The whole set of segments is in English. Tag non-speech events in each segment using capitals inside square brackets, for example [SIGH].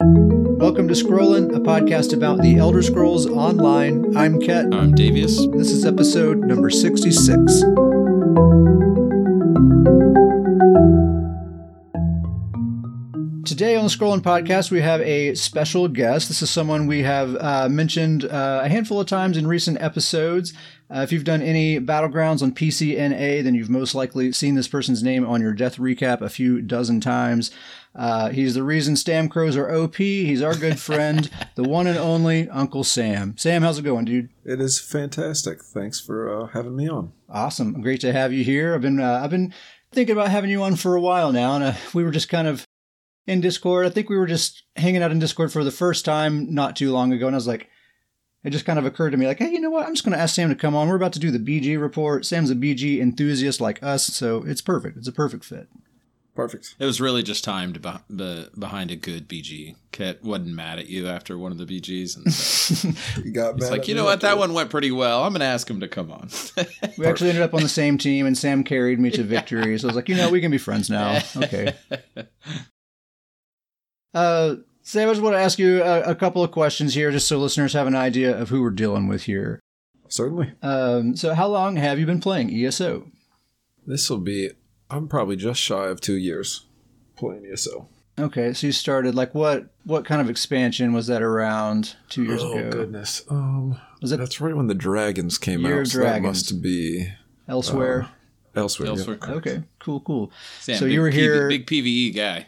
Welcome to Scrollin', a podcast about the Elder Scrolls Online. I'm Ket. I'm Davius. This is episode number 66. Today on the Scrollin' Podcast, we have a special guest. This is someone we have uh, mentioned uh, a handful of times in recent episodes. Uh, if you've done any Battlegrounds on PCNA, then you've most likely seen this person's name on your death recap a few dozen times. Uh, he's the reason Stam Crows are OP. He's our good friend, [LAUGHS] the one and only Uncle Sam. Sam, how's it going, dude? It is fantastic. Thanks for uh, having me on. Awesome. Great to have you here. I've been uh, I've been thinking about having you on for a while now, and uh, we were just kind of in Discord. I think we were just hanging out in Discord for the first time not too long ago, and I was like, it just kind of occurred to me, like, hey, you know what? I'm just going to ask Sam to come on. We're about to do the BG report. Sam's a BG enthusiast like us, so it's perfect. It's a perfect fit. Perfect. It was really just timed be- be- behind a good BG. Ket wasn't mad at you after one of the BGs, and so You [LAUGHS] got he's mad like, you know what, after that one went pretty well. I'm gonna ask him to come on. We actually ended up on the same team, and Sam carried me to [LAUGHS] victory. So I was like, you know, we can be friends now. [LAUGHS] Okay. Uh, Sam, I just want to ask you a, a couple of questions here, just so listeners have an idea of who we're dealing with here. Certainly. Um, so, how long have you been playing ESO? This will be, I'm probably just shy of two years playing ESO. Okay, so you started like what? What kind of expansion was that around two years oh, ago? Oh goodness. Um, Was it that's right when the dragons came Year out. of so that Dragons. must be elsewhere? elsewhere. yeah. Elsewhere. okay, cool, cool. Sam, So you were PV here- big PVE guy.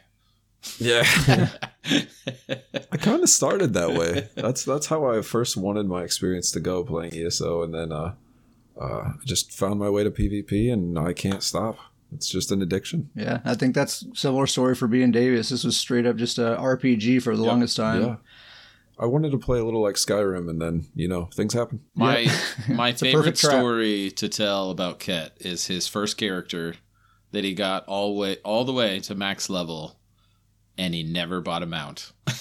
Yeah. [LAUGHS] I kind of started that way. That's that's how I first wanted my experience to go playing ESO, and then uh, uh, I just found my way to PvP, and I can't stop. It's just an addiction. Yeah, I think that's similar story for B and Davis. This was straight up just a RPG for the longest time. Yeah. I wanted to play a little like Skyrim, and then you know things happen. My my [LAUGHS] favorite story to tell about Ket is his first character that he got all way all the way to max level, and he never bought a mount. [LAUGHS]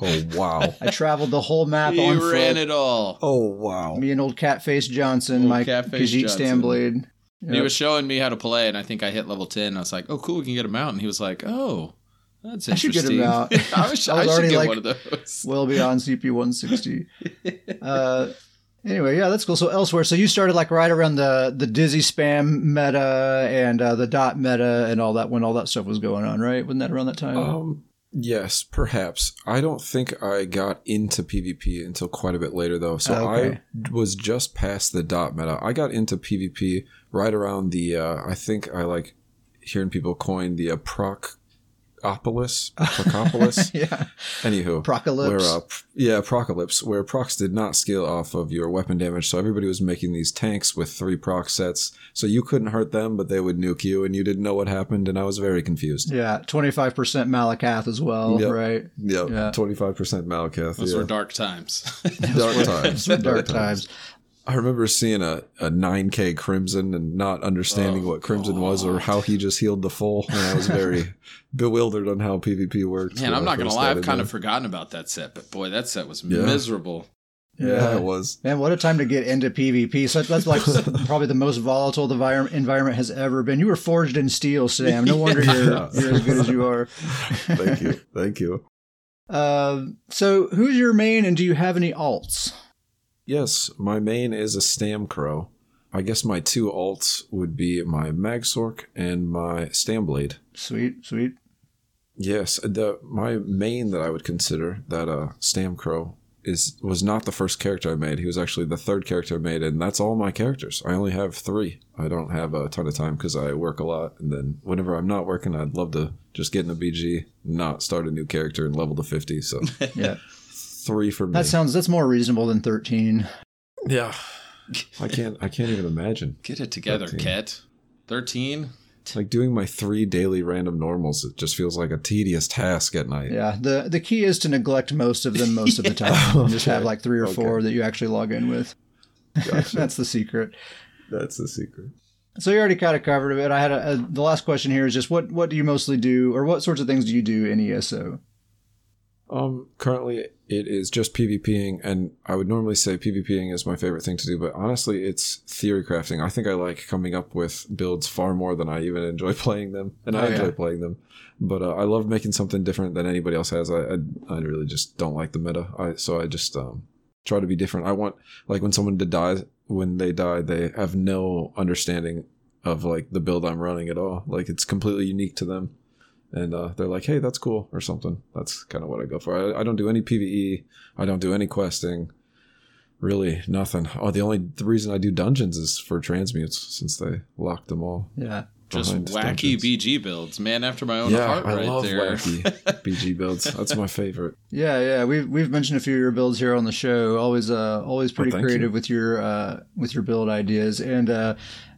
Oh wow! I traveled the whole map he on ran foot. it all. oh wow! Me and old Catface Johnson, Old my Catface Khajiit Johnson. Stamblade. He was showing me how to play, and I think I hit level ten. I was like, "Oh, cool, we can get a mount." And he was like, "Oh, that's interesting." I should get a mount. [LAUGHS] I, wish, I I, was should already get like- one of those. well beyond CP 160. [LAUGHS] uh, anyway, yeah, that's cool. So elsewhere, so you started like right around the the dizzy spam meta and uh, the dot meta and all that when all that stuff was going on, right? Wasn't that around that time? Um, yes, perhaps. I don't think I got into PvP until quite a bit later, though. So Oh, okay. I was just past the dot meta. I got into PvP right around the. Uh, I think I like hearing people coin the uh, Procopolis. [LAUGHS] Procopolis. [LAUGHS] yeah, Anywho, Procalypse. Where, uh, yeah, Procalypse, where procs did not scale off of your weapon damage, so everybody was making these tanks with three proc sets, so you couldn't hurt them, but they would nuke you, and you didn't know what happened, and I was very confused. yeah, 25% Malacath as well, Yep. right? Yep, Yeah. twenty five percent Malacath. Those yeah. were dark times. [LAUGHS] dark times. Dark times. I remember seeing a, a 9k Crimson and not understanding Oh, what Crimson was or how he just healed the full, and I was very [LAUGHS] bewildered on how PvP worked. Man, I'm not gonna lie, I've kind there. of forgotten about that set, but boy, that set was Yeah. miserable. yeah, it was. Man, what a time to get into PvP. So that's like [LAUGHS] probably the most volatile the envir- environment has ever been. You were forged in steel, Sam. No wonder you're, Yeah. you're as good as you are. Thank you, [LAUGHS] thank you. Uh, so, who's your main, and do you have any alts? Yes, my main is a Stam Crow. I guess my two alts would be my Magsork and my Stamblade. Sweet, sweet. Yes, the my main that I would consider that uh Stam Crow is was not the first character I made. He was actually the third character I made, and that's all my characters. I only have three. I don't have a ton of time because I work a lot, and then whenever I'm not working, I'd love to just get in a BG, not start a new character and level to fifty. So [LAUGHS] Yeah, three for me. that sounds that's more reasonable than thirteen. yeah. [LAUGHS] I can't. I can't even imagine. Get it together, 13. Ket. Thirteen. Like doing my three daily random normals, it just feels like a tedious task at night. Yeah, the the key is to neglect most of them most of the [LAUGHS] time. And Just have like three or four that you actually log in with. [LAUGHS] Gotcha. That's the secret. That's the secret. So you already kind of covered it. I had a, a, the last question here is just what what do you mostly do, or what sorts of things do you do in ESO? Um, currently it is just PvPing, and I would normally say PvPing is my favorite thing to do, but honestly, it's theory crafting. I think I like coming up with builds far more than I even enjoy [LAUGHS] playing them, and I Oh, enjoy yeah. playing them. But uh, I love making something different than anybody else has. I I, I really just don't like the meta. I so I just um try to be different. I want like when someone to die when they die, they have no understanding of like the build I'm running at all. Like it's completely unique to them and uh, they're like, "Hey, that's cool" or something. That's kind of what I go for. I, I don't do any PVE. I don't do any questing. Really, nothing. Oh, the only the reason I do dungeons is for transmutes since they locked them all. Yeah. Just wacky dungeons. BG builds, man after my own Yeah, heart I right love there. wacky [LAUGHS] BG builds. That's my favorite. Yeah, yeah, we've we've mentioned a few of your builds here on the show. Always, uh, always pretty thank creative you. with your uh, with your build ideas, and uh,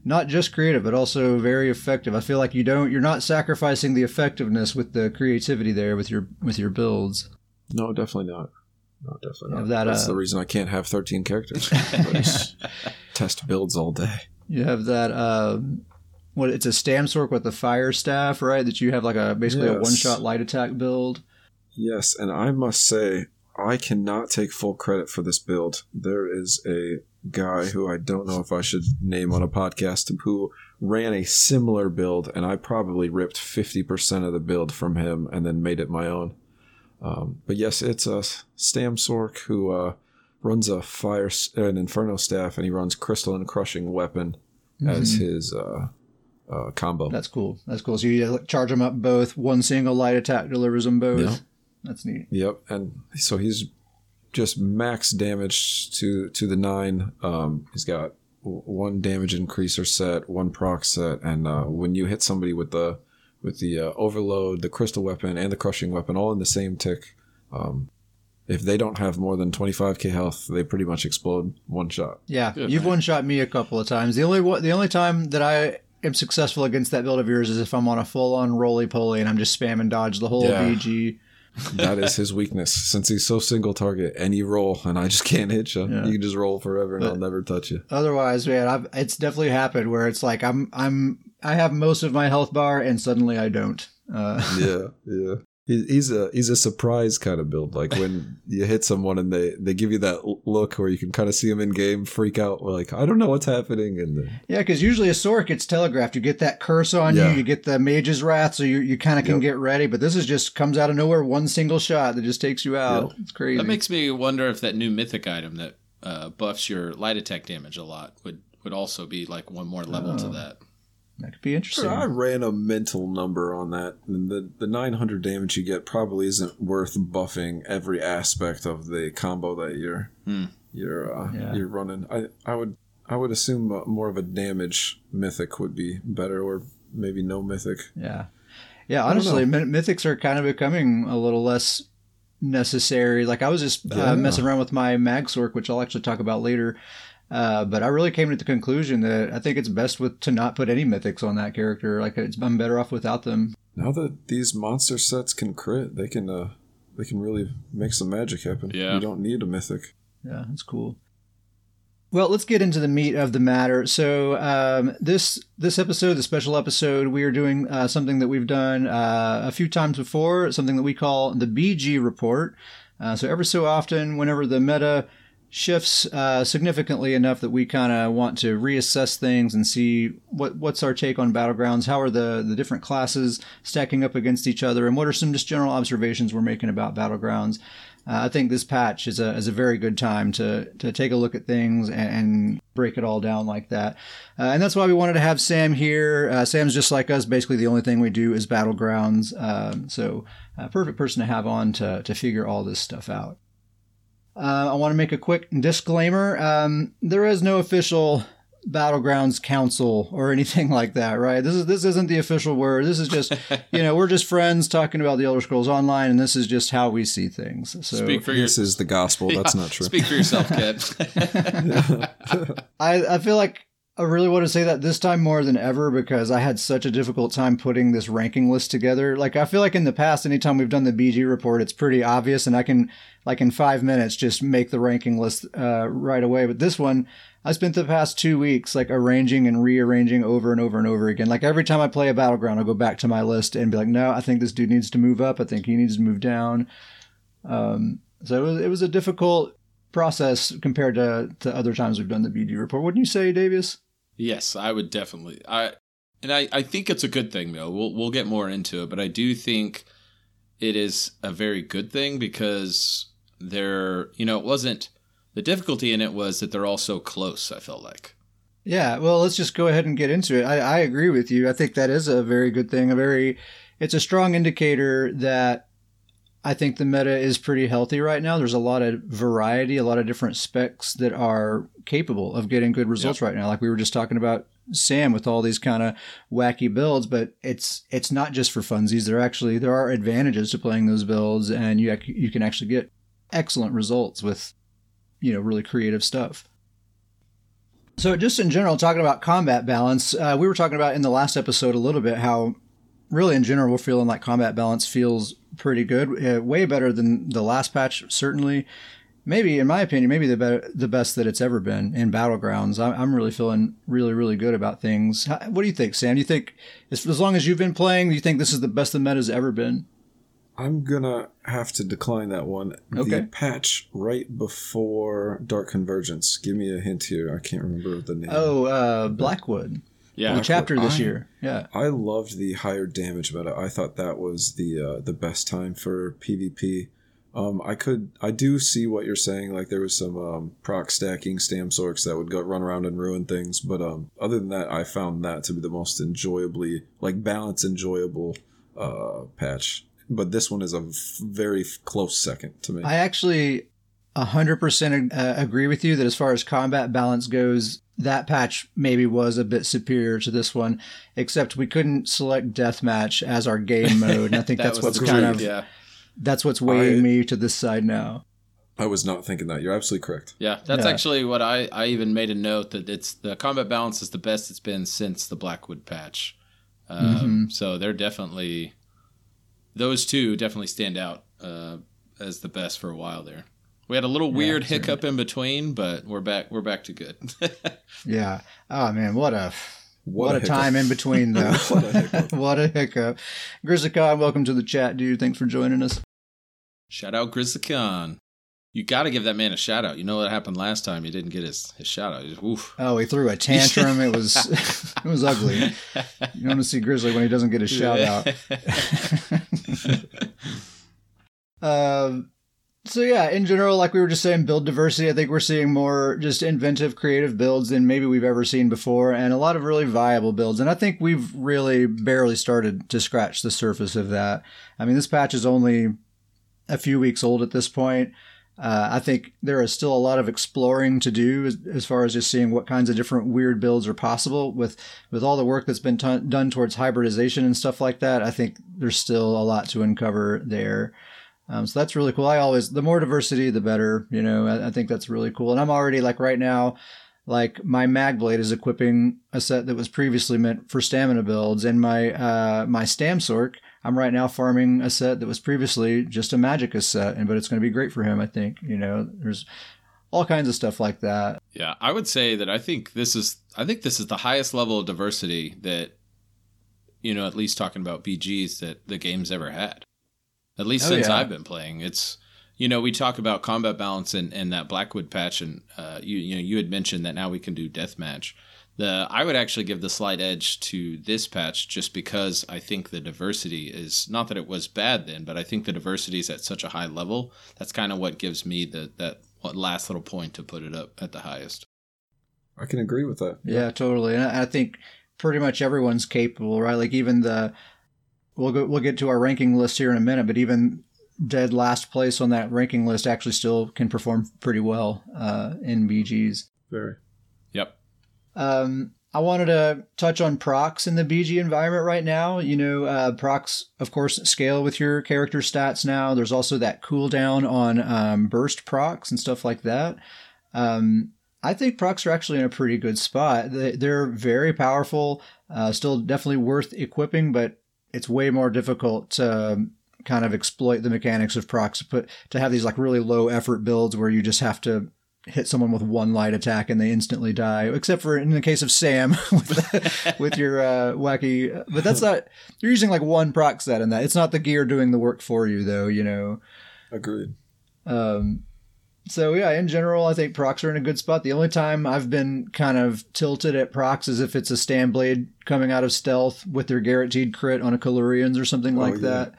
not just creative, but also very effective. I feel like you don't, you're not sacrificing the effectiveness with the creativity there with your with your builds. No, definitely not. No, definitely not. that, That's uh, the reason I can't have thirteen characters. [LAUGHS] Test builds all day. You have that. Um, what it's a Stamsork with the fire staff, right? That you have like a basically a one shot light attack build. Yes, and I must say, I cannot take full credit for this build. There is a guy who I don't know if I should name on a podcast who ran a similar build, and I probably ripped 50% of the build from him and then made it my own. Um, but yes, it's a Stam Sork who uh, runs a fire, s- an Inferno staff, and he runs Crystal and Crushing Weapon as his uh, uh, combo. That's cool. That's cool. So you charge them up both. One single light attack delivers them both. Yeah. That's neat. Yep, and so he's just max damage to to the nine. Um, he's got one damage increaser set, one proc set, and uh, when you hit somebody with the with the uh, overload, the crystal weapon, and the crushing weapon, all in the same tick, um, if they don't have more than twenty five k health, they pretty much explode one shot. Yeah, Good, you've one shot me a couple of times. The only one, the only time that I am successful against that build of yours is if I'm on a full on roly poly and I'm just spamming dodge the whole Yeah. BG. That is his weakness, since he's so single target. Any roll, and I just can't hit you. Yeah. You can just roll forever, and But- I'll never touch you. Otherwise, man, I've, it's definitely happened where it's like I'm I'm I have most of my health bar and suddenly I don't. Uh, [LAUGHS] yeah, yeah. He, he's a he's a surprise kind of build. Like when [LAUGHS] you hit someone and they they give you that look where you can kind of see them in game freak out. Like I don't know what's happening, and then yeah, because usually a Sork gets telegraphed. You get that curse on Yeah. you. You get the Mage's Wrath, so you you kind of can Yep. get ready. But this is just comes out of nowhere, one single shot that just takes you out. It's crazy. That makes me wonder if that new mythic item that uh, buffs your light attack damage a lot would would also be like one more level to Oh. that. That could be interesting. I ran a mental number on that. And the the 900 damage you get probably isn't worth buffing every aspect of the combo that you're Hmm. you're uh, Yeah. you're running. I I would I would assume uh, more of a damage mythic would be better, or maybe no mythic. Yeah. Yeah, honestly, mythics are kind of becoming a little less necessary. Like I was just Yeah. uh, messing around with my Magsork, which I'll actually talk about later. Uh, but I really came to the conclusion that I think it's best with to not put any mythics on that character. Like it's, I'm better off without them. Now that these monster sets can crit, they can uh they can really make some magic happen. Yeah. You don't need a mythic. Yeah, that's cool. Well, let's get into the meat of the matter. So, um, this this episode, the special episode, we are doing uh, something that we've done uh, a few times before, something that we call the BG report. Uh, so, every so often, whenever the meta shifts uh, significantly enough that we kind of want to reassess things and see what what's our take on battlegrounds, how are the the different classes stacking up against each other, and what are some just general observations we're making about battlegrounds. Uh, I think this patch is a is a very good time to to take a look at things and, and break it all down like that, uh, and that's why we wanted to have Sam here. Uh, Sam's just like us. Basically, the only thing we do is battlegrounds. Um, so, uh, perfect person to have on to to figure all this stuff out. Uh, I want to make a quick disclaimer. Um, there is no official battlegrounds council or anything [LAUGHS] like that, right? This is this isn't the official word. This is just [LAUGHS] you know we're just friends talking about the Elder Scrolls Online, and this is just how we see things. So Speak for your This is the gospel. [LAUGHS] That's not true. Speak for yourself, kid. I, I feel like I really want to say that this time more than ever because I had such a difficult time putting this ranking list together. Like I feel like in the past, anytime we've done the BG report, it's pretty obvious, and I can like in five minutes just make the ranking list uh, right away. But this one, I spent the past two weeks like arranging and rearranging over and over and over again. Like every time I play a battleground, I'll go back to my list and be like, no, I think this dude needs to move up. I think he needs to move down. Um, so it was, it was a difficult process compared to, to other times we've done the BG report. Wouldn't you say, Davius? Yes, I would definitely. I and I, I think it's a good thing though. We'll we'll get more into it, but I do think it is a very good thing because they're you know it wasn't the difficulty in it was that they're all so close. I felt like. Yeah, well, let's just go ahead and get into it. I, I agree with you. I think that is a very good thing. A very, it's a strong indicator that I think the meta is pretty healthy right now. There's a lot of variety, a lot of different specs that are capable of getting good results yep. right now. Like we were just talking about Sam with all these kind of wacky builds, but it's it's not just for funsies. There actually there are advantages to playing those builds, and you you can actually get excellent results with you know really creative stuff. So, just in general, talking about combat balance, uh, we were talking about in the last episode a little bit how, really, in general, we're feeling like combat balance feels pretty good, uh, way better than the last patch, certainly. Maybe, in my opinion, maybe the better, the best that it's ever been in battlegrounds. I'm, I'm really feeling really, really good about things. How, what do you think, Sam? Do you think, as, as long as you've been playing, do you think this is the best the meta's ever been? I'm gonna have to decline that one. Okay. The patch right before Dark Convergence. Give me a hint here. I can't remember the name. Oh, uh, Blackwood. Yeah, chapter this I, year. Yeah, I loved the higher damage meta. I thought that was the uh, the best time for PvP. Um, I could I do see what you're saying. Like there was some um, proc stacking stam sorks that would go run around and ruin things. But um, other than that, I found that to be the most enjoyably like balance enjoyable uh, patch but this one is a very close second to me. I actually 100% uh, agree with you that as far as combat balance goes, that patch maybe was a bit superior to this one, except we couldn't select deathmatch as our game [LAUGHS] mode. And I think that that's what's kind of yeah. that's what's weighing I, me to this side now. I was not thinking that. You're absolutely correct. Yeah, that's yeah. actually what I I even made a note that it's the combat balance is the best it's been since the Blackwood patch. Um, mm-hmm. So they're definitely those two definitely stand out uh, as the best for a while there. We had a little weird yeah, hiccup in between, but we're back. We're back to good. [LAUGHS] yeah. Oh man, what a what, what a, a time in between though. [LAUGHS] what a hiccup. [LAUGHS] what a hiccup. Grizzly Khan, welcome to the chat, dude. Thanks for joining us. Shout out Grizzly Khan. You got to give that man a shout out. You know what happened last time? He didn't get his, his shout out. He just, oof. Oh, he threw a tantrum. it was it was ugly. You want to see Grizzly when he doesn't get his shout out. um, so yeah, in general, like we were just saying, build diversity. I think we're seeing more just inventive, creative builds than maybe we've ever seen before, and a lot of really viable builds. And I think we've really barely started to scratch the surface of that. I mean, this patch is only a few weeks old at this point. Uh, I think there is still a lot of exploring to do as, as, far as just seeing what kinds of different weird builds are possible with with all the work that's been done towards hybridization and stuff like that. I think there's still a lot to uncover there. Um, so that's really cool. I always the more diversity, the better. You know, I, I think that's really cool. And I'm already like right now, like my mag blade is equipping a set that was previously meant for stamina builds, and my uh, my stam sork I'm right now farming a set that was previously just a Magicka set, and but it's going to be great for him. I think you know there's all kinds of stuff like that. Yeah, I would say that I think this is I think this is the highest level of diversity that you know at least talking about BGs that the game's ever had. At least oh, since yeah. I've been playing, it's you know we talk about combat balance and, and that Blackwood patch, and uh, you you know you had mentioned that now we can do deathmatch. The I would actually give the slight edge to this patch just because I think the diversity is not that it was bad then, but I think the diversity is at such a high level. That's kind of what gives me the that last little point to put it up at the highest. I can agree with that. Yeah, totally. And I think pretty much everyone's capable, right? Like even the we'll go we'll get to our ranking list here in a minute, but even dead last place on that ranking list actually still can perform pretty well uh, in BGs. Very. Yep. Um, I wanted to touch on procs in the BG environment right now. You know, uh, procs, of course, scale with your character stats now. There's also that cooldown on um, burst procs and stuff like that. Um, I think procs are actually in a pretty good spot. They're very powerful, uh, still definitely worth equipping, but it's way more difficult to kind of exploit the mechanics of procs. Put to have these like really low effort builds where you just have to hit someone with one light attack and they instantly die, except for in the case of Sam [LAUGHS] with, with your uh, wacky. But that's not you're using like one proc set in that. It's not the gear doing the work for you though. You know. Agreed. Um, so yeah, in general, I think procs are in a good spot. The only time I've been kind of tilted at procs is if it's a stam blade coming out of stealth with their guaranteed crit on a Caluurion's or something oh, like yeah. that.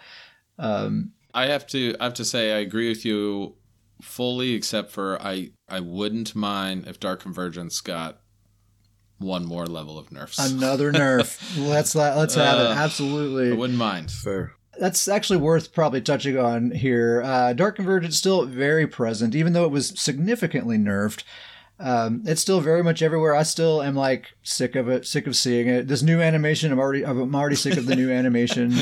Um, I have to I have to say I agree with you fully, except for I I wouldn't mind if Dark Convergence got one more level of nerfs. Another nerf. [LAUGHS] let's let's have uh, it. Absolutely. I wouldn't mind. Fair that's actually worth probably touching on here. Uh, Dark Convergence still very present, even though it was significantly nerfed. Um, it's still very much everywhere. I still am like sick of it, sick of seeing it. This new animation, I'm already, I'm already sick of the new animation.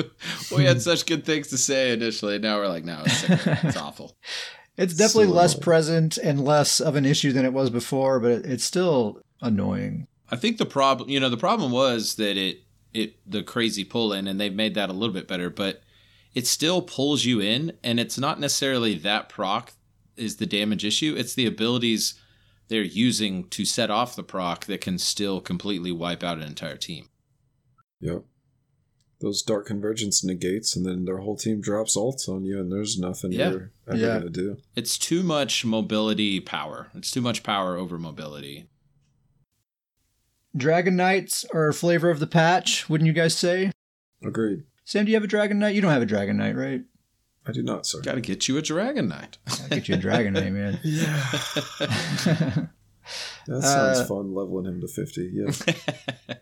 [LAUGHS] we had such good things to say initially. Now we're like, no, it's, it's awful. [LAUGHS] It's definitely so less present and less of an issue than it was before, but it's still annoying. I think the problem, you know, the problem was that it it the crazy pull in, and they've made that a little bit better, but it still pulls you in, and it's not necessarily that proc is the damage issue. It's the abilities they're using to set off the proc that can still completely wipe out an entire team. Yep. Those dark convergence negates, and then their whole team drops ults on you, and there's nothing yeah. you're ever yeah. gonna do. It's too much mobility power. It's too much power over mobility. Dragon Knights are a flavor of the patch, wouldn't you guys say? Agreed. Sam, do you have a Dragon Knight? You don't have a Dragon Knight, right? I do not, sir. Got to get you a Dragon Knight. [LAUGHS] I'll get you a Dragon Knight, man. [LAUGHS] Yeah. [LAUGHS] that sounds uh, fun, leveling him to 50. Yeah.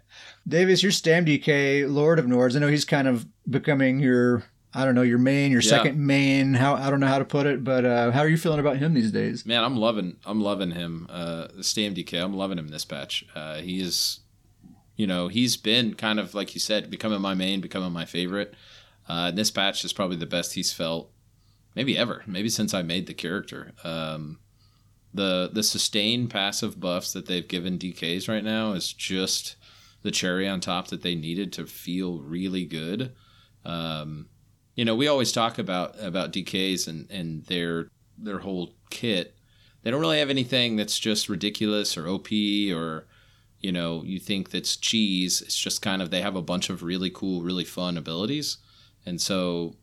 Davius, your Stam DK, Lord of Nords. I know he's kind of becoming your I don't know your main, your yeah. second main. How I don't know how to put it, but uh, how are you feeling about him these days? Man, I'm loving I'm loving him. Uh, Stam DK, I'm loving him this patch. Uh, he is, you know, he's been kind of like you said, becoming my main, becoming my favorite. Uh, this patch is probably the best he's felt, maybe ever, maybe since I made the character. Um, the the sustained passive buffs that they've given DKs right now is just the cherry on top that they needed to feel really good. Um, you know, we always talk about about DKs and and their their whole kit. They don't really have anything that's just ridiculous or OP or you know you think that's cheese. It's just kind of they have a bunch of really cool, really fun abilities, and so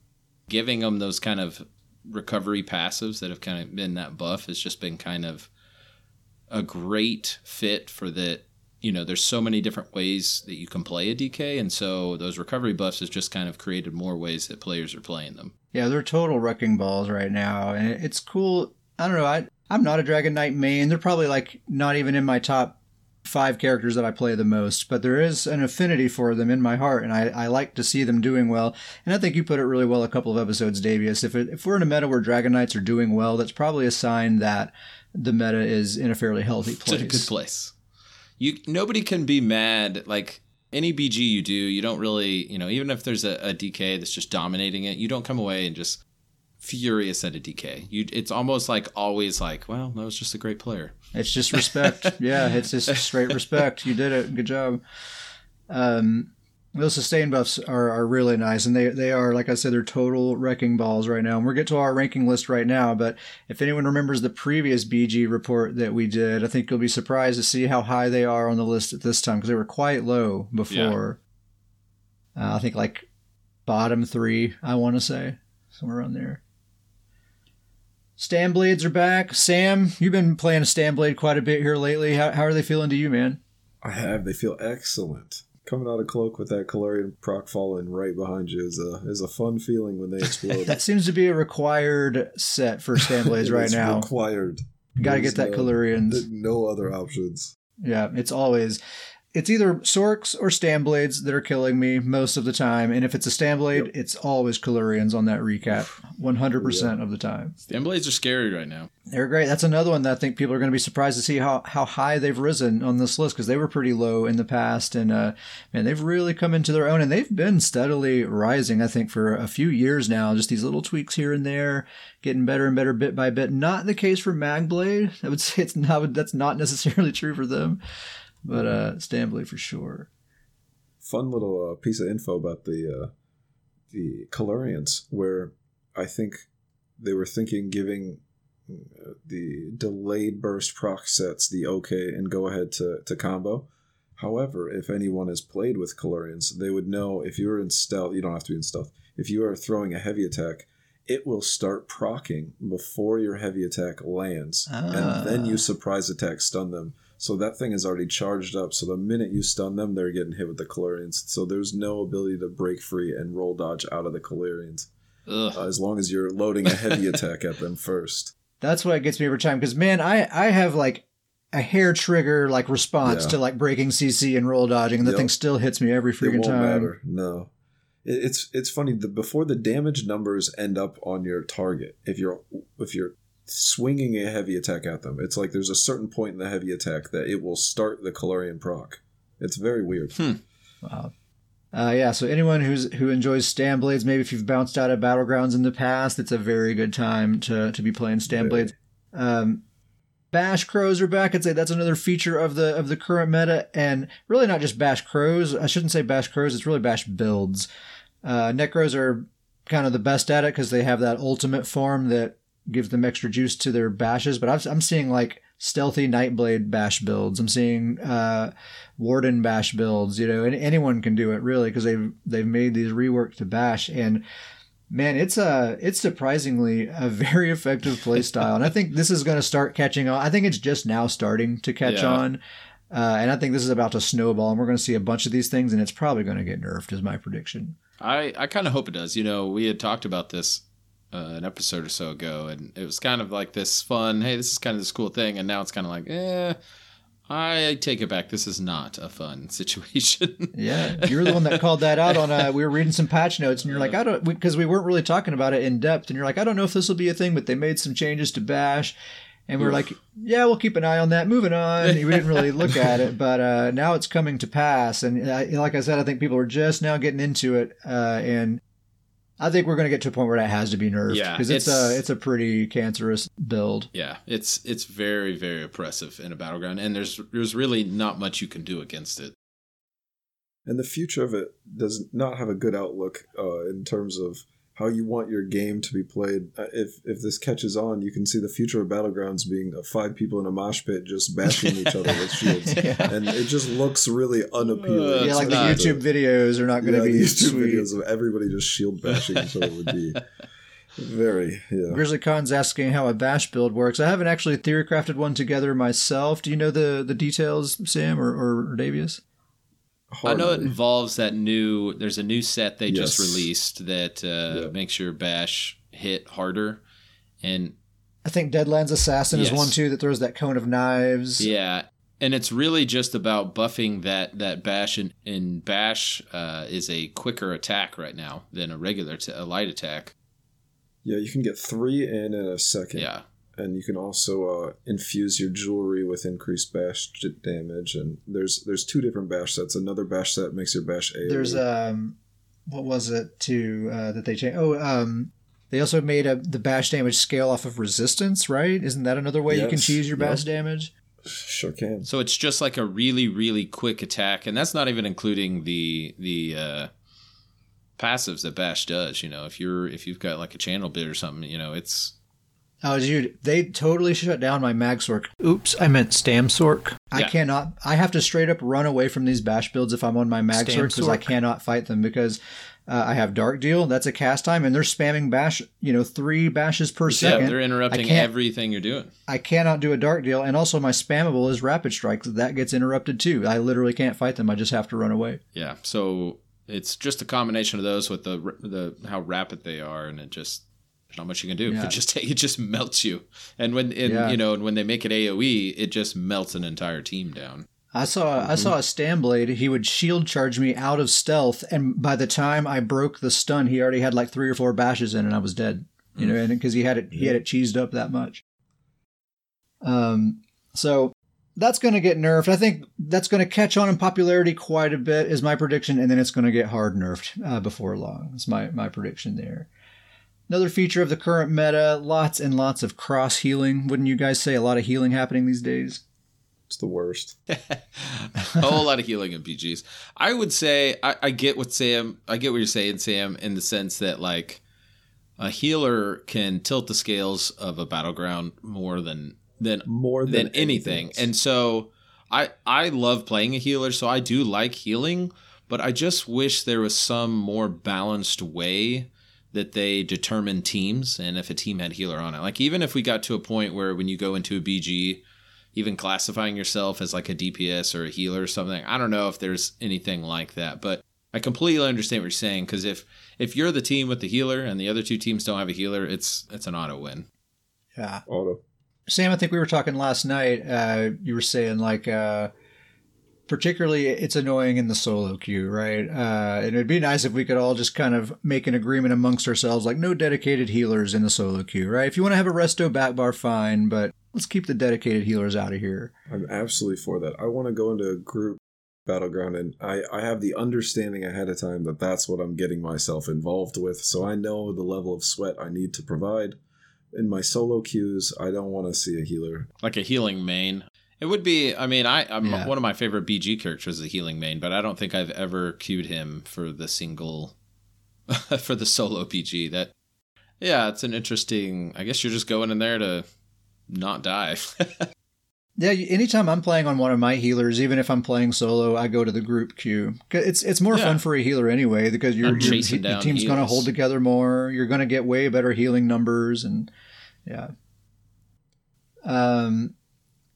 giving them those kind of recovery passives that have kind of been that buff has just been kind of a great fit for that you know, there's so many different ways that you can play a DK, and so those recovery buffs has just kind of created more ways that players are playing them. Yeah, they're total wrecking balls right now, and it's cool. I don't know. I I'm not a Dragon Knight main. They're probably like not even in my top five characters that I play the most, but there is an affinity for them in my heart, and I, I like to see them doing well. And I think you put it really well a couple of episodes, Davius. If it, if we're in a meta where Dragon Knights are doing well, that's probably a sign that the meta is in a fairly healthy place. It's a good place you nobody can be mad like any BG you do, you don't really, you know, even if there's a, a DK that's just dominating it, you don't come away and just furious at a DK. You, it's almost like always like, well, that was just a great player. It's just respect. [LAUGHS] yeah, it's just straight respect. You did it. Good job. Um, those sustain buffs are, are really nice, and they, they are, like I said, they're total wrecking balls right now. And we'll get to our ranking list right now, but if anyone remembers the previous BG report that we did, I think you'll be surprised to see how high they are on the list at this time because they were quite low before. Yeah. Uh, I think like bottom three, I want to say, somewhere around there. Stam Blades are back. Sam, you've been playing a Stam Blade quite a bit here lately. How, how are they feeling to you, man? I have. They feel excellent coming out of cloak with that Caluurion proc falling right behind you is a is a fun feeling when they [LAUGHS] explode. that seems to be a required set for Stam Blades [LAUGHS] right now. Required. Got to get that no, No other options. Yeah, it's always it's either Sorks or Stam Blades that are killing me most of the time. And if it's a Stam Blade, yep. it's always Caluurion's on that recap 100% of the time. Stam Blades are scary right now. They're great. That's another one that I think people are going to be surprised to see how, how high they've risen on this list because they were pretty low in the past. And, uh, man, they've really come into their own and they've been steadily rising, I think, for a few years now. Just these little tweaks here and there, getting better and better bit by bit. Not the case for Magblade. I would [LAUGHS] say it's not, that's not necessarily true for them but uh, Stanley for sure. Fun little uh, piece of info about the uh, the Caluurion's, where I think they were thinking giving uh, the delayed burst proc sets the okay and go ahead to, to combo. However, if anyone has played with Caluurion's, they would know if you're in stealth, you don't have to be in stealth. If you are throwing a heavy attack it will start procking before your heavy attack lands, and then you surprise attack stun them. So that thing is already charged up. So the minute you stun them, they're getting hit with the Caluurion's. So there's no ability to break free and roll dodge out of the Caluurion's. Uh, as long as you're loading a heavy attack at them first. [LAUGHS] That's what it gets me every time. Because man, I I have like a hair trigger like response yeah. to like breaking CC and roll dodging, and the yep. thing still hits me every freaking time. Matter. No, it's it's funny. The, before the damage numbers end up on your target, if you're if you're swinging a heavy attack at them. It's like there's a certain point in the heavy attack that it will start the Caluurion proc. It's very weird. Hmm. Wow. Uh, yeah, so anyone who's who enjoys stam Blades, maybe if you've bounced out of Battlegrounds in the past, it's a very good time to, to be playing Stam Blades. Um, Bash crows are back. I'd say that's another feature of the of the current meta, and really not just Bash crows. I shouldn't say Bash crows. It's really Bash builds. Uh, Necros are kind of the best at it because they have that ultimate form that gives them extra juice to their bashes. But I'm seeing like stealthy Nightblade bash builds. I'm seeing uh, Warden bash builds. You know, and anyone can do it really because they've they've made these rework to bash and. Man, it's a it's surprisingly a [LAUGHS] very effective play style, and I think this is going to start catching on. I think it's just now starting to catch yeah. on, uh, and I think this is about to snowball, and we're going to see a bunch of these things, and it's probably going to get nerfed, is my prediction. I I kind of hope it does. You know, we had talked about this uh, an episode or so ago, and it was kind of like this fun. Hey, this is kind of this cool thing, and now it's kind of like, eh. I take it back. This is not a fun [LAUGHS] situation. yeah, you're the one that called that out on. Uh, we were reading some patch notes, and you're like, I don't, because we, we weren't really talking about it in depth, and you're like, I don't know if this will be a thing, but they made some changes to Bash, and we are like, yeah, we'll keep an eye on that. Moving on. we didn't really look at it, but uh, now it's coming to pass, and uh, like I said, I think people are just now getting into it, uh, and I think we're going to get to a point where that has to be nerfed. Yeah, because it's, it's, a it's a pretty cancerous build. Yeah, it's it's very very oppressive in a battleground, and there's there's really not much you can do against it. And the future of it does not have a good outlook uh, in terms of how you want your game to be played. Uh, if if this catches on, you can see the future of battlegrounds being uh, five people in a mosh pit just bashing each other with [LAUGHS] shields, yeah. and it just looks really unappealing. Uh, yeah, like the YouTube videos are not going to yeah, be YouTube sweet. videos of everybody just shield bashing each other would be. [LAUGHS] Very, yeah. Grizzly Khan's asking how a bash build works. I haven't actually theory crafted one together myself. Do you know the the details, Sam or, or Davius? I know it involves that new. There's a new set they yes. just released that uh, makes your bash hit harder, and I think Deadlands Assassin yes. is one too that throws that cone of knives. Yeah, and it's really just about buffing that that bash. And, and bash uh, is a quicker attack right now than a regular t- a light attack. Yeah, you can get three in in a second. Yeah, and you can also uh, infuse your jewelry with increased bash damage. And there's there's two different bash sets. Another bash set makes your bash A. There's um, what was it to uh, that they changed? Oh, um, they also made a the bash damage scale off of resistance, right? Isn't that another way yes. you can choose your bash yep. damage? Sure can. So it's just like a really really quick attack, and that's not even including the the. Uh, passives that bash does you know if you're if you've got like a channel bit or something you know it's Oh, dude, they totally shut down my mag Magsork. Oops, I meant Stamsork. Yeah. I cannot. I have to straight up run away from these bash builds if I'm on my mag Magsork because I cannot fight them because uh, I have Dark Deal. That's a cast time, and they're spamming bash. You know, three bashes per yeah, second. they're interrupting everything you're doing. I cannot do a Dark Deal, and also my spammable is Rapid Strike. That gets interrupted too. I literally can't fight them. I just have to run away. Yeah. So it's just a combination of those with the the how rapid they are, and it just there's not much you can do. [LAUGHS] Yeah. It just it just melts you. And when and, yeah. you know and when they make it AOE, it just melts an entire team down. I saw mm-hmm. I saw a Stam Blade. He would shield charge me out of stealth, and by the time I broke the stun, he already had like three or four bashes in, and I was dead. You know, mm. and because he had it he had it cheesed up that much. Um, so that's going to get nerfed. I think that's going to catch on in popularity quite a bit, is my prediction, and then it's going to get hard nerfed uh, before long. That's my my prediction there. Another feature of the current meta, lots and lots of cross healing. Wouldn't you guys say a lot of healing happening these days? It's the worst. [LAUGHS] a whole lot of healing in BGs. I would say I, I get what Sam I get what you're saying, Sam, in the sense that like a healer can tilt the scales of a battleground more than than more than, than anything. anything. And so I I love playing a healer, so I do like healing, but I just wish there was some more balanced way that they determine teams and if a team had healer on it. Like even if we got to a point where when you go into a BG, even classifying yourself as like a DPS or a healer or something, I don't know if there's anything like that, but I completely understand what you're saying because if if you're the team with the healer and the other two teams don't have a healer, it's it's an auto win. Yeah, auto. Sam, I think we were talking last night. Uh, you were saying like. Uh, particularly it's annoying in the solo queue, right? Uh, and it'd be nice if we could all just kind of make an agreement amongst ourselves, like no dedicated healers in the solo queue, right? If you want to have a resto back bar, fine, but let's keep the dedicated healers out of here. I'm absolutely for that. I want to go into a group battleground and I, I have the understanding ahead of time that that's what I'm getting myself involved with. So I know the level of sweat I need to provide. In my solo queues, I don't want to see a healer. Like a healing main. It would be. I mean, I I'm, yeah. one of my favorite BG characters is a healing main, but I don't think I've ever queued him for the single, [LAUGHS] for the solo BG. That, yeah, it's an interesting. I guess you're just going in there to not die. [LAUGHS] yeah, anytime I'm playing on one of my healers, even if I'm playing solo, I go to the group queue. It's it's more yeah. fun for a healer anyway because your your team's going to hold together more. You're going to get way better healing numbers, and yeah. Um,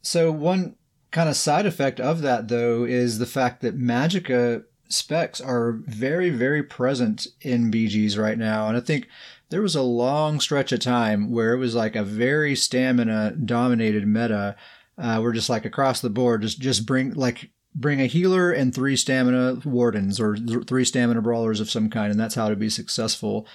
so one kind of side effect of that though is the fact that Magicka specs are very very present in BGs right now. And I think there was a long stretch of time where it was like a very stamina dominated meta uh, we're just like across the board just just bring like bring a healer and three stamina wardens or th- three stamina brawlers of some kind and that's how to be successful.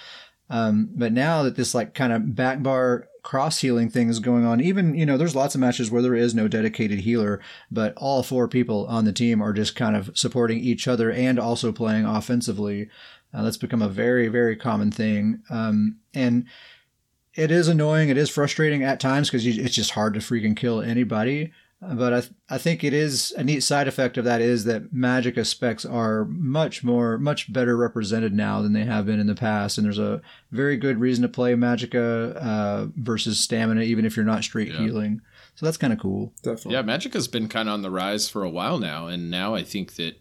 Um, but now that this like kind of back bar cross healing things going on. Even, you know, there's lots of matches where there is no dedicated healer, but all four people on the team are just kind of supporting each other and also playing offensively. Uh, that's become a very, very common thing. Um, and it is annoying. It is frustrating at times because it's just hard to freaking kill anybody. But I, th- I think it is a neat side effect of that is that Magicka specs are much more, much better represented now than they have been in the past. And there's a very good reason to play magica uh, versus Stamina, even if you're not straight yeah. healing. So that's kind of cool. Definitely. Yeah, Magicka's been kind of on the rise for a while now. And now I think that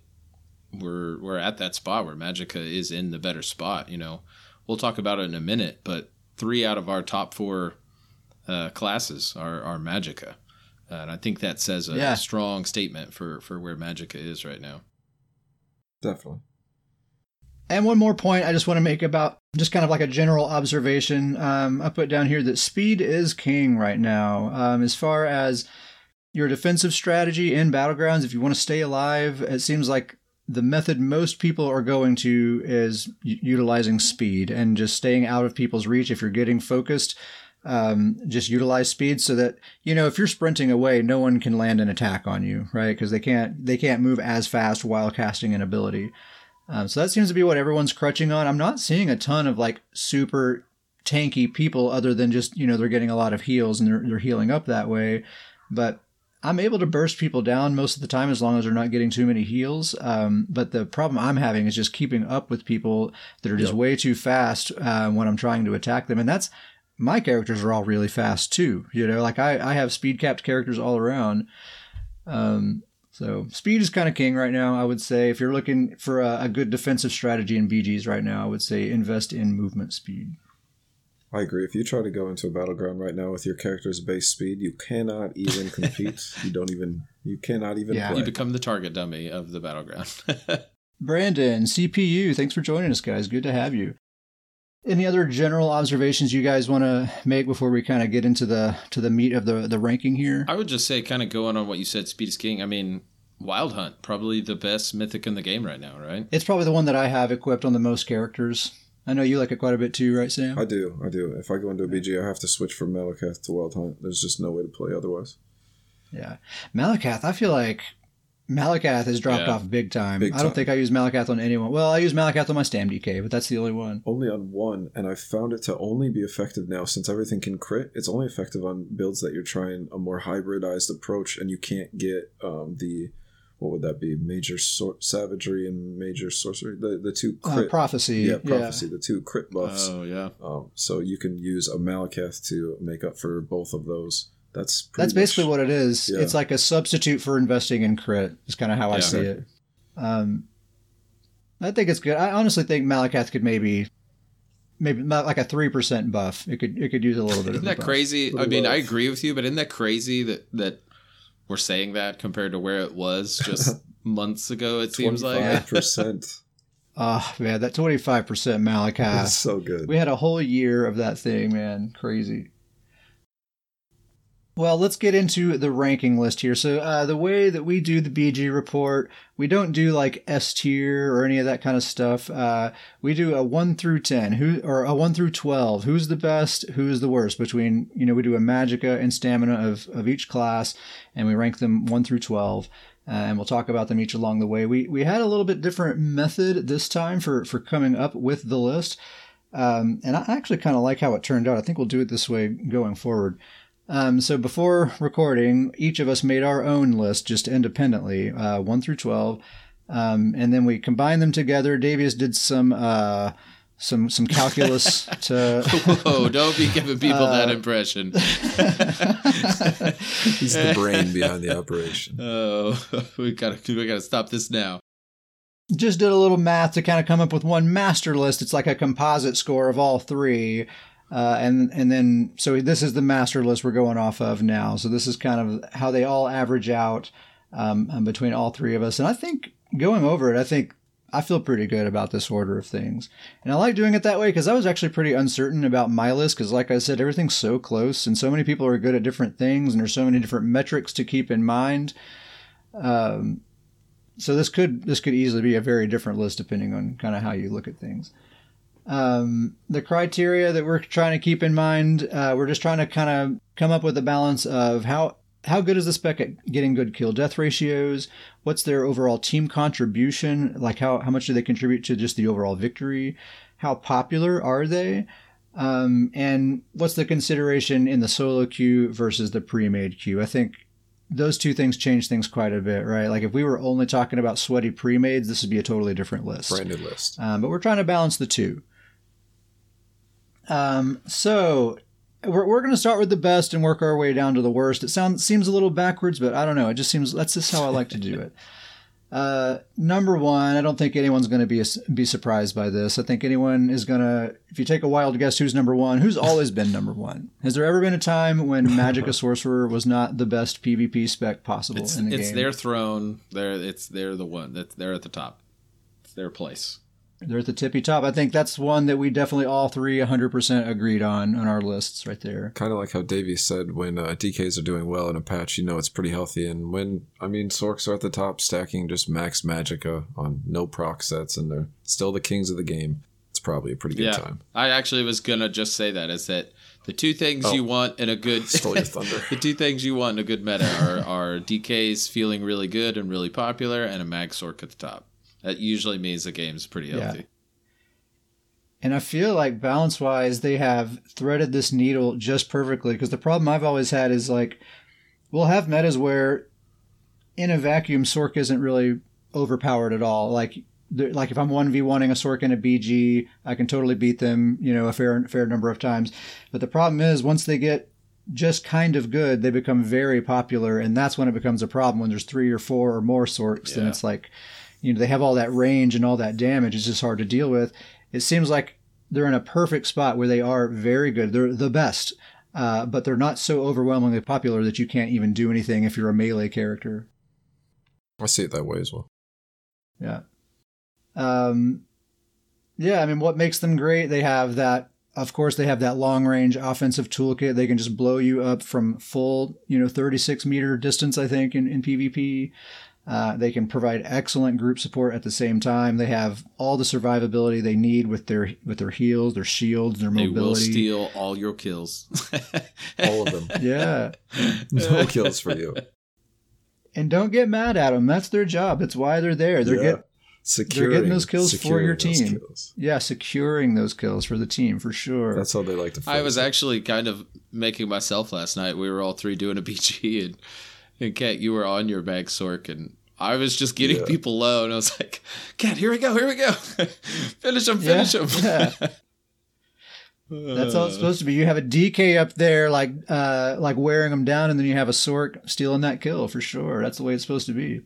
we're, we're at that spot where magica is in the better spot. You know, we'll talk about it in a minute, but three out of our top four uh, classes are, are Magicka and I think that says a yeah. strong statement for for where Magicka is right now. Definitely. And one more point I just want to make about just kind of like a general observation. Um, I put down here that speed is king right now. Um, as far as your defensive strategy in battlegrounds, if you want to stay alive, it seems like the method most people are going to is utilizing speed and just staying out of people's reach. If you're getting focused, um, just utilize speed so that you know if you're sprinting away, no one can land an attack on you, right? Because they can't they can't move as fast while casting an ability. Um, so that seems to be what everyone's crutching on. I'm not seeing a ton of like super tanky people other than just you know they're getting a lot of heals and they're they're healing up that way, but. I'm able to burst people down most of the time as long as they're not getting too many heals. Um, but the problem I'm having is just keeping up with people that are just yep. way too fast uh, when I'm trying to attack them. And that's my characters are all really fast too. You know, like I, I have speed capped characters all around. Um, so speed is kind of king right now. I would say if you're looking for a, a, good defensive strategy in BGs right now, I would say invest in movement speed. I agree. If you try to go into a battleground right now with your character's base speed, you cannot even compete. [LAUGHS] you don't even. You cannot even. Yeah. Play. You become the target dummy of the battleground. [LAUGHS] Brandon, CPU, thanks for joining us, guys. Good to have you. Any other general observations you guys want to make before we kind of get into the to the meat of the the ranking here? I would just say, kind of going on what you said, Speed is King. I mean, Wild Hunt probably the best mythic in the game right now, right? It's probably the one that I have equipped on the most characters. I know you like it quite a bit too, right, Sam? I do, I do. If I go into a BG, I have to switch from Malacath to Wild Hunt. There's just no way to play otherwise. Yeah, Malacath. I feel like Malacath has dropped yeah. off big time. big time. I don't think I use Malacath on anyone. Well, I use Malacath on my Stam DK, but that's the only one. Only on one, and I found it to only be effective now since everything can crit. It's only effective on builds that you're trying a more hybridized approach, and you can't get um, the what would that be? Major sor- savagery and major sorcery. The the two uh, crit, uh, prophecy. Yeah, prophecy. Yeah. The two crit buffs. Oh yeah. Um, so you can use a Malacath to make up for both of those. That's that's basically what it is. Yeah. It's like a substitute for investing in crit. Is kind of how yeah. I see it. Um, I think it's good. I honestly think Malacath could maybe maybe not like a three percent buff. It could it could use a little bit. Isn't of that crazy? I mean, I agree with you, but isn't that crazy that that we're saying that compared to where it was [LAUGHS] just months ago? It seems like percent. Oh man, that twenty five percent Malacath. so good. We had a whole year of that thing, man. Crazy. Well, let's get into the ranking list here. So, uh, the way that we do the BG report, we don't do like S tier or any of that kind of stuff. Uh, we do a one through ten, who or a one through twelve. Who's the best? Who's the worst? Between you know, we do a magica and stamina of of each class, and we rank them one through twelve. Uh, and we'll talk about them each along the way. We we had a little bit different method this time for for coming up with the list, um, and I actually kind of like how it turned out. I think we'll do it this way going forward. Um, so before recording, each of us made our own list just independently, uh, one through twelve, um, and then we combined them together. Davius did some uh, some some calculus [LAUGHS] to. Whoa! Don't be giving people uh, that impression. [LAUGHS] He's the brain behind the operation. [LAUGHS] Oh, we gotta we gotta stop this now. Just did a little math to kind of come up with one master list. It's like a composite score of all three. Uh, and and then so this is the master list we're going off of now. So this is kind of how they all average out um, um, between all three of us. And I think going over it, I think I feel pretty good about this order of things. And I like doing it that way because I was actually pretty uncertain about my list because, like I said, everything's so close and so many people are good at different things and there's so many different metrics to keep in mind. Um, so this could this could easily be a very different list depending on kind of how you look at things. Um, the criteria that we're trying to keep in mind, uh, we're just trying to kind of come up with a balance of how how good is the spec at getting good kill death ratios? What's their overall team contribution? Like how how much do they contribute to just the overall victory? How popular are they? Um, and what's the consideration in the solo queue versus the pre-made queue? I think those two things change things quite a bit, right? Like if we were only talking about sweaty pre-mades, this would be a totally different list. Branded list. Um, but we're trying to balance the two. Um, so we're, we're going to start with the best and work our way down to the worst. It sounds seems a little backwards, but I don't know. It just seems that's just how I like to do it. [LAUGHS] Uh, number one, I don't think anyone's going to be be surprised by this. I think anyone is going to, if you take a wild guess, who's number one? Who's always been number one? Has there ever been a time when [LAUGHS] Magicka Sorcerer was not the best PvP spec possible it's, in the it's their throne. They're it's they're the one that they're at the top. It's their place. They're at the tippy top. I think that's one that we definitely all three 100% agreed on on our lists right there. Kind of like how Davey said when uh, DKs are doing well in a patch, you know it's pretty healthy. And when, I mean, Sorks are at the top, stacking just max Magicka on no proc sets, and they're still the kings of the game. It's probably a pretty good yeah, time. I actually was going to just say that is that the two things Oh. you want in a good [LAUGHS] Stole your [LAUGHS] thunder. the two things you want in a good meta are, are DKs feeling really good and really popular and a mag sork at the top. That usually means the game's pretty Yeah. healthy. And I feel like balance wise, they have threaded this needle just perfectly. Because the problem I've always had is like, we'll have metas where in a vacuum, Sork isn't really overpowered at all. Like, like if I'm one v oneing a Sork and a BG, I can totally beat them, you know, a fair fair number of times. But the problem is once they get just kind of good, they become very popular, and that's when it becomes a problem. When there's three or four or more Sorks, then Yeah. it's like, you know, they have all that range and all that damage. It's just hard to deal with. It seems like they're in a perfect spot where they are very good. They're the best, uh, but they're not so overwhelmingly popular that you can't even do anything if you're a melee character. I see it that way as well. Yeah. Um, yeah, I mean, what makes them great? They have that, of course, they have that long range offensive toolkit. They can just blow you up from full, you know, 36 meter distance, I think, in, in PvP. Uh, they can provide excellent group support at the same time. They have all the survivability they need with their with their heals, their shields, their mobility. They will mobility. steal all your kills. [LAUGHS] All of them. Yeah. [LAUGHS] no kills for you. And don't get mad at them. That's their job. That's why they're there. They're Yeah. get Securing, those kills for your team. yeah, securing those kills for the team for sure. That's how they like to. I was actually kind of making myself last night. We were all three doing a [LAUGHS] BG, and and Kat, you were on your mag sork, and I was just getting Yeah. people low, and I was like, Kat, here we go, here we go, [LAUGHS] finish them, finish them." yeah. [LAUGHS] That's all it's supposed to be. You have a DK up there, like uh, like wearing them down, and then you have a Sork stealing that kill for sure. That's the way it's supposed to be.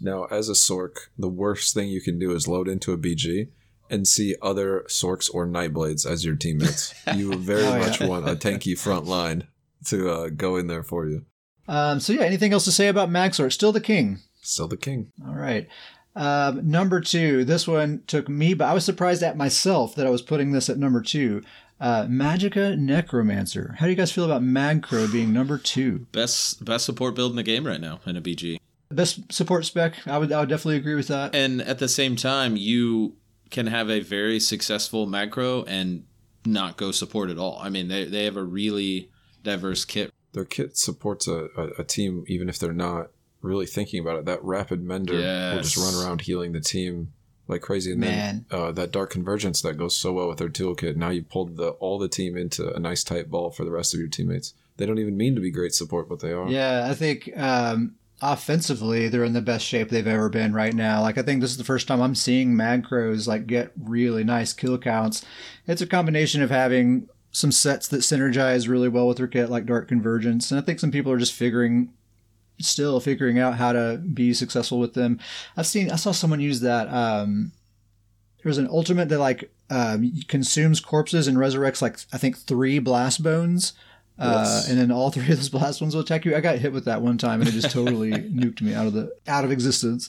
Now, as a Sork, the worst thing you can do is load into a BG and see other Sorks or Nightblades as your teammates. [LAUGHS] you very oh, much want a tanky front line to uh, go in there for you. Um, so yeah, anything else to say about Magsork? Still the king. Still the king. All right. Um, number two, this one took me, but I was surprised at myself that I was putting this at number two. Uh, Magicka Necromancer. How do you guys feel about Magcro being number two? Best best support build in the game right now in a BG. Best support spec. I would I would definitely agree with that. And at the same time, you can have a very successful Magcro and not go support at all. I mean, they they have a really diverse kit. Their kit supports a, a, a team even if they're not really thinking about it. That rapid mender yes. will just run around healing the team like crazy. And Man. then uh, that dark convergence that goes so well with their toolkit. Now you pulled the all the team into a nice tight ball for the rest of your teammates. They don't even mean to be great support, but they are. Yeah, I think um, offensively they're in the best shape they've ever been right now. Like I think this is the first time I'm seeing Magcros like get really nice kill counts. It's a combination of having some sets that synergize really well with their kit, like Dark Convergence, and I think some people are just figuring still figuring out how to be successful with them. I've seen I saw someone use that. Um, there's an ultimate that like um, consumes corpses and resurrects like I think three blast bones. Uh, and then all three of those [LAUGHS] blast bones will attack you. I got hit with that one time, and it just totally [LAUGHS] nuked me out of the out of existence.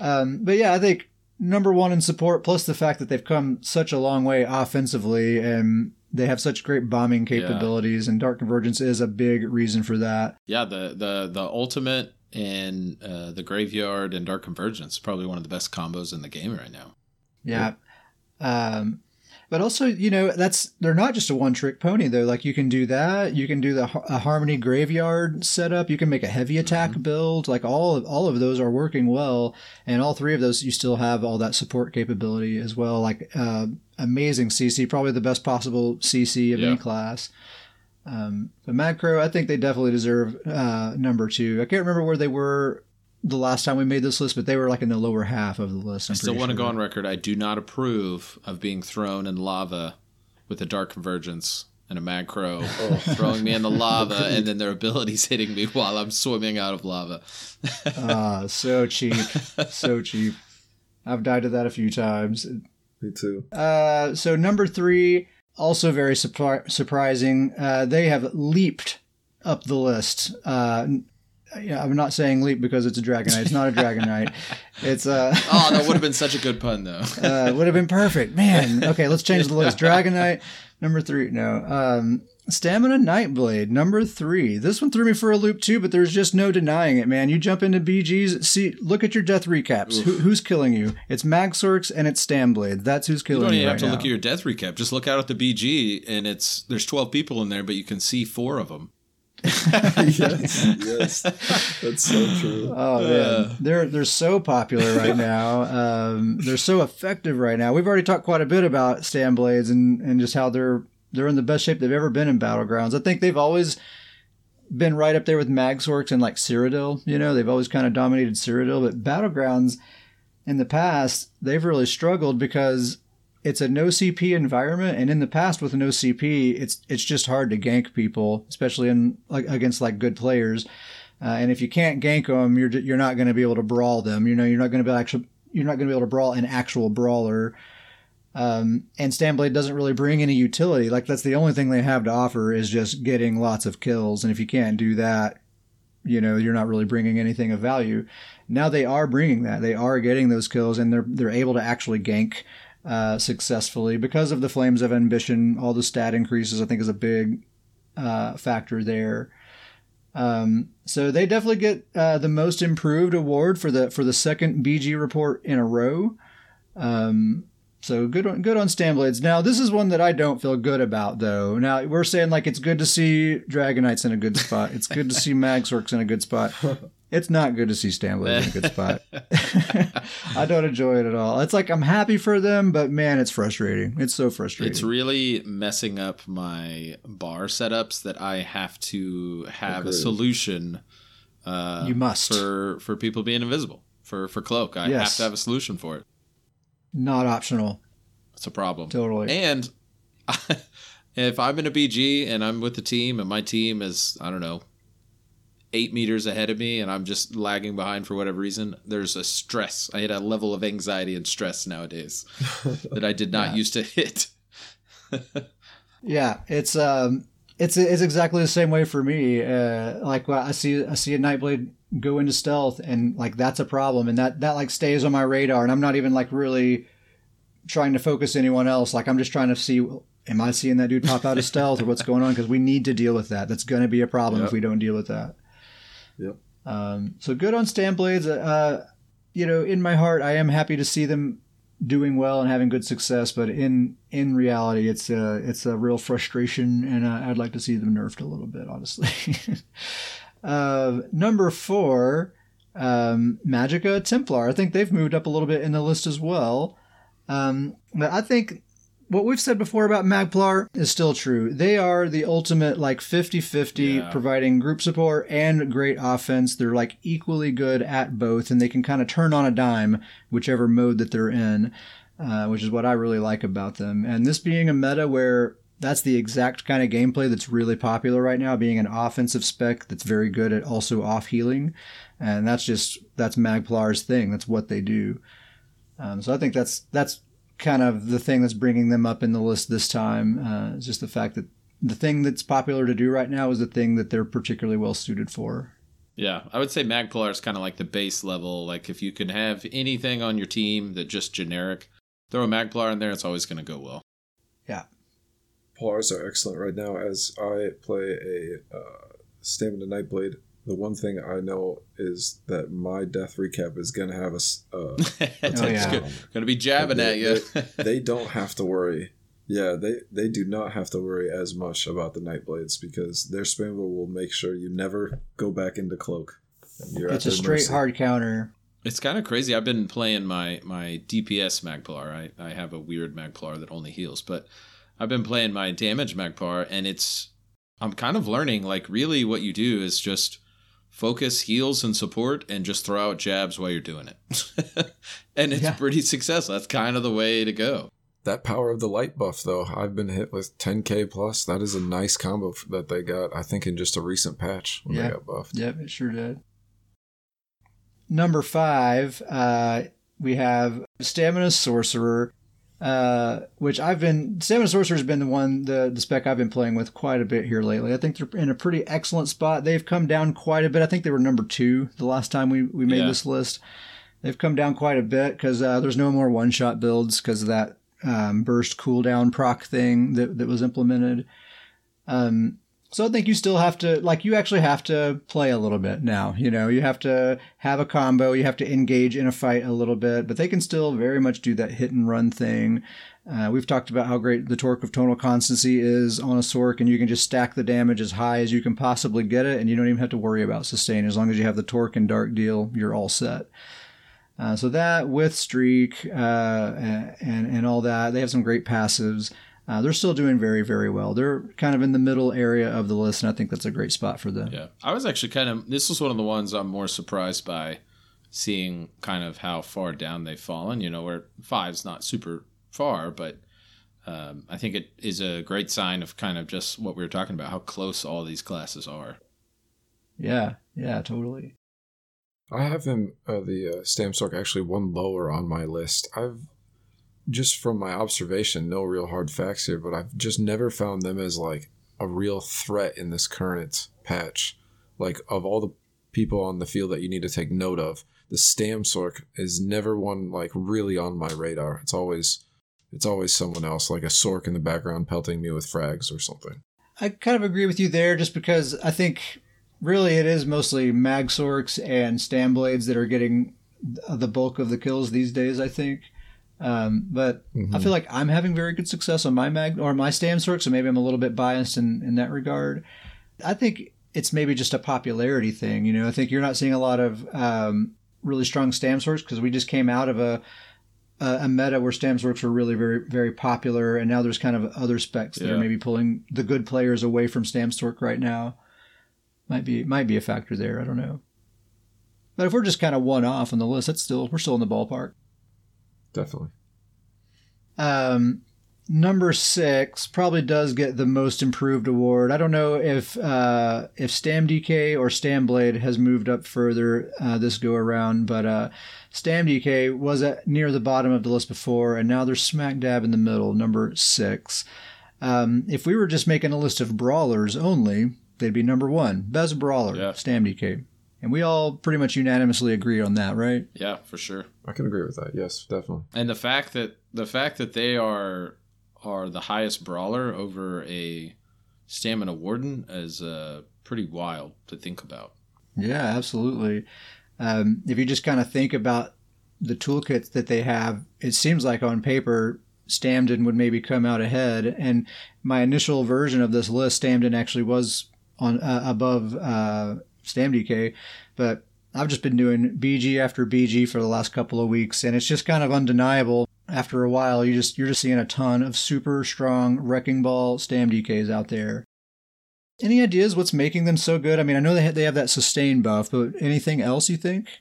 Um, but yeah, I think number one in support, plus the fact that they've come such a long way offensively, and they have such great bombing capabilities, yeah. and Dark Convergence is a big reason for that. Yeah, the the the ultimate and uh, the graveyard and Dark Convergence probably one of the best combos in the game right now. Yeah. Um, but also, you know, that's they're not just a one trick pony though. Like you can do that. You can do the a Harmony Graveyard setup. You can make a heavy attack mm-hmm. build. Like all of all of those are working well, and all three of those you still have all that support capability as well. Like uh, amazing CC, probably the best possible CC of yeah. any class. Um, but I think they definitely deserve uh, number two. I can't remember where they were the last time we made this list, but they were like in the lower half of the list. I'm i still want sure. to go on record. I do not approve of being thrown in lava with a dark convergence and a Magcro oh. [LAUGHS] throwing me in the [LAUGHS] lava and then their abilities hitting me while I'm swimming out of lava. Ah, so cheap, so [LAUGHS] cheap. I've died to that a few times. Me too. Uh, so number three, also very surpri- surprising. Uh, they have leaped up the list. Uh, yeah, I'm not saying leap because it's a Dragon Knight. It's not a Dragon Knight. [LAUGHS] It's uh Oh, that would have been such a good pun though. [LAUGHS] uh would have been perfect. Man. Okay, let's change the list. [LAUGHS] Dragon Knight number 3. No. Um Stamina Nightblade number 3. This one threw me for a loop too, but there's just no denying it, man. You jump into BGs, see look at your death recaps. Who, who's killing you? It's Magsorks and it's Stamblade. That's who's killing you. Don't even have to now. look at your death recap. Just look out at the BG and it's there's 12 people in there, but you can see 4 of them. Yes, yes, that's so true. Oh man, uh. they're they're so popular right now. Um, they're so effective right now. We've already talked quite a bit about Stamblades and and just how they're they're in the best shape they've ever been in battlegrounds. I think they've always been right up there with Magsorks and like Cyrodiil. You know, they've always kind of dominated Cyrodiil, but battlegrounds in the past they've really struggled because it's a no CP environment, and in the past with no CP, it's it's just hard to gank people, especially in like against like good players. Uh, and if you can't gank them, you're you're not going to be able to brawl them. You know, you're not going to be actually you're not going to be able to brawl an actual brawler. Um, and Stamblade doesn't really bring any utility. Like that's the only thing they have to offer is just getting lots of kills. And if you can't do that, you know, you're not really bringing anything of value. Now they are bringing that. They are getting those kills, and they're they're able to actually gank uh, successfully because of the Flames of Ambition. All the stat increases, I think, is a big uh, factor there. Um, so they definitely get uh, the most improved award for the for the second BG report in a row. Um, so good on good on Stamblades. Now this is one that I don't feel good about though. Now we're saying like it's good to see Dragon Knights in a good spot. It's good to see [LAUGHS] Magsorks in a good spot. It's not good to see Stanley in a good spot. [LAUGHS] I don't enjoy it at all. It's like I'm happy for them, but man, it's frustrating. It's so frustrating. It's really messing up my bar setups that I have to have Agreed. a solution. Uh, you must for for people being invisible for for cloak. I yes. have to have a solution for it. Not optional. It's a problem. Totally. And [LAUGHS] if I'm in a BG and I'm with the team and my team is I don't know eight meters ahead of me and I'm just lagging behind for whatever reason, there's a stress. I had a level of anxiety and stress nowadays [LAUGHS] that I did not yeah. used to hit. [LAUGHS] yeah, it's um, it's it's exactly the same way for me. Uh, like well, I see I see a Nightblade go into stealth, and like that's a problem, and that that like stays on my radar, and I'm not even like really trying to focus anyone else. Like I'm just trying to see am I seeing that dude pop out of stealth or what's going on? Because we need to deal with that. That's going to be a problem yep. if we don't deal with that. Um, so good on Stamblades. Uh, you know, in my heart, I am happy to see them doing well and having good success. But in in reality, it's a it's a real frustration, and uh, I'd like to see them nerfed a little bit, honestly. [LAUGHS] uh, number four, um, Magicka Templar. I think they've moved up a little bit in the list as well. Um, but I think what we've said before about Magplar is still true. They are the ultimate like 50-50 yeah. providing group support and great offense. They're like equally good at both and they can kind of turn on a dime whichever mode that they're in, uh, which is what I really like about them. And this being a meta where that's the exact kind of gameplay that's really popular right now, being an offensive spec that's very good at also off healing. And that's just that's Magplar's thing. That's what they do. Um, so I think that's that's kind of the thing that's bringing them up in the list this time. Uh, just the fact that the thing that's popular to do right now is the thing that they're particularly well suited for. Yeah, I would say Magplar is kind of like the base level. Like if you can have anything on your team that just generic, throw a Magplar in there, it's always going to go well. Yeah. Polars are excellent right now as I play a uh, Stamina Nightblade the one thing I know is that my death recap is going to have a. Uh, [LAUGHS] a oh, yeah. Going to be jabbing they, at you. they, [LAUGHS] they, don't have to worry. Yeah, they, they do not have to worry as much about the Nightblades because their spamble will make sure you never go back into cloak. it's a straight mercy. hard counter. It's kind of crazy. I've been playing my my DPS Magplar. I, I have a weird Magplar that only heals, but I've been playing my damage Magplar, and it's I'm kind of learning like really what you do is just focus, heals, and support, and just throw out jabs while you're doing it. [LAUGHS] and it's yeah. pretty successful. That's kind of the way to go. That power of the light buff, though, I've been hit with 10k plus. That is a nice combo that they got, I think, in just a recent patch when yeah. they got buffed. Yep, it sure did. Number five, uh, we have Stamina Sorcerer. Uh, which I've been Stamina Sorcerer has been the one the the spec I've been playing with quite a bit here lately. I think they're in a pretty excellent spot. They've come down quite a bit. I think they were number two the last time we we made yeah. this list. They've come down quite a bit because uh, there's no more one shot builds because of that um, burst cooldown proc thing that that was implemented. Um, so I think you still have to, like, you actually have to play a little bit now. You know, you have to have a combo, you have to engage in a fight a little bit, but they can still very much do that hit and run thing. Uh, we've talked about how great the Torc of tonal constancy is on a Sork, and you can just stack the damage as high as you can possibly get it, and you don't even have to worry about sustain. As long as you have the Torc and dark deal, you're all set. Uh, so that with streak uh, and and all that, they have some great passives. Uh, they're still doing very, very well. They're kind of in the middle area of the list, and I think that's a great spot for them. Yeah, I was actually kind of. This was one of the ones I'm more surprised by, seeing kind of how far down they've fallen. You know, where five's not super far, but um, I think it is a great sign of kind of just what we were talking about, how close all these classes are. Yeah, yeah, totally. I have him, uh, the uh, Stam Sorc, actually one lower on my list. I've just from my observation, no real hard facts here, but I've just never found them as like a real threat in this current patch. Like of all the people on the field that you need to take note of, the Stam Sorc is never one like really on my radar. It's always it's always someone else, like a Sorc in the background pelting me with frags or something. I kind of agree with you there, just because I think really it is mostly Mag Sorcs and Stamblades that are getting the bulk of the kills these days. I think. Um, but mm-hmm. I feel like I'm having very good success on my mag or my Stam Sorc, so maybe I'm a little bit biased in, in that regard. I think it's maybe just a popularity thing. You know, I think you're not seeing a lot of um, really strong Stam Sorcs because we just came out of a, a, meta where Stam Sorcs were really very very popular, and now there's kind of other specs yeah. that are maybe pulling the good players away from Stam Sorc right now. Might be might be a factor there. I don't know. But if we're just kind of one off on the list, that's still we're still in the ballpark. Definitely. Um, number six probably does get the most improved award. I don't know if uh, if Stam DK or Stam Blade has moved up further uh, this go around, but uh, Stam DK was at near the bottom of the list before, and now they're smack dab in the middle, number six. Um, if we were just making a list of brawlers only, they'd be number one, best brawler, yeah. Stam DK. And we all pretty much unanimously agree on that, right? Yeah, for sure. I can agree with that. Yes, definitely. And the fact that the fact that they are are the highest brawler over a stamina warden is uh, pretty wild to think about. Yeah, absolutely. Um, if you just kind of think about the toolkits that they have, it seems like on paper Stamden would maybe come out ahead. And my initial version of this list, Stamden actually was on uh, above uh, StamDK, but I've just been doing BG after BG for the last couple of weeks, and it's just kind of undeniable after a while, you just you're just seeing a ton of super strong wrecking ball stam DKs out there. Any ideas what's making them so good? I mean, I know they have, they have that sustain buff, but anything else you think?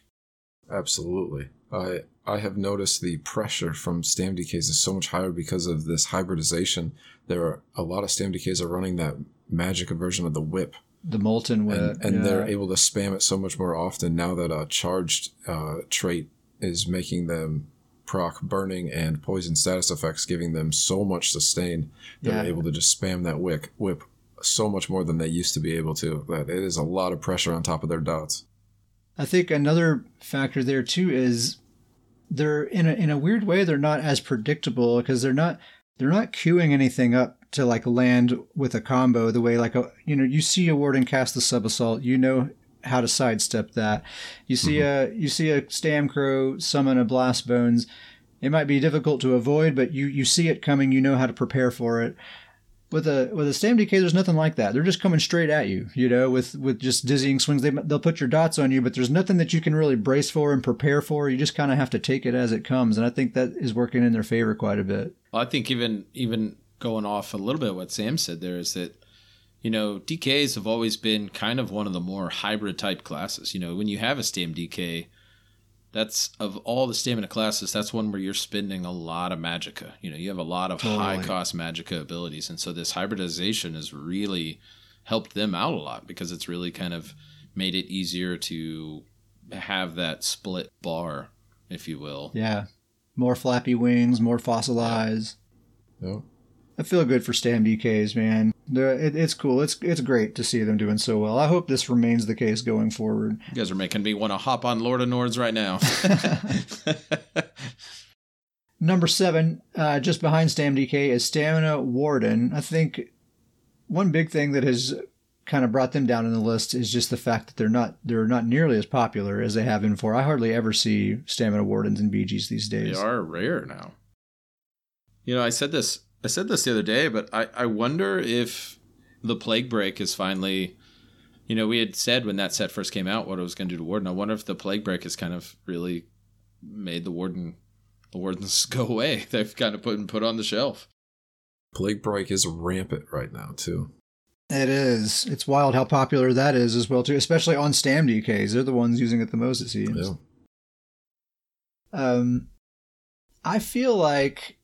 Absolutely. I I have noticed the pressure from stam DKs is so much higher because of this hybridization. There are a lot of stam DKs are running that magic version of the whip. The molten and, and yeah. they're able to spam it so much more often now that a charged uh, trait is making them proc burning and poison status effects, giving them so much sustain. They're yeah. able to just spam that wick, whip so much more than they used to be able to. That it is a lot of pressure on top of their dots. I think another factor there too is they're in a in a weird way they're not as predictable because they're not they're not queuing anything up to like land with a combo the way like a you know you see a warden cast the sub assault you know how to sidestep that. You see mm-hmm. a you see a Stamcro summon a Blast Bones. It might be difficult to avoid, but you you see it coming. You know how to prepare for it. With a with a Stam DK, there's nothing like that. They're just coming straight at you. You know, with with just dizzying swings. They they'll put your dots on you, but there's nothing that you can really brace for and prepare for. You just kind of have to take it as it comes, and I think that is working in their favor quite a bit. Well, I think even even going off a little bit what Sam said there is that you know, DKs have always been kind of one of the more hybrid type classes. You know, when you have a Stam DK, that's of all the stamina classes, that's one where you're spending a lot of magicka. You know, you have a lot of totally. high cost magicka abilities. And so this hybridization has really helped them out a lot because it's really kind of made it easier to have that split bar, if you will. Yeah. More flappy wings, more fossilize. Yep. I feel good for Stam DKs, man. It, it's cool. It's it's great to see them doing so well. I hope this remains the case going forward. You guys are making me want to hop on Lord of Nords right now. [LAUGHS] [LAUGHS] Number seven, uh, just behind Stam DK, is Stamina Warden. I think one big thing that has kind of brought them down in the list is just the fact that they're not they're not nearly as popular as they have been for. I hardly ever see Stamina Wardens in BGs these days. They are rare now. You know, I said this I said this the other day, but I, I wonder if the plague break is finally you know, we had said when that set first came out what it was gonna do to Warden. I wonder if the plague break has kind of really made the Warden the Wardens [LAUGHS] go away. They've kind of put put on the shelf. Plague break is rampant right now too. It is. It's wild how popular that is as well too, especially on Stam DKs. They're the ones using it the most, it seems. Yeah. Um, I feel like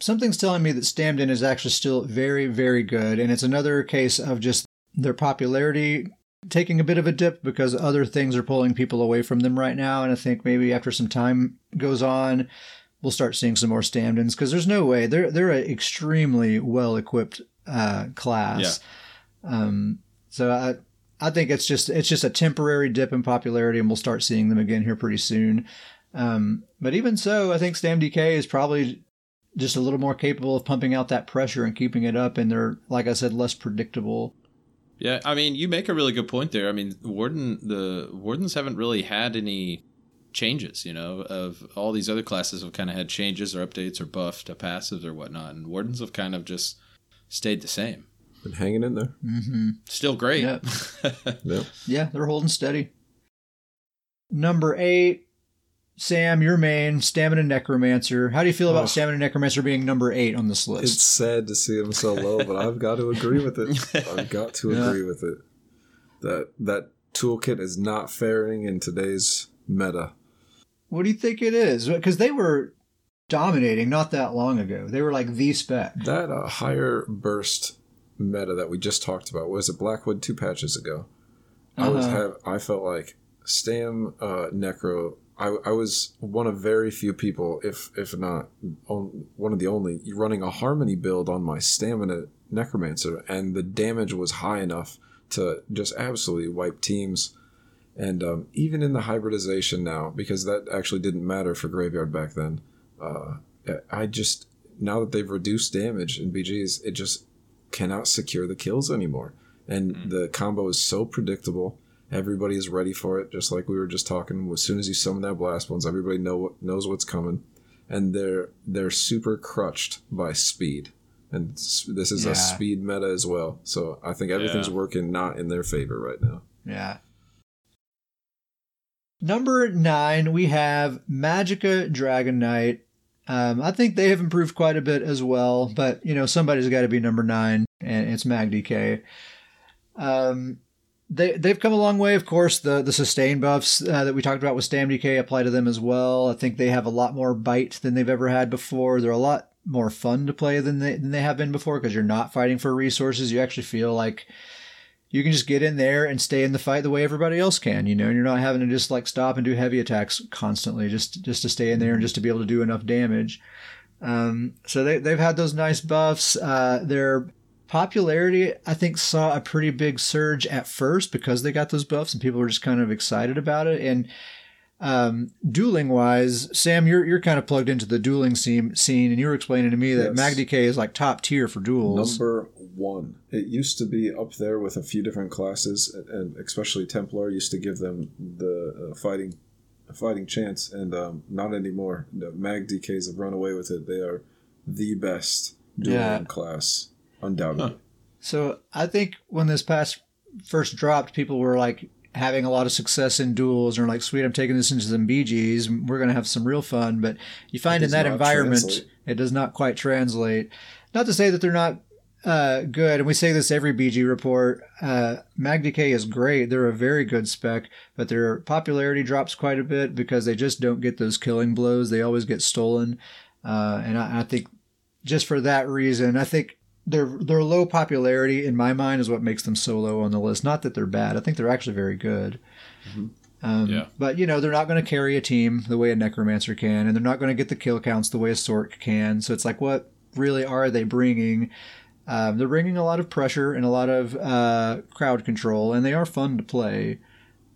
something's telling me that Stamden is actually still very, very good. And it's another case of just their popularity taking a bit of a dip because other things are pulling people away from them right now. And I think maybe after some time goes on, we'll start seeing some more Stamdens because there's no way they're they're an extremely well equipped uh, class. Yeah. Um, so I I think it's just it's just a temporary dip in popularity, and we'll start seeing them again here pretty soon. Um, but even so, I think Stam DK is probably just a little more capable of pumping out that pressure and keeping it up, and they're like I said, less predictable. Yeah, I mean, you make a really good point there. I mean, Warden the Wardens haven't really had any changes, you know, of all these other classes have kind of had changes or updates or buffed to passives or whatnot, and Wardens have kind of just stayed the same. Been hanging in there. Mm-hmm. Still great. Yeah. [LAUGHS] Yeah, they're holding steady. Number eight, Sam, your main Stamina Necromancer. How do you feel about oh. Stamina Necromancer being number eight on this list? It's sad to see him so low, but I've got to agree with it. [LAUGHS] I've got to yeah. agree with it. That that toolkit is not faring in today's meta. What do you think it is? Because they were dominating not that long ago. They were like the spec. That uh, higher burst meta that we just talked about was it Blackwood two patches ago. Uh-huh. I was uh-huh. have I felt like Stam uh, Necro. I, I was one of very few people, if if not on, one of the only, running a harmony build on my stamina necromancer, and the damage was high enough to just absolutely wipe teams. And um, even in the hybridization now, because that actually didn't matter for graveyard back then, uh, I just now that they've reduced damage in BGs, it just cannot secure the kills anymore. And mm. the combo is so predictable. Everybody is ready for it, just like we were just talking. As soon as you summon that blast bones, everybody know what, knows what's coming, and they're they're super crutched by speed. And this is yeah. a speed meta as well. So I think everything's yeah. working not in their favor right now. Yeah. Number nine, we have Magica Dragon Knight. Um, I think they have improved quite a bit as well, but you know somebody's got to be number nine, and it's MagDK. Um, they they've come a long way. Of course, the the sustain buffs uh, that we talked about with Stam DK apply to them as well. I think they have a lot more bite than they've ever had before. They're a lot more fun to play than they than they have been before because you're not fighting for resources. You actually feel like you can just get in there and stay in the fight the way everybody else can, you know, and you're not having to just like stop and do heavy attacks constantly just just to stay in there and just to be able to do enough damage. Um, so they they've had those nice buffs. Uh, their popularity, I think, saw a pretty big surge at first because they got those buffs and people were just kind of excited about it. And um, dueling wise, Sam, you're you're kind of plugged into the dueling scene, scene and you were explaining to me that yes. MagDK is like top tier for duels. Number one. It used to be up there with a few different classes, and especially Templar used to give them the uh, fighting fighting chance, and um, not anymore. The Mag DKs have run away with it. They are the best dueling yeah. class, undoubtedly. Huh. So I think when this pass first dropped, people were like having a lot of success in duels and are like, sweet, I'm taking this into some BGs. We're going to have some real fun. But you find in that environment, translate. it does not quite translate. Not to say that they're not uh, good, and we say this every BG report. Uh, MagDK is great; they're a very good spec, but their popularity drops quite a bit because they just don't get those killing blows. They always get stolen, uh, and I, I, think just for that reason, I think their their low popularity in my mind is what makes them so low on the list. Not that they're bad; I think they're actually very good. Mm-hmm. Um, yeah. But you know they're not going to carry a team the way a necromancer can, and they're not going to get the kill counts the way a sork can. So it's like, what really are they bringing? Um, they're bringing a lot of pressure and a lot of uh, crowd control, and they are fun to play.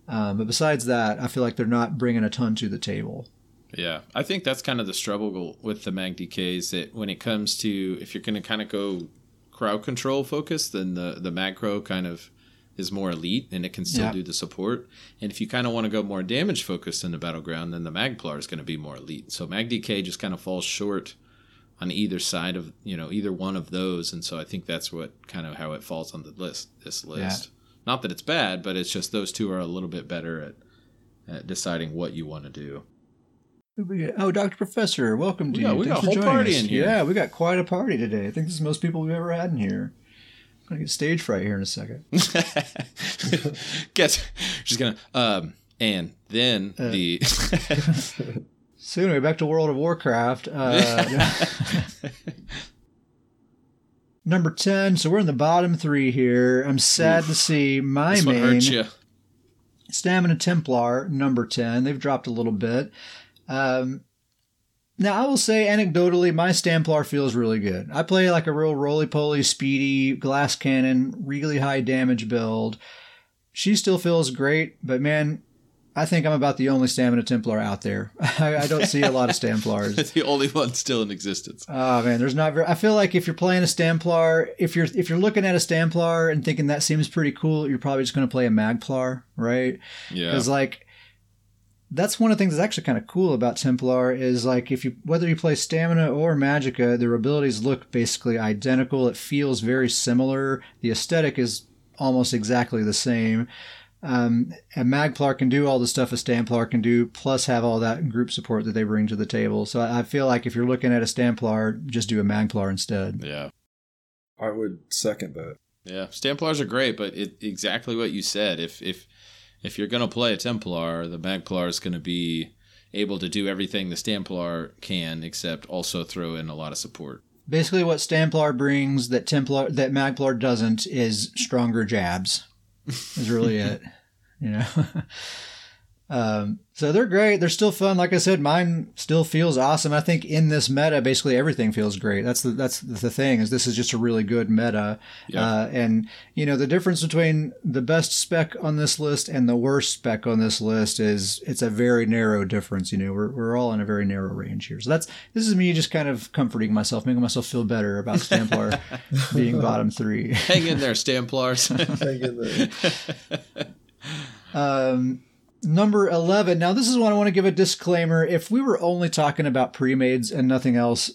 Um, but besides that, I feel like they're not bringing a ton to the table. Yeah, I think that's kind of the struggle with the Mag DKs that when it comes to if you're going to kind of go crowd control focus, then the the Magcro kind of is more elite and it can still yeah. do the support. And if you kind of want to go more damage focused in the battleground, then the Magplar is going to be more elite. So Mag DK just kind of falls short on either side of you know either one of those, and so I think that's what kind of how it falls on the list. This list, yeah. not that it's bad, but it's just those two are a little bit better at, at deciding what you want to do. Oh, Doctor Professor, welcome to we got, you. We Thanks got a whole party us. in here. Yeah, we got quite a party today. I think this is the most people we've ever had in here. I'm gonna get stage fright here in a second. [LAUGHS] Guess she's gonna um and then uh, the [LAUGHS] So anyway, back to World of Warcraft. Uh, [LAUGHS] number ten. So we're in the bottom three here. I'm sad Oof. to see my main Stamina Templar number ten. They've dropped a little bit. Um, now I will say anecdotally, my Stamplar feels really good. I play like a real roly poly, speedy glass cannon, really high damage build. She still feels great, but man, I think I'm about the only stamina Templar out there. [LAUGHS] I, I don't see a lot of Stamplars. It's [LAUGHS] the only one still in existence. Oh man, there's not very. I feel like if you're playing a Stamplar, if you're if you're looking at a Stamplar and thinking that seems pretty cool, you're probably just going to play a Magplar, right? Yeah. Because like that's one of the things that's actually kind of cool about Templar is like if you whether you play Stamina or Magica, their abilities look basically identical. It feels very similar. The aesthetic is almost exactly the same. Um, and Magplar can do all the stuff a Stamplar can do, plus have all that group support that they bring to the table. So I feel like if you're looking at a Stamplar, just do a Magplar instead. Yeah. I would second that. Yeah, Stamplars are great, but it, exactly what you said. If if if you're gonna play a Templar, the Magplar is gonna be able to do everything the Stamplar can, except also throw in a lot of support. Basically, what Stamplar brings that Templar that Magplar doesn't is stronger jabs. Is really [LAUGHS] it. You know. [LAUGHS] Um, so they're great. They're still fun. Like I said, mine still feels awesome. I think in this meta, basically everything feels great. That's the that's the thing is this is just a really good meta. Yeah. Uh, and you know the difference between the best spec on this list and the worst spec on this list is it's a very narrow difference. You know we're we're all in a very narrow range here. So that's this is me just kind of comforting myself, making myself feel better about Stamplar [LAUGHS] being bottom three. Hang in there, Stamplars. [LAUGHS] Hang in there. [LAUGHS] um Number 11. Now, this is what I want to give a disclaimer. If we were only talking about pre-mades and nothing else,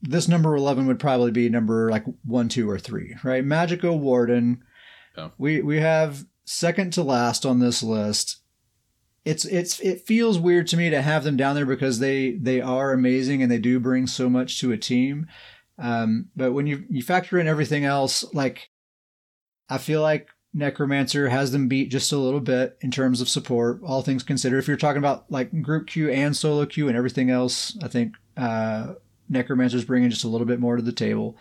this number 11 would probably be number like 1, 2, or 3, right? Magica Warden. Oh. We, we have second to last on this list. It's it's it feels weird to me to have them down there because they they are amazing and they do bring so much to a team. Um, but when you you factor in everything else, like I feel like Necromancer has them beat just a little bit in terms of support, all things considered. If you're talking about like group queue and solo queue and everything else, I think uh, Necromancer's bringing just a little bit more to the table.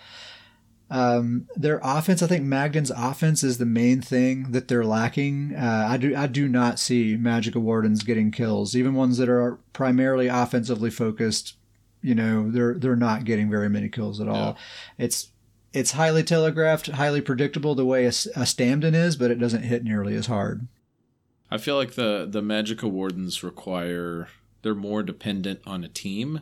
Um, their offense, I think Magdan's offense is the main thing that they're lacking. Uh, I do I do not see Magic Wardens getting kills, even ones that are primarily offensively focused. You know, they're they're not getting very many kills at all. It's it's highly telegraphed, highly predictable the way a, a Stamden is, but it doesn't hit nearly as hard. I feel like the the Magica Wardens require they're more dependent on a team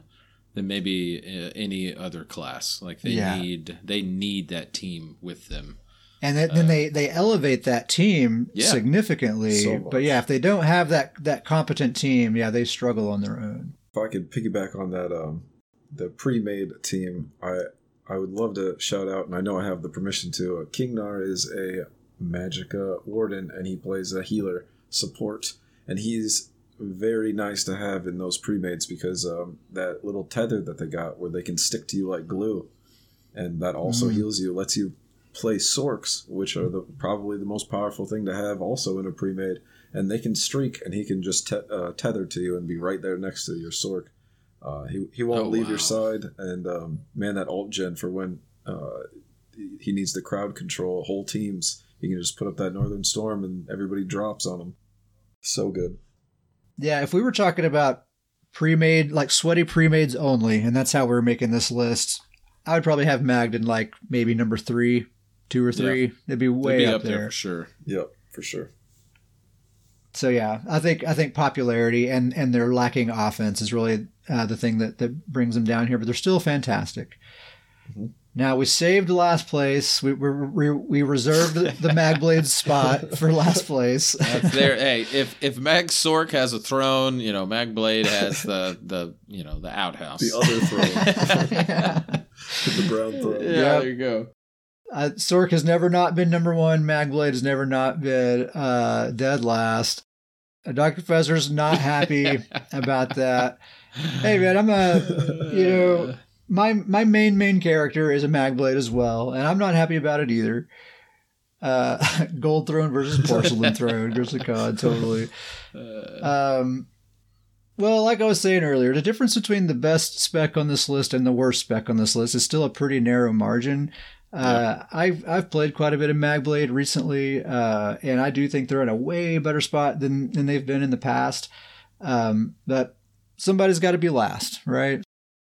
than maybe uh, any other class. Like they yeah. need they need that team with them. And then, uh, then they, they elevate that team yeah. significantly. So but yeah, if they don't have that that competent team, yeah, they struggle on their own. If I could piggyback on that, um, the pre-made team, I I would love to shout out, and I know I have the permission to. Uh, Kingnar is a Magica Warden, and he plays a healer support, and he's very nice to have in those pre-mades because um, that little tether that they got where they can stick to you like glue, and that also mm. heals you, lets you play Sorks, which are the probably the most powerful thing to have also in a pre-made, and they can streak, and he can just te- uh, tether to you and be right there next to your Sork. Uh, he he won't oh, leave wow. your side, and um, man, that alt gen for when uh, he needs the crowd control whole teams. He can just put up that Northern Storm, and everybody drops on him. So good. Yeah, if we were talking about pre-made, like sweaty pre-mades only, and that's how we're making this list, I would probably have Magdan like maybe number three, two or three. Yeah. It'd be way be up, up there. there for sure. Yep, for sure so yeah, I think I think popularity and and their lacking offense is really uh, the thing that that brings them down here. But they're still fantastic. Mm-hmm. Now we saved last place. We we, we reserved the Magblade spot [LAUGHS] for last place. That's [LAUGHS] there. Hey, if if Mag Sork has a throne, you know Magblade has the the you know the outhouse, the other throne, [LAUGHS] the brown throne. Yeah, yep. there you go. Uh, Sork has never not been number one. Magblade has never not been uh, dead last. Uh, Dr. Professor's not happy [LAUGHS] about that. Hey man, I'm a you know my my main main character is a Magblade as well, and I'm not happy about it either. Uh, [LAUGHS] Gold Throne versus Porcelain Throne, [LAUGHS] Grizzly Cod, totally. Um, well, like I was saying earlier, the difference between the best spec on this list and the worst spec on this list is still a pretty narrow margin. Uh, I've I've played quite a bit of Magblade recently, uh, and I do think they're in a way better spot than than they've been in the past. Um, but somebody's got to be last, right?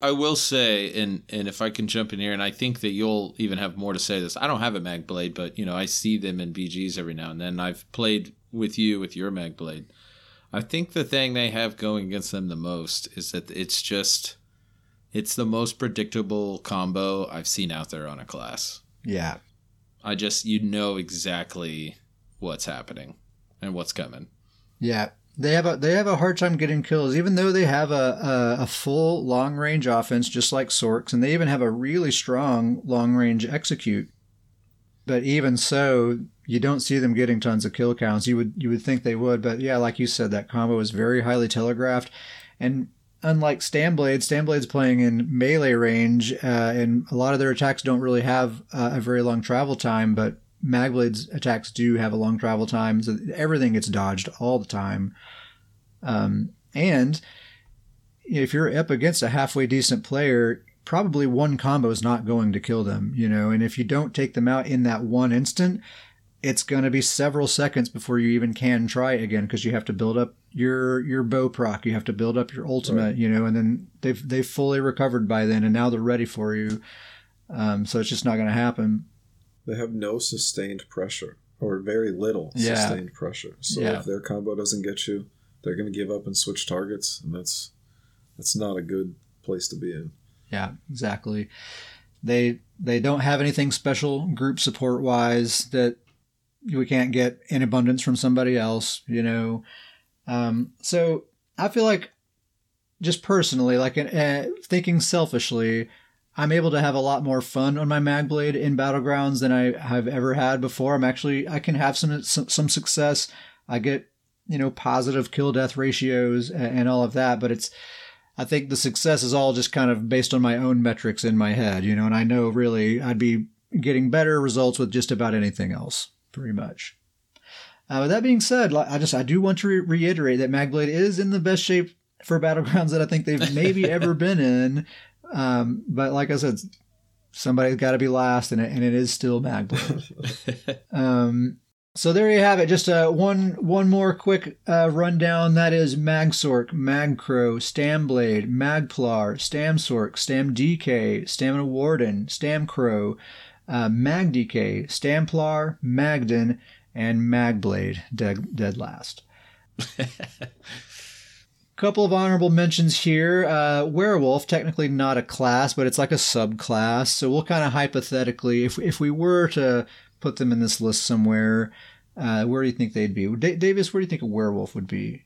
I will say, and and if I can jump in here, and I think that you'll even have more to say this. I don't have a Magblade, but you know I see them in BGs every now and then. I've played with you with your Magblade. I think the thing they have going against them the most is that it's just it's the most predictable combo I've seen out there on a class. Yeah. I just you know exactly what's happening and what's coming. Yeah. They have a they have a hard time getting kills, even though they have a, a, a full long range offense just like Sorks, and they even have a really strong long range execute. But even so, you don't see them getting tons of kill counts. You would you would think they would, but yeah, like you said, that combo is very highly telegraphed. And unlike Stamblade, Stamblade's playing in melee range, uh, and a lot of their attacks don't really have uh, a very long travel time, but Magblade's attacks do have a long travel time, so everything gets dodged all the time. Um, and if you're up against a halfway decent player, probably one combo is not going to kill them, you know. And if you don't take them out in that one instant, it's going to be several seconds before you even can try again because you have to build up your your bow proc, you have to build up your ultimate, right. you know, and then they've they've fully recovered by then, and now they're ready for you. Um, so it's just not going to happen. They have no sustained pressure or very little yeah. sustained pressure. So yeah. if their combo doesn't get you, they're going to give up and switch targets, and that's that's not a good place to be in. Yeah, exactly. They they don't have anything special group support wise that we can't get in abundance from somebody else, you know. Um, so I feel like, just personally, like uh, thinking selfishly, I'm able to have a lot more fun on my Magblade in battlegrounds than I have ever had before. I'm actually I can have some some, some success. I get you know positive kill death ratios and, and all of that, but it's I think the success is all just kind of based on my own metrics in my head, you know, and I know really I'd be getting better results with just about anything else pretty much. Uh, with that being said, I just I do want to re- reiterate that Magblade is in the best shape for battlegrounds [LAUGHS] that I think they've maybe ever been in. Um, but like I said, somebody's got to be last, and it, and it is still Magblade. [LAUGHS] um, so there you have it. Just uh, one one more quick uh, rundown. That is Magsork, Magcro, Stamblade, Magplar, Stamsork, Stamdk, Stamina Warden, Stamcro, uh, MagDK, Stamplar, Magden, and Magblade, dead, dead last. [LAUGHS] Couple of honorable mentions here. Uh, werewolf, technically not a class, but it's like a subclass. So we'll kind of hypothetically, if if we were to put them in this list somewhere, uh, where do you think they'd be? D- Davius, where do you think a werewolf would be?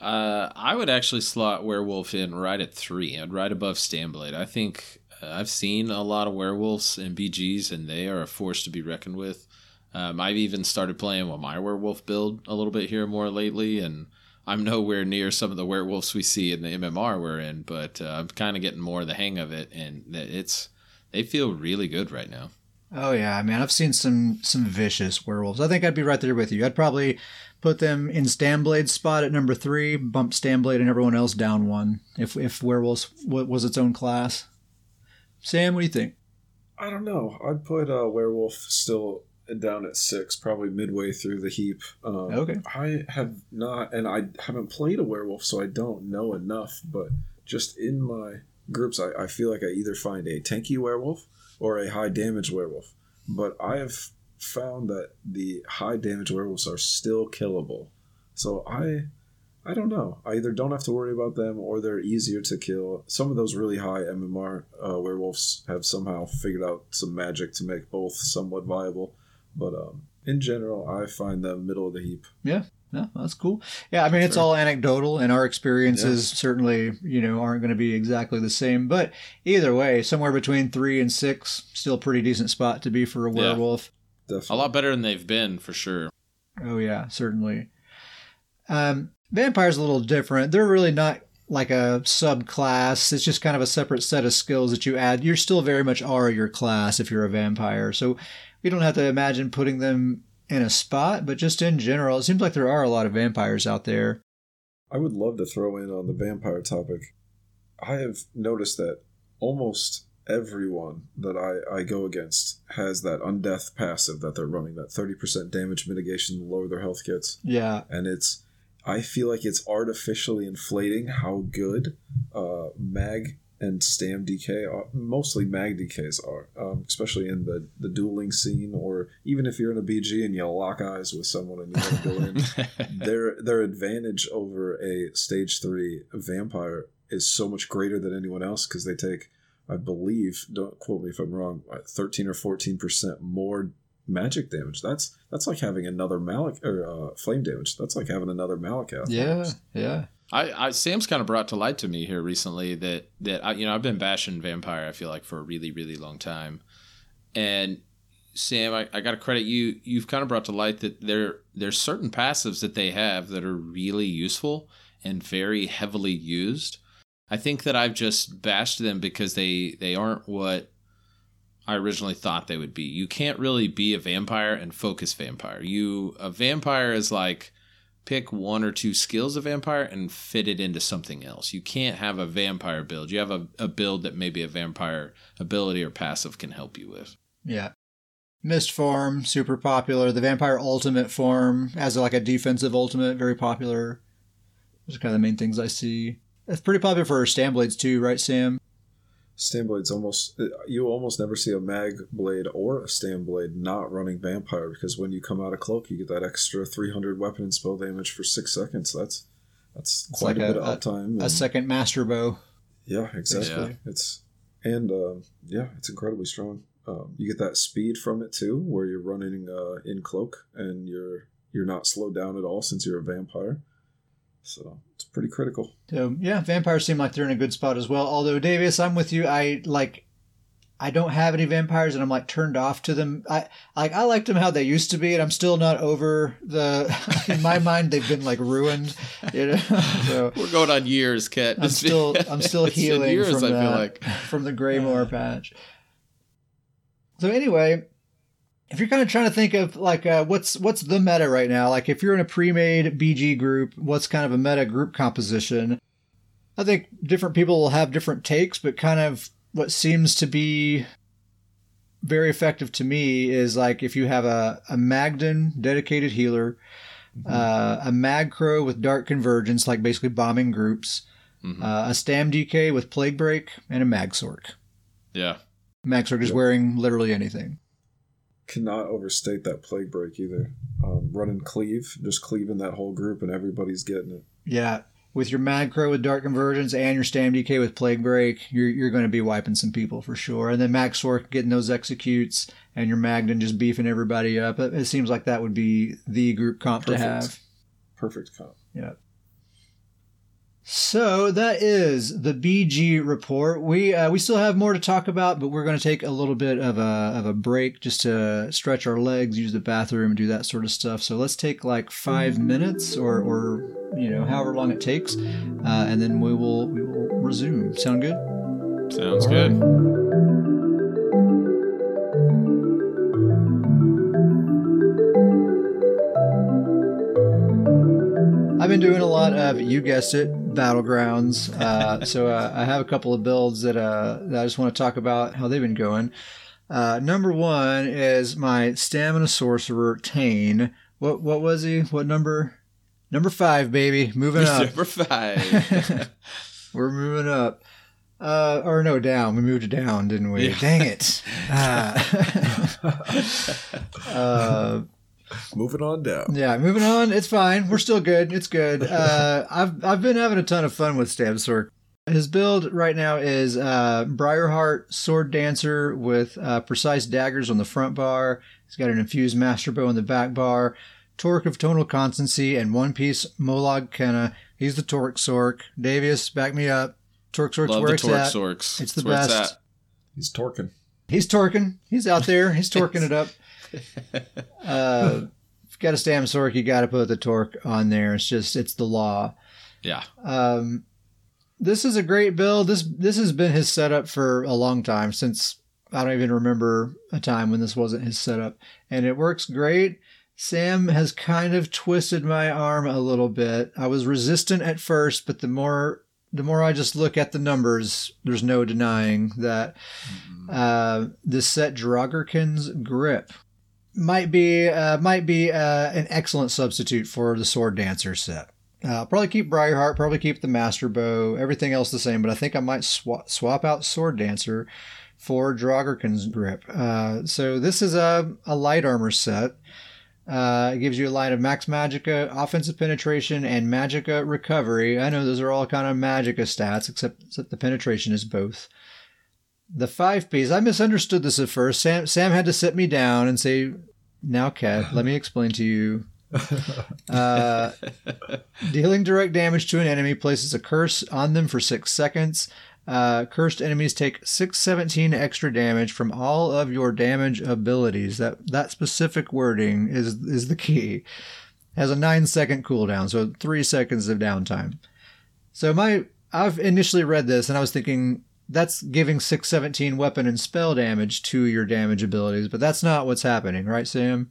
Uh, I would actually slot werewolf in right at three, and right above Stamblade. I think I've seen a lot of werewolves and BGs, and they are a force to be reckoned with. Um, I've even started playing with my werewolf build a little bit here more lately, and I'm nowhere near some of the werewolves we see in the MMR we're in, but uh, I'm kind of getting more of the hang of it, and it's they feel really good right now. Oh yeah, I mean I've seen some some vicious werewolves. I think I'd be right there with you. I'd probably put them in Stamblade's spot at number three, bump Stamblade and everyone else down one if if werewolves was its own class. Sam, what do you think? I don't know. I'd put uh, Werewolf still down at six, probably midway through the heap. Um, okay. I have not, and I haven't played a werewolf, so I don't know enough. But just in my groups, I, I feel like I either find a tanky werewolf or a high damage werewolf. But I have found that the high damage werewolves are still killable. So I I don't know. I either don't have to worry about them or they're easier to kill. Some of those really high MMR uh, werewolves have somehow figured out some magic to make both somewhat viable. But um, in general, I find them middle of the heap. Yeah. Yeah, that's cool. Yeah, I mean it's all anecdotal, and our experiences yeah. certainly, you know, aren't going to be exactly the same. But either way, somewhere between three and six, still pretty decent spot to be for a werewolf. Yeah, definitely. A lot better than they've been for sure. Oh yeah, certainly. Um, Vampire's a little different. They're really not like a subclass. It's just kind of a separate set of skills that you add. You're still very much are your class if you're a vampire. So we don't have to imagine putting them in a spot, but just in general, it seems like there are a lot of vampires out there. I would love to throw in on the vampire topic. I have noticed that almost everyone that I, I go against has that undeath passive that they're running, that 30% damage mitigation the lower their health gets. Yeah. And it's I feel like it's artificially inflating how good uh, Mag and Stam DK, are, mostly Mag DKs are, um, especially in the, the dueling scene, or even if you're in a BG and you lock eyes with someone and you want to go in, [LAUGHS] their their advantage over a stage three vampire is so much greater than anyone else because they take, I believe, don't quote me if I'm wrong, thirteen or fourteen percent more magic damage. That's that's like having another Malik or uh, flame damage. That's like having another Malacath. Yeah, yeah. I, I Sam's kind of brought to light to me here recently that that I, you know I've been bashing vampire I feel like for a really really long time, and Sam I, I got to credit you you've kind of brought to light that there there's certain passives that they have that are really useful and very heavily used. I think that I've just bashed them because they they aren't what I originally thought they would be. You can't really be a vampire and focus vampire. You a vampire is like pick one or two skills of vampire and fit it into something else. You can't have a vampire build. You have a, a build that maybe a vampire ability or passive can help you with. Yeah. Mist form, super popular. The vampire ultimate form as like a defensive ultimate, very popular. Those are kind of the main things I see. It's pretty popular for Stamblades too, right, Sam? Stamblades almost you almost never see a mag blade or a Stam Blade not running vampire because when you come out of cloak you get that extra 300 weapon and spell damage for six seconds. That's that's It's quite like a, a- bit of uptime. A and- second master bow. Yeah, exactly. Yeah. It's and uh, yeah, it's incredibly strong. Um, you get that speed from it too, where you're running uh, in cloak and you're you're not slowed down at all since you're a vampire. So it's pretty critical. So yeah, vampires seem like they're in a good spot as well. Although Davius, I'm with you. I like I don't have any vampires and I'm like turned off to them. I like I liked them how they used to be and I'm still not over the [LAUGHS] in my mind they've been like ruined. You know? [LAUGHS] so We're going on years, Ket. I'm still I'm [LAUGHS] still it's healing years, from I feel that, like. from the Greymoor patch. So anyway, if you're kind of trying to think of like uh, what's what's the meta right now, like if you're in a pre-made BG group, what's kind of a meta group composition? I think different people will have different takes, but kind of what seems to be very effective to me is like if you have a, a Magden dedicated healer, uh, a Magcro with Dark Convergence, like basically bombing groups, Mhm. uh, a Stam DK with Plague Break, and a Magsork. yeah. Magsork is wearing literally anything. Cannot overstate that plague break either. Um, running cleave, just cleaving that whole group, and everybody's getting it. Yeah. With your Magcro with Dark Convergence and your Stam DK with Plague Break, you're, you're going to be wiping some people for sure. And then Magsork getting those executes and your Magden just beefing everybody up. It, it seems like that would be the group comp to have. Perfect comp. Yeah. So that is the BG report. We uh, we still have more to talk about, but we're going to take a little bit of a of a break just to stretch our legs, use the bathroom, do that sort of stuff. So let's take like five minutes, or or you know however long it takes, uh, and then we will we will resume. Sound good? Sounds All good. I've been doing a lot of, you guessed it, battlegrounds. Uh, so uh, I have a couple of builds that, uh, that I just want to talk about how they've been going. Uh, number one is my stamina sorcerer Tane. What what was he? What number? Number five, baby. Moving up. Number five. [LAUGHS] We're moving up. Uh, or no, down. We moved it down, didn't we? Yeah. Dang it. [LAUGHS] Ah. [LAUGHS] uh, Moving on down. Yeah, moving on. It's fine. We're still good. It's good. [LAUGHS] Uh, I've I've been having a ton of fun with Stamsork. His build right now is uh, Briarheart Sword Dancer with uh, precise daggers on the front bar. He's got an infused Master Bow on the back bar. Torc of Tonal Constancy and one piece Molag Kenna. He's the Torc Sork. Davius, back me up. Torc Sork's Love where the it's torque at. sorks. It's the it's best. at. He's torquing. He's torquing. He's out there. He's torquing it up. [LAUGHS] Uh, got a stam sork, you got to put the torque on there. It's just it's the law. Yeah. Um, this is a great build. This this has been his setup for a long time since I don't even remember a time when this wasn't his setup, and it works great. Sam has kind of twisted my arm a little bit. I was resistant at first, but the more the more I just look at the numbers, there's no denying that uh, this set Draugrkin's grip might be uh, might be uh, an excellent substitute for the Sword Dancer set. Uh, probably keep Briarheart, probably keep the Master Bow, everything else the same, but I think I might swap swap out Sword Dancer for Draugrkin's grip. Uh, so this is a, a light armor set. Uh, it gives you a line of max magicka, offensive penetration, and magicka recovery. I know those are all kind of magicka stats, except, except the penetration is both. The five piece, I misunderstood this at first. Sam, Sam had to sit me down and say, Now, Kat, let me explain to you. [LAUGHS] Uh, dealing direct damage to an enemy places a curse on them for six seconds. Uh, cursed enemies take 617 extra damage from all of your damage abilities. That that specific wording is is the key. Has a nine second cooldown, so three seconds of downtime. So my I've initially read this and I was thinking that's giving 617 weapon and spell damage to your damage abilities, but that's not what's happening, right, Sam?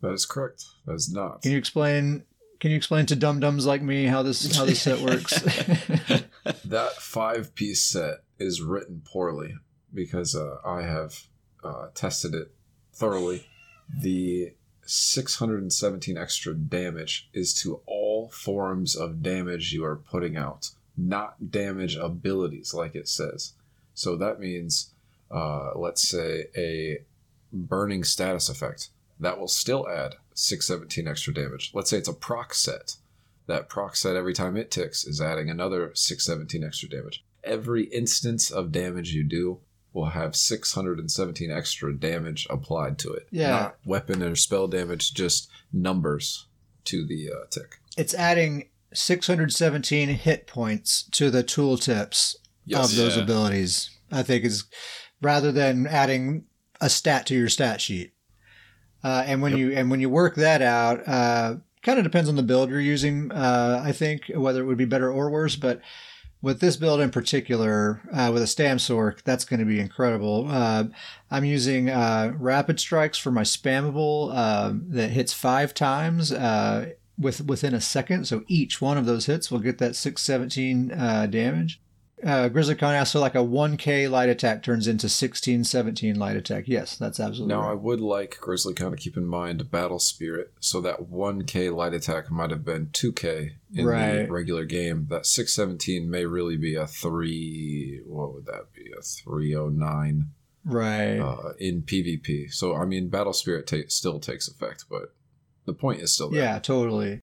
That is correct. That is not. Can you explain? Can can you explain to dum dums like me how this how this set works? [LAUGHS] [LAUGHS] that five piece set is written poorly because uh, I have uh, tested it thoroughly. The 617 extra damage is to all forms of damage you are putting out, not damage abilities like it says. So that means, uh, let's say, a burning status effect that will still add 617 extra damage. Let's say it's a proc set. That proc set every time it ticks is adding another 617 extra damage. Every instance of damage you do will have 617 extra damage applied to it. Yeah. Not weapon or spell damage, just numbers to the uh, tick. It's adding 617 hit points to the tooltips yes. of those yeah. abilities. I think is rather than adding a stat to your stat sheet. Uh, and when yep. you and when you work that out, uh, kind of depends on the build you're using. Uh, I think whether it would be better or worse, but with this build in particular, uh, with a Stam Sorc, that's going to be incredible. Uh, I'm using uh, Rapid Strikes for my spammable uh, that hits five times uh, with within a second. So each one of those hits will get that 617 uh, damage uh, Grizzly Con asks, so like a 1k light attack turns into 16, 17 light attack. Yes, that's absolutely Now, right. I would like Grizzly Con to keep in mind Battle Spirit, so that 1k light attack might have been 2k in right. the regular game. That 617 may really be a 3, what would that be? A 309. Right. Uh, in PvP. So, I mean, Battle Spirit ta- still takes effect, but the point is still there. Yeah, totally.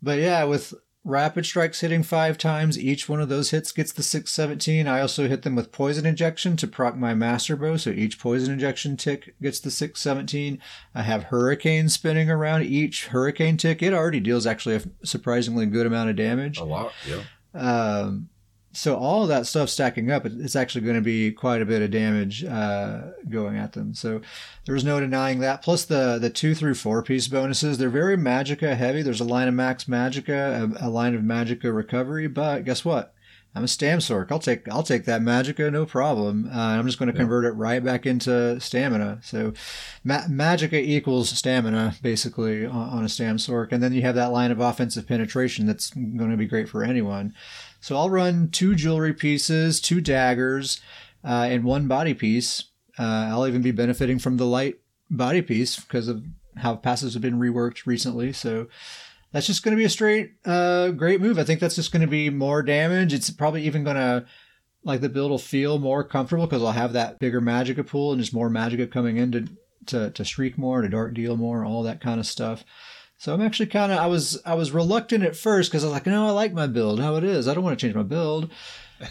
But yeah, with rapid strikes hitting five times. Each one of those hits gets the 617. I also hit them with poison injection to proc my master bow, so each poison injection tick gets the 617. I have hurricane spinning around each hurricane tick. It already deals actually a surprisingly good amount of damage. A lot, yeah. Um, so all of that stuff stacking up, it's actually going to be quite a bit of damage uh, going at them. So there's no denying that. Plus the the two through four piece bonuses, they're very Magicka heavy. There's a line of Max Magicka, a, a line of Magicka recovery. But guess what? I'm a Stam Sorc. I'll take I'll take that Magicka, no problem. Uh, I'm just going to convert it right back into stamina. So ma- Magicka equals stamina basically on, on a Stam Sorc, and then you have that line of offensive penetration that's going to be great for anyone. So I'll run two jewelry pieces, two daggers, uh, and one body piece. Uh, I'll even be benefiting from the light body piece because of how passes have been reworked recently. So that's just going to be a straight, uh, great move. I think that's just going to be more damage. It's probably even going to, like, the build will feel more comfortable because I'll have that bigger Magicka pool and just more Magicka coming in to, to, to shriek more, to dark deal more, all that kind of stuff. So I'm actually kind of I was I was reluctant at first because I was like, no, I like my build how it is. I don't want to change my build. [LAUGHS]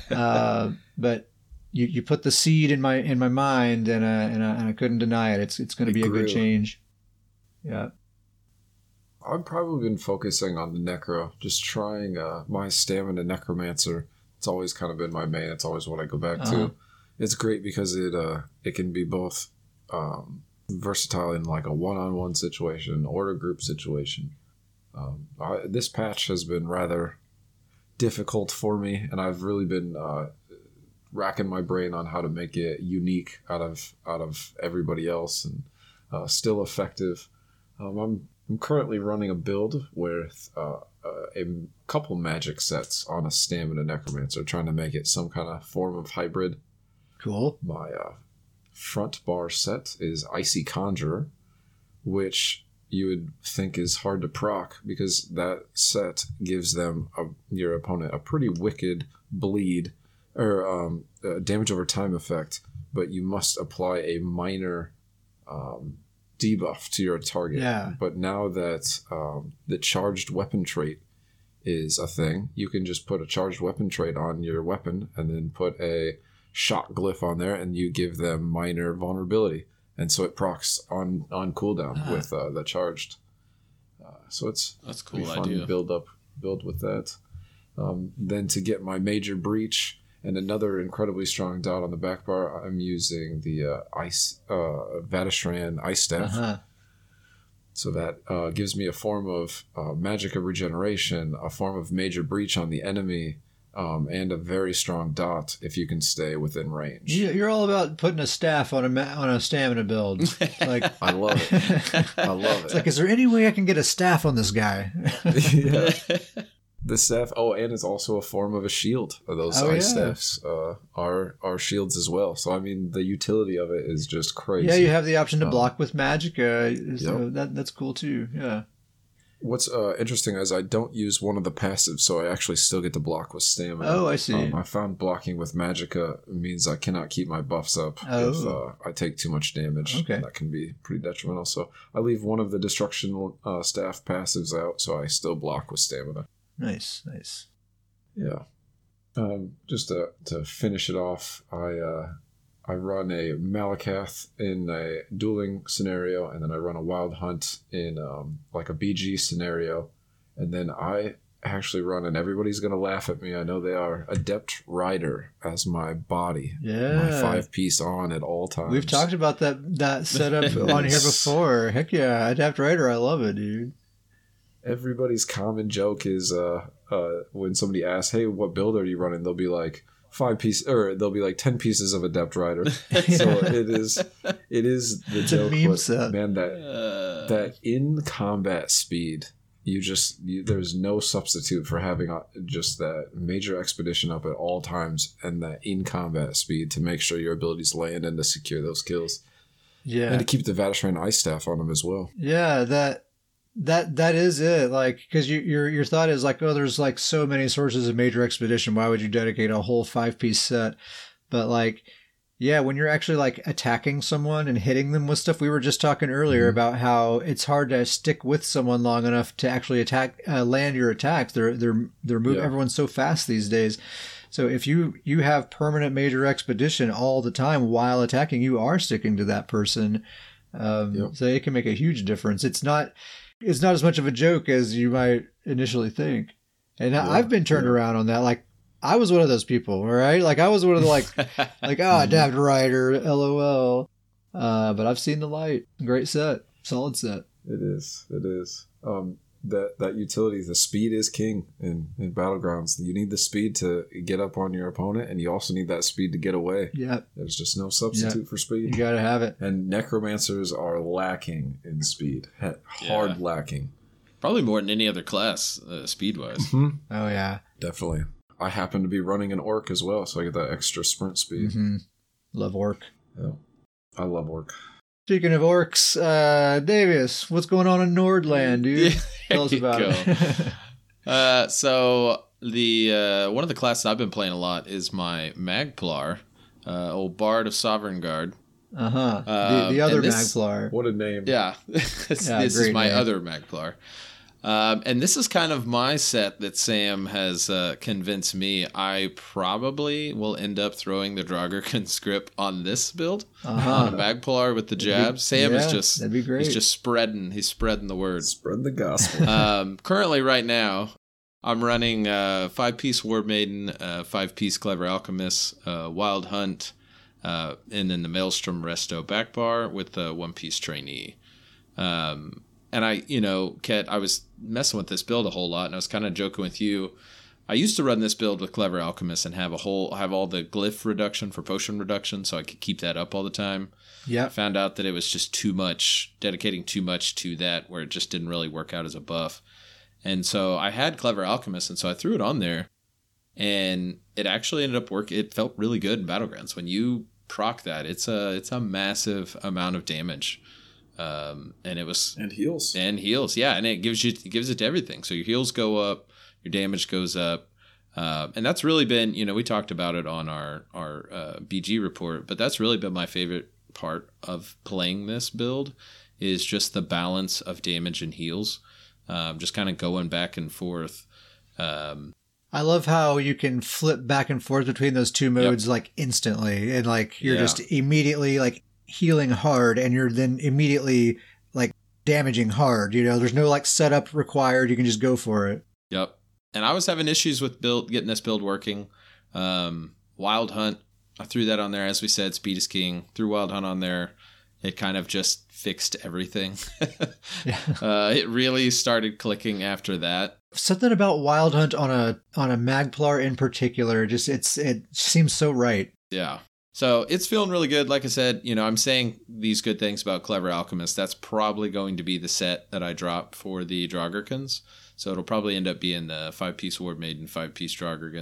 Uh, but you, you put the seed in my in my mind and uh, and, I, and I couldn't deny it. It's it's going to be grew. a good change. Yeah. I've probably been focusing on the necro, just trying uh, my stamina necromancer. It's always kind of been my main. It's always what I go back uh-huh. to. It's great because it uh, it can be both um, versatile in like a one-on-one situation or a group situation. Um, I, this patch has been rather difficult for me, and I've really been uh, racking my brain on how to make it unique out of out of everybody else and uh, still effective. Um, I'm I'm currently running a build with uh, a couple magic sets on a stamina necromancer, trying to make it some kind of form of hybrid. Cool. My uh, front bar set is Icy Conjurer, which you would think is hard to proc because that set gives them a, your opponent a pretty wicked bleed or um, damage over time effect, but you must apply a minor um, debuff to your target. Yeah. But now that um, the charged weapon trait is a thing, you can just put a charged weapon trait on your weapon and then put a shock glyph on there, and you give them minor vulnerability, and so it procs on on cooldown uh-huh. with uh, the charged. Uh, so it's that's cool fun idea. build up build with that. Um, then to get my major breach and another incredibly strong dot on the back bar, I'm using the uh, ice uh, Vateshran ice staff. Uh-huh. So that uh, gives me a form of uh, magic of regeneration, a form of major breach on the enemy, um, and a very strong dot if you can stay within range. You- You're all about putting a staff on a ma- on a stamina build. [LAUGHS] Like I love it. [LAUGHS] I love it's it. like, is there any way I can get a staff on this guy? [LAUGHS] yeah. The staff. Oh, and it's also a form of a shield. Those Oh, ice yeah. staffs uh, are are shields as well. So I mean, the utility of it is just crazy. yeah, you have the option to Um, block with magic. Uh, so that that's cool too. Yeah. What's uh, interesting is I don't use one of the passives, so I actually still get to block with stamina. Oh, I see. Um, I found blocking with magicka means I cannot keep my buffs up if Oh. uh, I take too much damage. Okay. That can be pretty detrimental. So I leave one of the destruction uh, staff passives out, so I still block with stamina. Nice, nice. Yeah. Um, just to, to finish it off, I uh, I run a Malacath in a dueling scenario, and then I run a Wild Hunt in um, like a BG scenario, and then I actually run, and everybody's gonna laugh at me. I know they are Adept Rider as my body, yeah, my five piece on at all times. We've talked about that that [LAUGHS] setup on here before. Heck yeah, Adept Rider, I love it, dude. everybody's common joke is uh, uh, when somebody asks, "Hey, what build are you running?" They'll be like five piece, or there'll be like ten pieces of Adept Rider. [LAUGHS] so it is, it is the It's a joke. meme but, set. Man, that Uh, that in combat speed, you just you, there's no substitute for having a, just that major expedition up at all times and that in combat speed to make sure your abilities land and to secure those kills Yeah, and to keep the Vateshran ice staff on them as well. yeah. That that that is it. Like, because you, your your thought is like, oh, there's like so many sources of major expedition. Why would you dedicate a whole five piece set? But like, yeah, when you're actually like attacking someone and hitting them with stuff, we were just talking earlier Mhm. about how it's hard to stick with someone long enough to actually attack, uh, land your attacks. They're they're they're moving. Yeah. Everyone's so fast these days. So if you you have permanent major expedition all the time while attacking, you are sticking to that person. Um, Yep. So it can make a huge difference. It's not it's not as much of a joke as you might initially think. And Yeah, I've been turned yeah. around on that. Like I was one of those people, right? Like I was one of the like [LAUGHS] like oh Mhm. adept rider, lol. Uh, but I've seen the light. Great set, solid set. It is. It is. Um, that that utility, the speed is king in in battlegrounds. You need the speed to get up on your opponent, and you also need that speed to get away. Yeah, There's just no substitute for speed. you gotta have it. And necromancers are lacking in speed, He- hard lacking. probably more than any other class, uh, speed wise. Oh yeah. Definitely. I happen to be running an orc as well, so I get that extra sprint speed. hmm Love orc. Yeah. I love orc. Speaking of orcs, uh, Davius, what's going on in Nordland, dude? [LAUGHS] Tell us you about it. [LAUGHS] Uh, so the uh, one of the classes I've been playing a lot is my Magplar, uh, old Bard of Sovereign Guard. uh huh. the, Um, the other and this- Magplar. What a name. Yeah, [LAUGHS] this, Yeah, this is my name. other Magplar. Um, and this is kind of my set that Sam has uh, convinced me I probably will end up throwing the Draugr [LAUGHS] conscript on this build Uh on huh. a Magplar with the jabs. Sam is just that'd be great. he's just spreading he's spreading the word. Spread the gospel. [LAUGHS] um, currently, right now, I'm running uh, five piece War Maiden, uh, five piece Clever Alchemist, uh, Wild Hunt, uh, and then the Maelstrom Resto back bar with the one piece trainee. Um, and I, you know, Ket, I was messing with this build a whole lot, and I was kind of joking with you. I used to run this build with Clever Alchemist and have a whole have all the glyph reduction for potion reduction, so I could keep that up all the time. Yeah. Found out that it was just too much, dedicating too much to that, where it just didn't really work out as a buff. And so I had Clever Alchemist, and so I threw it on there, and it actually ended up working. It felt really good in Battlegrounds. When you proc that, it's a it's a massive amount of damage, um, and it was and heals. and heals. Yeah, and it gives you it gives it to everything. So your heals go up, your damage goes up, uh, and that's really been you know we talked about it on our our uh, BG report, but that's really been my favorite part of playing this build is just the balance of damage and heals. Um, just kind of going back and forth. Um, I love how you can flip back and forth between those two modes like instantly, and like you're Yeah. just immediately like healing hard, and you're then immediately like damaging hard. You know, there's no like setup required. You can just go for it. Yep. And I was having issues with build getting this build working. Um, Wild Hunt, I threw that on there as we said. Speed is king. Threw Wild Hunt on there, it kind of just fixed everything. [LAUGHS] yeah. uh, it really started clicking after that. Something about Wild Hunt on a on a Magplar in particular, just it's it seems so right. Yeah. So it's feeling really good. Like I said, you know, I'm saying these good things about Clever Alchemist. That's probably going to be the set that I drop for the Draugr So it'll probably end up being the five piece War Maiden, five piece Draugr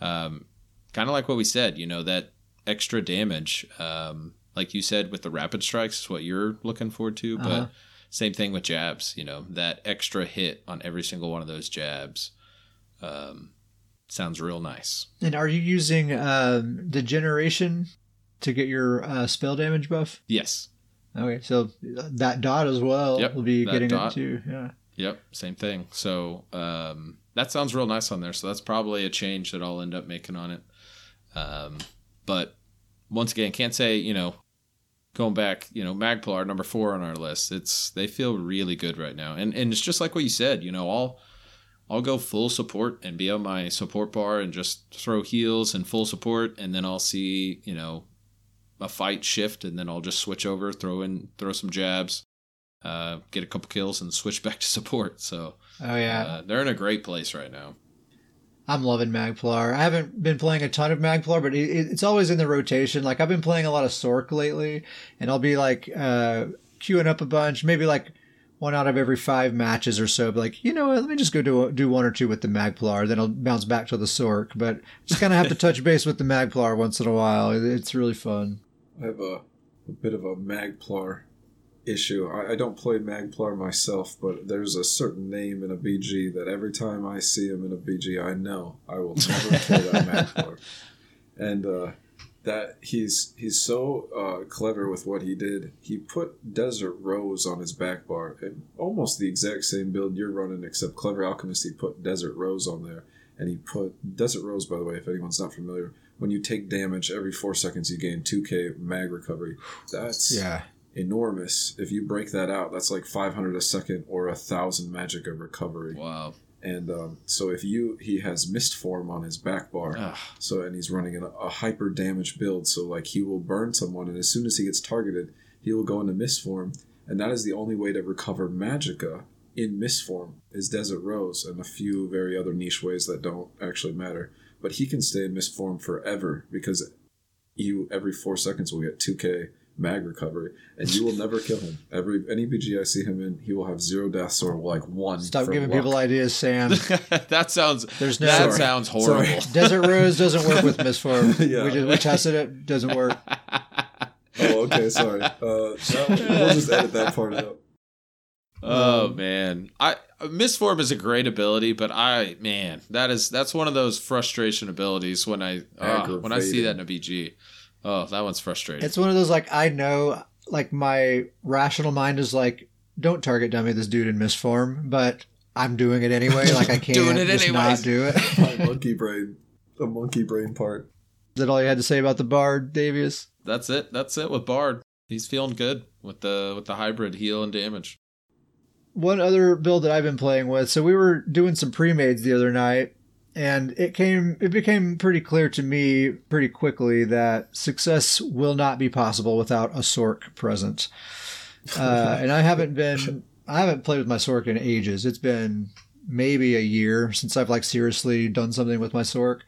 Um, kind of like what we said, you know, that extra damage. Um, like you said, with the rapid strikes is what you're looking forward to. Uh-huh. But same thing with jabs, you know, that extra hit on every single one of those jabs. Um, sounds real nice. And are you using uh, Degeneration to get your uh, spell damage buff? Yes. Okay, so that dot as well yep, will be getting dot. it too. Yeah. Yep, same thing. So um, that sounds real nice on there. So that's probably a change that I'll end up making on it. Um, but once again, can't say you know going back, you know, Magplar number four on our list. It's they feel really good right now, and and it's just like what you said. You know, I'll I'll go full support and be on my support bar and just throw heals and full support, and then I'll see you know a fight shift, and then I'll just switch over, throw in throw some jabs, uh, get a couple kills, and switch [LAUGHS] back to support. So oh yeah, uh, they're in a great place right now. I'm loving Magplar. I haven't been playing a ton of Magplar, but it, it's always in the rotation. Like I've been playing a lot of Sork lately, and I'll be like uh, queuing up a bunch, maybe like one out of every five matches or so. Like, you know what? Let me just go do do one or two with the Magplar, then I'll bounce back to the Sork. But just kind of have to touch base with the Magplar once in a while. It's really fun. I have a, a bit of a Magplar issue. I, I, don't play Magplar myself, but there's a certain name in a BG that every time I see him in a BG, I know I will never kill that [LAUGHS] Magplar. And uh, that he's he's so uh, clever with what he did. He put Desert Rose on his back bar, and almost the exact same build you're running, except Clever Alchemist. He put Desert Rose on there, and he put Desert Rose. By the way, if anyone's not familiar, when you take damage every four seconds, you gain 2k mag recovery. That's yeah enormous. If you break that out, that's like 500 a second or a thousand magic of recovery. Wow. And um, so if you he has mist form on his back bar, Ugh. so and he's running a, a hyper damage build, so like he will burn someone, and as soon as he gets targeted, he will go into mist form, and that is the only way to recover magicka in mist form is Desert Rose and a few very other niche ways that don't actually matter. But he can stay in mist form forever because you every four seconds will get two K mag recovery, and you will never kill him. Every any BG I see him in, he will have zero deaths or like one. Stop giving luck. people ideas, Sam. [LAUGHS] that sounds there's no that sorry. sounds horrible. Sorry. [LAUGHS] Desert Rose doesn't work with Mistform. [LAUGHS] yeah. we, just, we tested it, doesn't work. oh, okay, sorry. Uh, we'll just edit that part out. Oh um, man, I Mistform is a great ability, but I man, that is that's one of those frustration abilities when I uh, when I see that in a BG. Oh, that one's frustrating. It's one of those like I know, like my rational mind is like, don't target dummy this dude in Mistform, but I'm doing it anyway. Like I [LAUGHS] can't doing it just not do it. [LAUGHS] my monkey brain, the monkey brain part. Is that all you had to say about the Bard, Davius? That's it. That's it with Bard. He's feeling good with the with the hybrid heal and damage. One other build that I've been playing with. So we were doing some pre-mades the other night, and it came it became pretty clear to me pretty quickly that success will not be possible without a sork present uh, [LAUGHS] and i haven't been i haven't played with my sork in ages. It's been maybe a year since i've like seriously done something with my sork.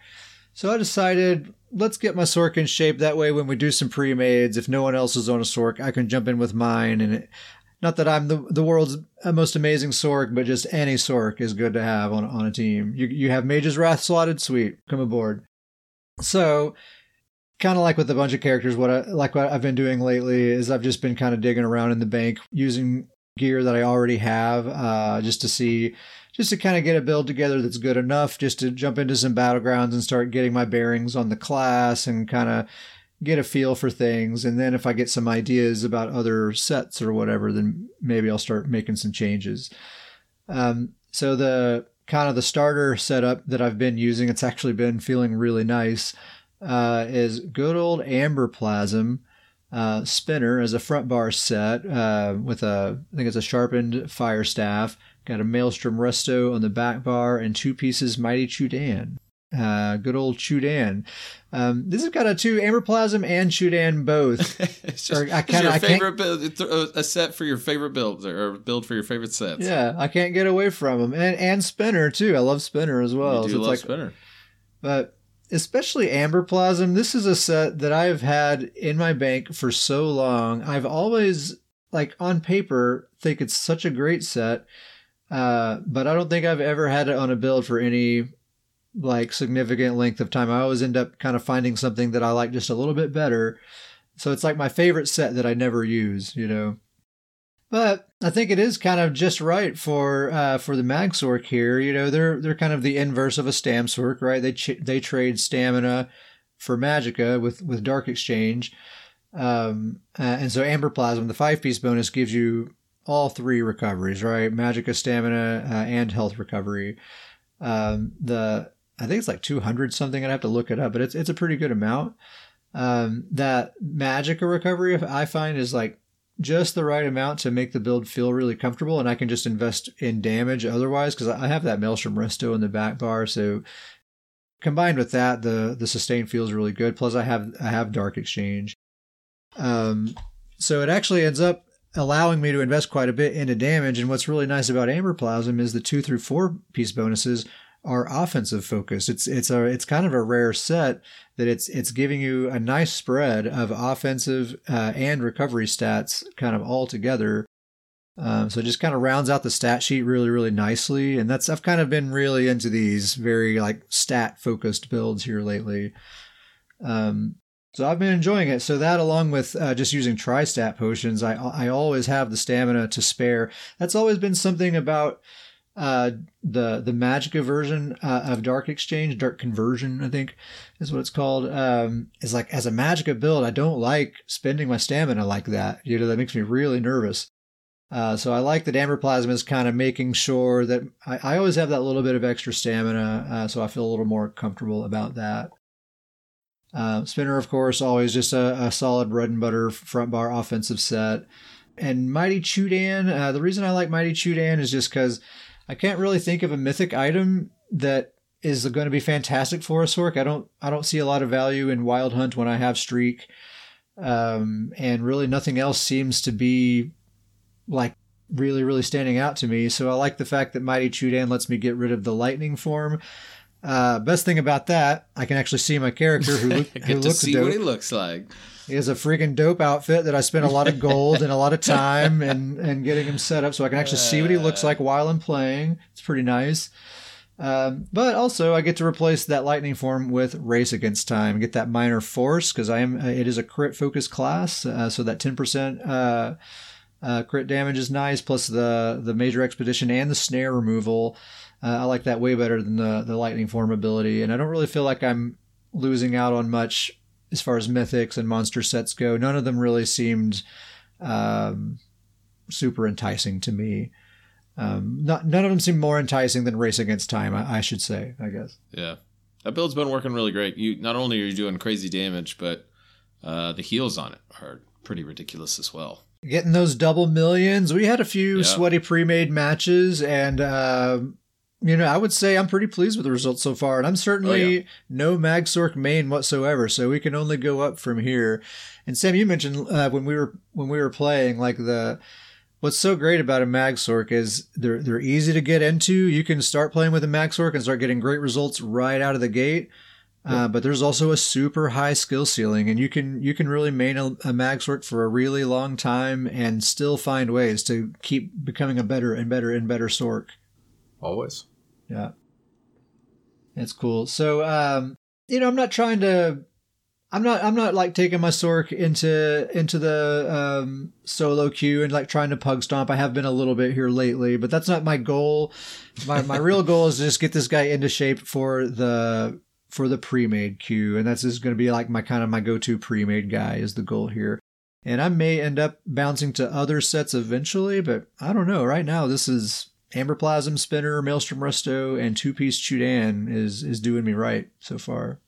So i decided let's get my sork in shape. That way when we do some pre-mades if no one else is on a sork i can jump in with mine and it, not that I'm the the world's most amazing Sork, but just any Sork is good to have on on a team. You you have Mage's Wrath slotted, sweet, come aboard. So, kind of like with a bunch of characters, what I like what I've been doing lately is I've just been kind of digging around in the bank using gear that I already have, uh, just to see. Just to kind of get a build together that's good enough, just to jump into some battlegrounds and start getting my bearings on the class and kind of get a feel for things. And then if I get some ideas about other sets or whatever, then maybe I'll start making some changes. Um, so the kind of the starter setup that I've been using, it's actually been feeling really nice, uh, is good old Amberplasm. Uh, spinner as a front bar set uh, with a, I think it's a sharpened fire staff. Got a Maelstrom Resto on the back bar and two pieces Mighty Chudan. Uh, good old Chudan. Um, this has got a two Amberplasm and Chudan both. [LAUGHS] it's just, or I kinda, your favorite build, a set for your favorite build or build for your favorite sets. Yeah, I can't get away from them, and and Spinner too. I love Spinner as well. You do so love like, Spinner, but especially Amberplasm. This is a set that I've had in my bank for so long. I've always like on paper think it's such a great set, uh, but I don't think I've ever had it on a build for any like significant length of time. I always end up kind of finding something that I like just a little bit better. So it's like my favorite set that I never use, you know. But I think it is kind of just right for uh, for the Magsork here. You know, they're they're kind of the inverse of a Stamsork, right? They ch- they trade stamina for Magicka with with Dark Exchange, um, uh, and so Amberplasm, the five piece bonus, gives you all three recoveries, right? Magicka, stamina, uh, and health recovery. Um, the I think it's like 200 something. I'd have to look it up, but it's it's a pretty good amount. Um, that Magicka recovery I find is like just the right amount to make the build feel really comfortable, and I can just invest in damage otherwise because I have that Maelstrom Resto in the back bar. So combined with that, the the sustain feels really good. Plus, I have I have Dark Exchange. Um, so it actually ends up allowing me to invest quite a bit into damage. And what's really nice about Amberplasm is the two through four piece bonuses are offensive focused. It's it's a it's kind of a rare set that it's it's giving you a nice spread of offensive uh, and recovery stats kind of all together. Um, so it just kind of rounds out the stat sheet really really nicely, and that's I've kind of been really into these very like stat focused builds here lately. Um, so I've been enjoying it. So that, along with uh, just using tri-stat potions, I I always have the stamina to spare. That's always been something about uh, the the Magicka version uh, of Dark Exchange, Dark Conversion, I think is what it's called. Um, is like as a Magicka build, I don't like spending my stamina like that. You know, that makes me really nervous. Uh, so I like that Amberplasm is kind of making sure that I, I always have that little bit of extra stamina, uh, so I feel a little more comfortable about that. Uh, Spinner, of course, always just a, a, solid bread and butter front bar offensive set. And Mighty Chudan, uh, the reason I like Mighty Chudan is just because I can't really think of a mythic item that is going to be fantastic for a Sork. I don't I don't see a lot of value in Wild Hunt when I have Streak, um, and really nothing else seems to be like really really standing out to me. So I like the fact that Mighty Chudan lets me get rid of the Lightning form. Uh, best thing about that, I can actually see my character who, [LAUGHS] look, who looks see dope. what he looks like. He has a freaking dope outfit that I spent a lot of gold and a lot of time and, and getting him set up so I can actually see what he looks like while I'm playing. It's pretty nice. Um, but also, I get to replace that lightning form with race against time, get that minor force because I am. Uh, it is a crit focus class, uh, so that ten percent uh, uh, crit damage is nice. Plus the the major expedition and the snare removal. Uh, I like that way better than the the lightning form ability, and I don't really feel like I'm losing out on much as far as mythics and monster sets go, none of them really seemed um, super enticing to me. Um, not, none of them seem more enticing than Race Against Time, I, I, should say, I guess. Yeah. That build's been working really great. You Not only are you doing crazy damage, but uh, the heals on it are pretty ridiculous as well. Getting those double millions. We had a few yeah. sweaty pre made matches, and uh, you know, I would say I'm pretty pleased with the results so far, and I'm certainly oh, yeah. no Magsork main whatsoever. So we can only go up from here. And Sam, you mentioned uh, when we were when we were playing, like the what's so great about a Mag Magsork is they're they're easy to get into. You can start playing with a Mag Magsork and start getting great results right out of the gate. Uh, but there's also a super high skill ceiling, and you can you can really main a, a Magsork for a really long time and still find ways to keep becoming a better and better and better Sork. Always. Yeah. It's cool. So, um, you know, I'm not trying to, I'm not, I'm not like taking my Sork into, into the, um, solo queue and like trying to pug stomp. I have been a little bit here lately, but that's not my goal. My, my real [LAUGHS] goal is to just get this guy into shape for the, for the pre-made queue. And that's just going to be like my kind of my go-to pre-made guy is the goal here. And I may end up bouncing to other sets eventually, but I don't know. Right now, this is Amberplasm Spinner, Maelstrom Resto, and two piece Chudan is is doing me right so far.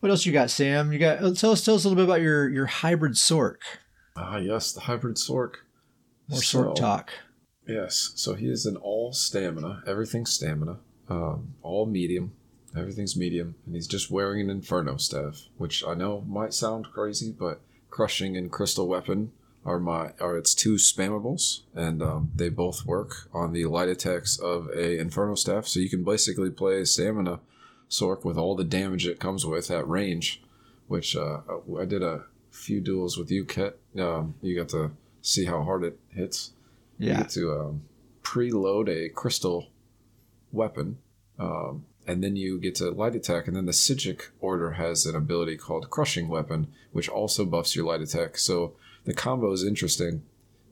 What else you got, Sam? You got uh, tell us tell us a little bit about your your hybrid Sork. Ah, yes, the hybrid Sork. More so, Sork talk. Yes, so he is an all stamina, everything stamina, um, all medium, Everything's medium, and he's just wearing an Inferno staff, which I know might sound crazy, but crushing and crystal weapon are my are its two spammables, and um, they both work on the light attacks of a Inferno staff. So you can basically play stamina Sorc with all the damage it comes with at range, which uh, I did a few duels with you, Ket. Um, you got to see how hard it hits. Yeah. You get to um, preload a crystal weapon, um, and then you get to light attack. And then the Psijic order has an ability called Crushing Weapon, which also buffs your light attack. So the combo is interesting.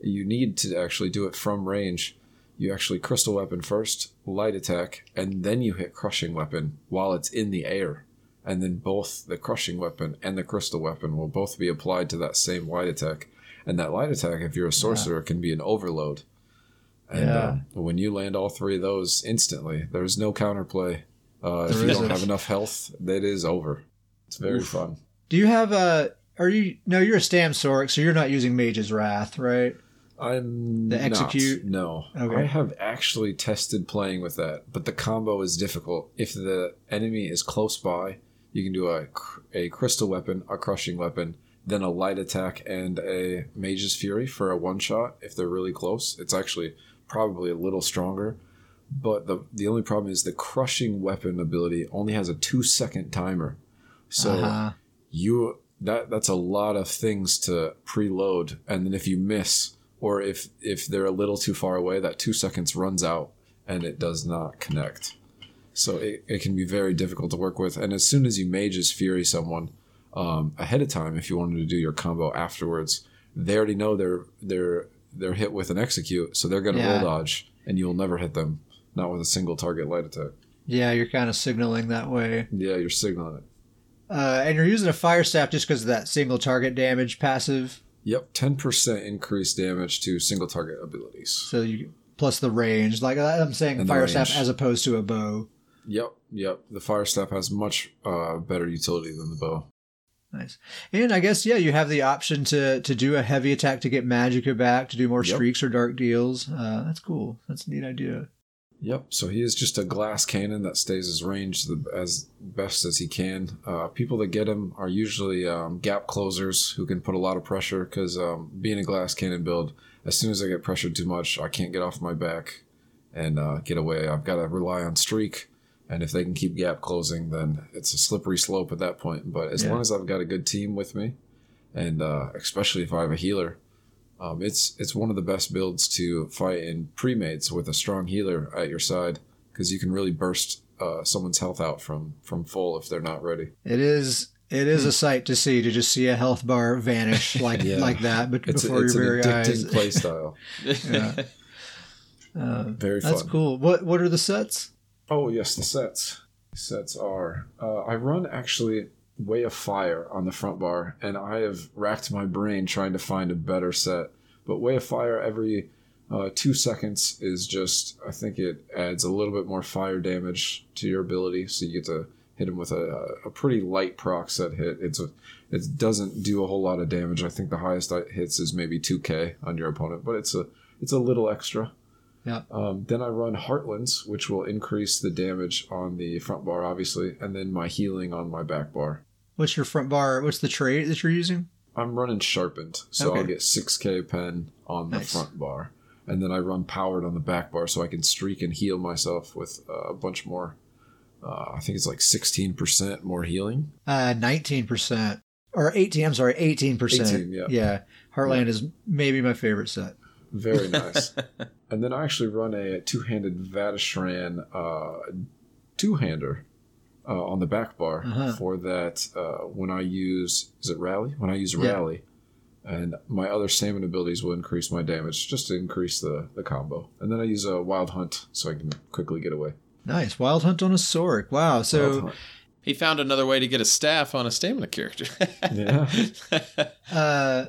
You need to actually do it from range. You actually crystal weapon first, light attack, and then you hit crushing weapon while it's in the air. And then both the crushing weapon and the crystal weapon will both be applied to that same light attack. And that light attack, if you're a sorcerer, yeah. can be an overload. And yeah. uh, when you land all three of those instantly, there's no counterplay. Uh, if you don't have enough health, that is over. It's very Oof. fun. Do you have a? Are you? No, you're a Stam Sorc, so you're not using Mage's Wrath, right? I'm the execute. Not, no, okay. I have actually tested playing with that, but the combo is difficult. If the enemy is close by, you can do a a crystal weapon, a crushing weapon, then a light attack, and a Mage's Fury for a one shot. If they're really close, it's actually probably a little stronger. But the the only problem is the crushing weapon ability only has a two second timer, so uh-huh. you that that's a lot of things to preload, and then if you miss or if if they're a little too far away, that two seconds runs out and it does not connect. So it, it can be very difficult to work with. And as soon as you mages fury someone um, ahead of time, if you wanted to do your combo afterwards, they already know they're they're they're hit with an execute, so they're going to yeah. roll dodge, and you'll never hit them, not with a single target light attack. Yeah, you're kind of signaling that way. Yeah, you're signaling it. Uh, and you're using a fire staff just because of that single target damage passive. Yep, ten percent increased damage to single target abilities. So you plus the range, like I'm saying, and fire staff as opposed to a bow. Yep, yep. The fire staff has much uh, better utility than the bow. Nice. And I guess yeah, you have the option to to do a heavy attack to get magicka back to do more yep. streaks or dark deals. Uh, that's cool. That's a neat idea. Yep. So he is just a glass cannon that stays his range as best as he can. Uh, people that get him are usually um, gap closers who can put a lot of pressure because um, being a glass cannon build, as soon as I get pressured too much, I can't get off my back and uh, get away. I've got to rely on streak. And if they can keep gap closing, then it's a slippery slope at that point. But as yeah. long as I've got a good team with me, and uh, especially if I have a healer, um, it's it's one of the best builds to fight in pre-mates with a strong healer at your side because you can really burst uh, someone's health out from from full if they're not ready. It is it is a sight to see to just see a health bar vanish [LAUGHS] like yeah. like that, but it's before a, your very eyes. play [LAUGHS] style. yeah. [LAUGHS] Uh, very fun. That's cool. What what are the sets? Oh yes, the sets. Sets are. Uh, I run actually Way of Fire on the front bar, and I have racked my brain trying to find a better set. But Way of Fire every uh, two seconds is just, I think it adds a little bit more fire damage to your ability, so you get to hit him with a, a pretty light proc set hit. It's a, it doesn't do a whole lot of damage. I think the highest it hits is maybe 2k on your opponent, but it's a it's a little extra. Yeah. Um, then I run Heartlands, which will increase the damage on the front bar, obviously, and then my healing on my back bar. What's your front bar? What's the trait that you're using? I'm running sharpened, so okay. I'll get 6k pen on the nice. front bar, and then I run powered on the back bar, so I can streak and heal myself with uh, a bunch more. Uh, I think it's like 16% more healing. Uh, 19% or 18. I'm sorry, 18%. 18, yeah. Yeah. Heartland yeah. is maybe my favorite set. Very nice. [LAUGHS] and then I actually run a two-handed Vateshran uh, two-hander uh, on the back bar uh-huh. for that uh, when I use is it rally when I use yeah. rally, and my other stamina abilities will increase my damage just to increase the the combo, and then I use a wild hunt so I can quickly get away. Nice wild hunt on a Sorc. Wow, so. He found another way to get a staff on a stamina character. yeah. [LAUGHS] uh,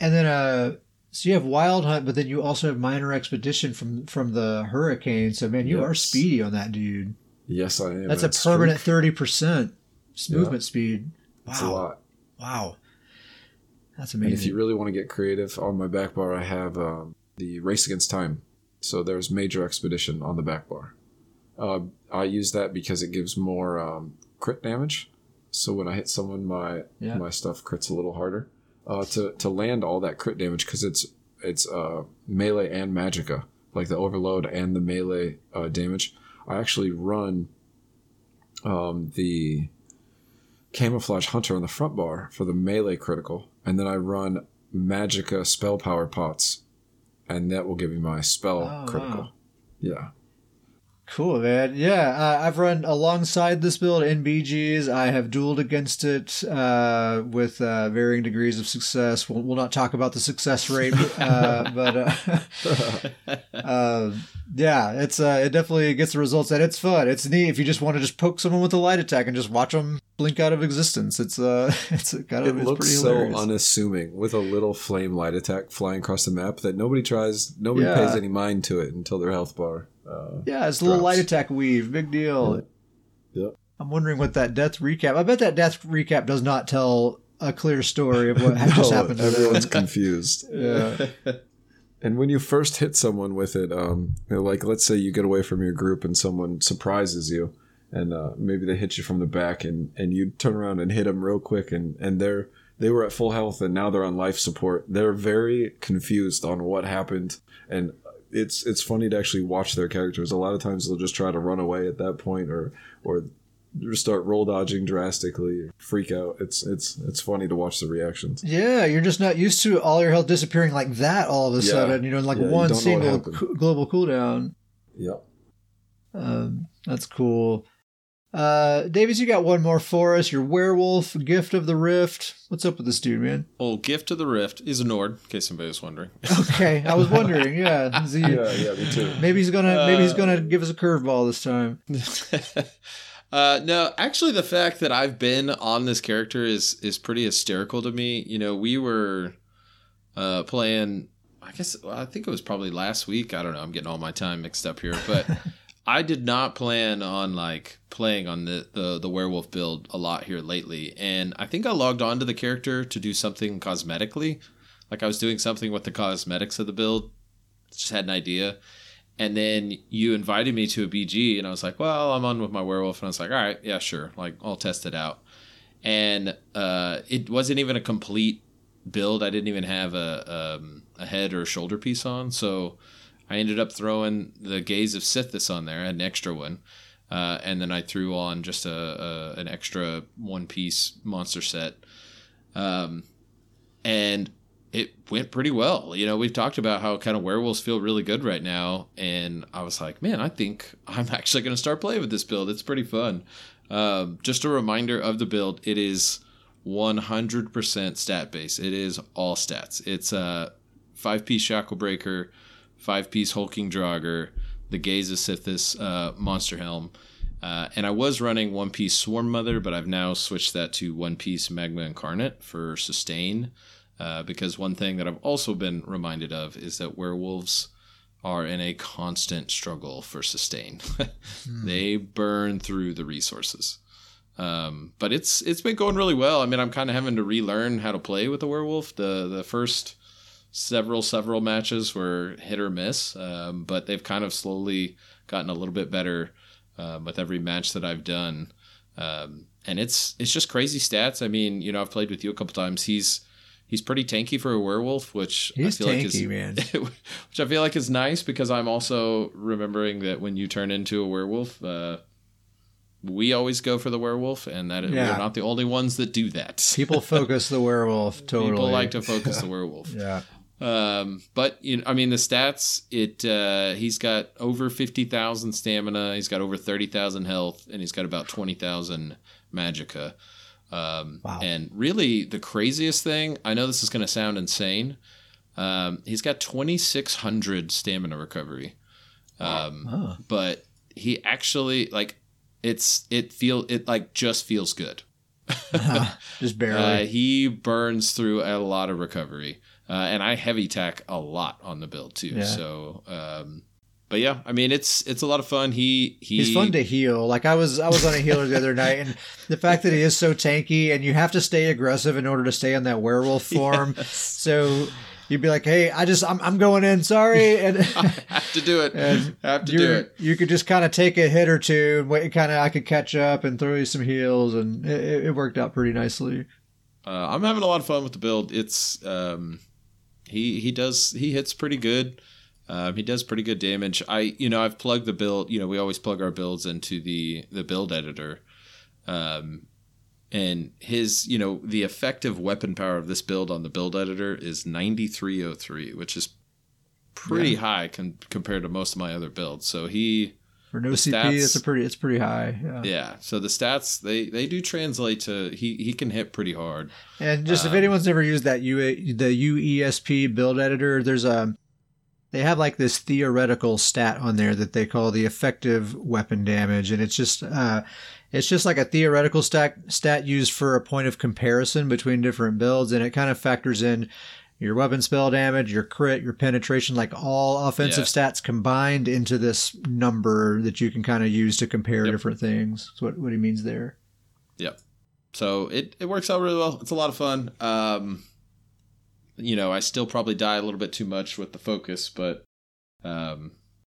and then uh, so you have Wild Hunt, but then you also have Minor Expedition from from the Hurricane. So man, you yes. are speedy on that dude. Yes, I am. That's a permanent thirty percent movement yeah. speed. Wow. That's a lot. Wow. That's amazing. And if you really want to get creative, on my back bar I have um, the Race Against Time. So there's Major Expedition on the back bar. Uh, I use that because it gives more um, crit damage. So when I hit someone, my Yeah. my stuff crits a little harder. Uh, to to land all that crit damage because it's it's uh, melee and magicka, like the overload and the melee uh, damage. I actually run um, the camouflage hunter on the front bar for the melee critical, and then I run magicka spell power pots, and that will give me my spell Oh, critical. wow. Yeah. Cool, man. Yeah, uh, I've run alongside this build in BGs. I have dueled against it uh, with uh, varying degrees of success. We'll, we'll not talk about the success rate, [LAUGHS] uh, but uh, uh, [LAUGHS] yeah, it's uh, it definitely gets the results that it's fun. It's neat if you just want to just poke someone with a light attack and just watch them blink out of existence. It's uh, [LAUGHS] it's kind of It it's looks pretty so hilarious. unassuming with a little flame light attack flying across the map that nobody tries, nobody Yeah. pays any mind to it until their health bar. Uh, Yeah, it's a little drops. light attack weave. Big deal. Yep. I'm wondering what that death recap. I bet that death recap does not tell a clear story of what [LAUGHS] just happened everyone's [LAUGHS] confused. Yeah. [LAUGHS] And when you first hit someone with it, um, you know, like let's say you get away from your group and someone surprises you, and uh, maybe they hit you from the back, and and you turn around and hit them real quick, and and they're they were at full health and now they're on life support. They're very confused on what happened, and it's it's funny to actually watch their characters. A lot of times they'll just try to run away at that point, or or start roll dodging drastically, freak out. It's it's it's funny to watch the reactions. Yeah, you're just not used to all your health disappearing like that all of a Yeah. sudden. You know, in like Yeah, one don't know what single global cooldown. Yep. Um, that's cool. Uh, Davius, you got one more for us. Your werewolf gift of the rift. What's up with this dude, man? Oh, gift of the rift is a Nord, in case anybody was wondering. [LAUGHS] Okay, I was wondering. Yeah, is he- Yeah, yeah, me too. maybe he's gonna maybe he's Uh, gonna give us a curveball this time. [LAUGHS] uh, no, actually, the fact that I've been on this character is is pretty hysterical to me. You know, we were uh, playing. I guess I think it was probably last week. I don't know. I'm getting all my time mixed up here, but [LAUGHS] I did not plan on like playing on the, the the werewolf build a lot here lately, and I think I logged onto the character to do something cosmetically. Like I was doing something with the cosmetics of the build. Just had an idea. And then you invited me to a BG, and I was like, "Well, I'm on with my werewolf," and I was like, "All right, yeah, sure, like I'll test it out." And uh, it wasn't even a complete build. I didn't even have a um, a head or a shoulder piece on, so I ended up throwing the Gaze of Sithis on there, an extra one, uh, and then I threw on just a, a an extra one piece monster set, um, and it went pretty well. You know, we've talked about how kind of werewolves feel really good right now, and I was like, man, I think I'm [LAUGHS] actually going to start playing with this build. It's pretty fun. Um, just a reminder of the build: it is 100% stat base. It is all stats. It's a five piece shackle breaker, five piece hulking Draugr, the gaze of Sithis uh, monster helm. Uh, and I was running one piece Swarm Mother, but I've now switched that to one piece Magma Incarnate for sustain. Uh, because one thing that I've also been reminded of is that werewolves are in a constant struggle for sustain. [LAUGHS] They burn through the resources. Um, but it's it's been going really well. I mean, I'm kind of having to relearn how to play with the werewolf. The the first several several matches were hit or miss, um, but they've kind of slowly gotten a little bit better um, with every match that I've done. Um, and it's it's just crazy stats. I mean, you know, I've played with you a couple times. He's he's pretty tanky for a werewolf, which He's I feel like is man. [LAUGHS] which I feel like is nice because I'm also remembering that when you turn into a werewolf, uh, we always go for the werewolf, and that Yeah. we're not the only ones that do that. People [LAUGHS] focus the werewolf totally. People like to focus the [LAUGHS] werewolf. Yeah. Um, but you know, I mean, the stats. It uh, he's got over fifty thousand stamina. He's got over thirty thousand health, and he's got about twenty thousand magicka. Um, Wow. And really, the craziest thing. I know this is going to sound insane. Um, he's got twenty six hundred stamina recovery. Um, Oh. but he actually like it's it feel it like just feels good. [LAUGHS] Just Uh, barely. he burns through a lot of recovery, uh, and I heavy tack a lot on the build too. Yeah. So, um, but yeah, I mean it's it's a lot of fun. He he He's fun to heal. Like I was, I was on a healer the other night, and the fact that he is so tanky, and you have to stay aggressive in order to stay in that werewolf [LAUGHS] form. So you'd be like, "Hey, I just I'm, I'm going in, sorry," [LAUGHS] and have to do it. Have to you do it. you could just kind of take a hit or two and wait. Kind of, I could catch up and throw you some heals, and it, it worked out pretty nicely. Uh, I'm having a lot of fun with the build. It's um, he he does he hits pretty good. Um, he does pretty good damage. I you know I've plugged the build. You know we always plug our builds into the the build editor. Um, and his you know the effective weapon power of this build on the build editor is 9303 which is pretty Yeah. high con- compared to most of my other builds so he For no The CP, stats- it's a pretty it's pretty high. Yeah. yeah so the stats they they do translate to he he can hit pretty hard And just if Um, anyone's never used that U the UESP build editor, there's a they have like this theoretical stat on there that they call the effective weapon damage, and it's just uh, it's just like a theoretical stat stat used for a point of comparison between different builds, and it kind of factors in your weapon spell damage, your crit, your penetration, like all offensive Yeah. stats combined into this number that you can kind of use to compare Yep. different things. That's what what he means there. Yep. So it, it works out really well it's a lot of fun um you know i still probably die a little bit too much with the focus but um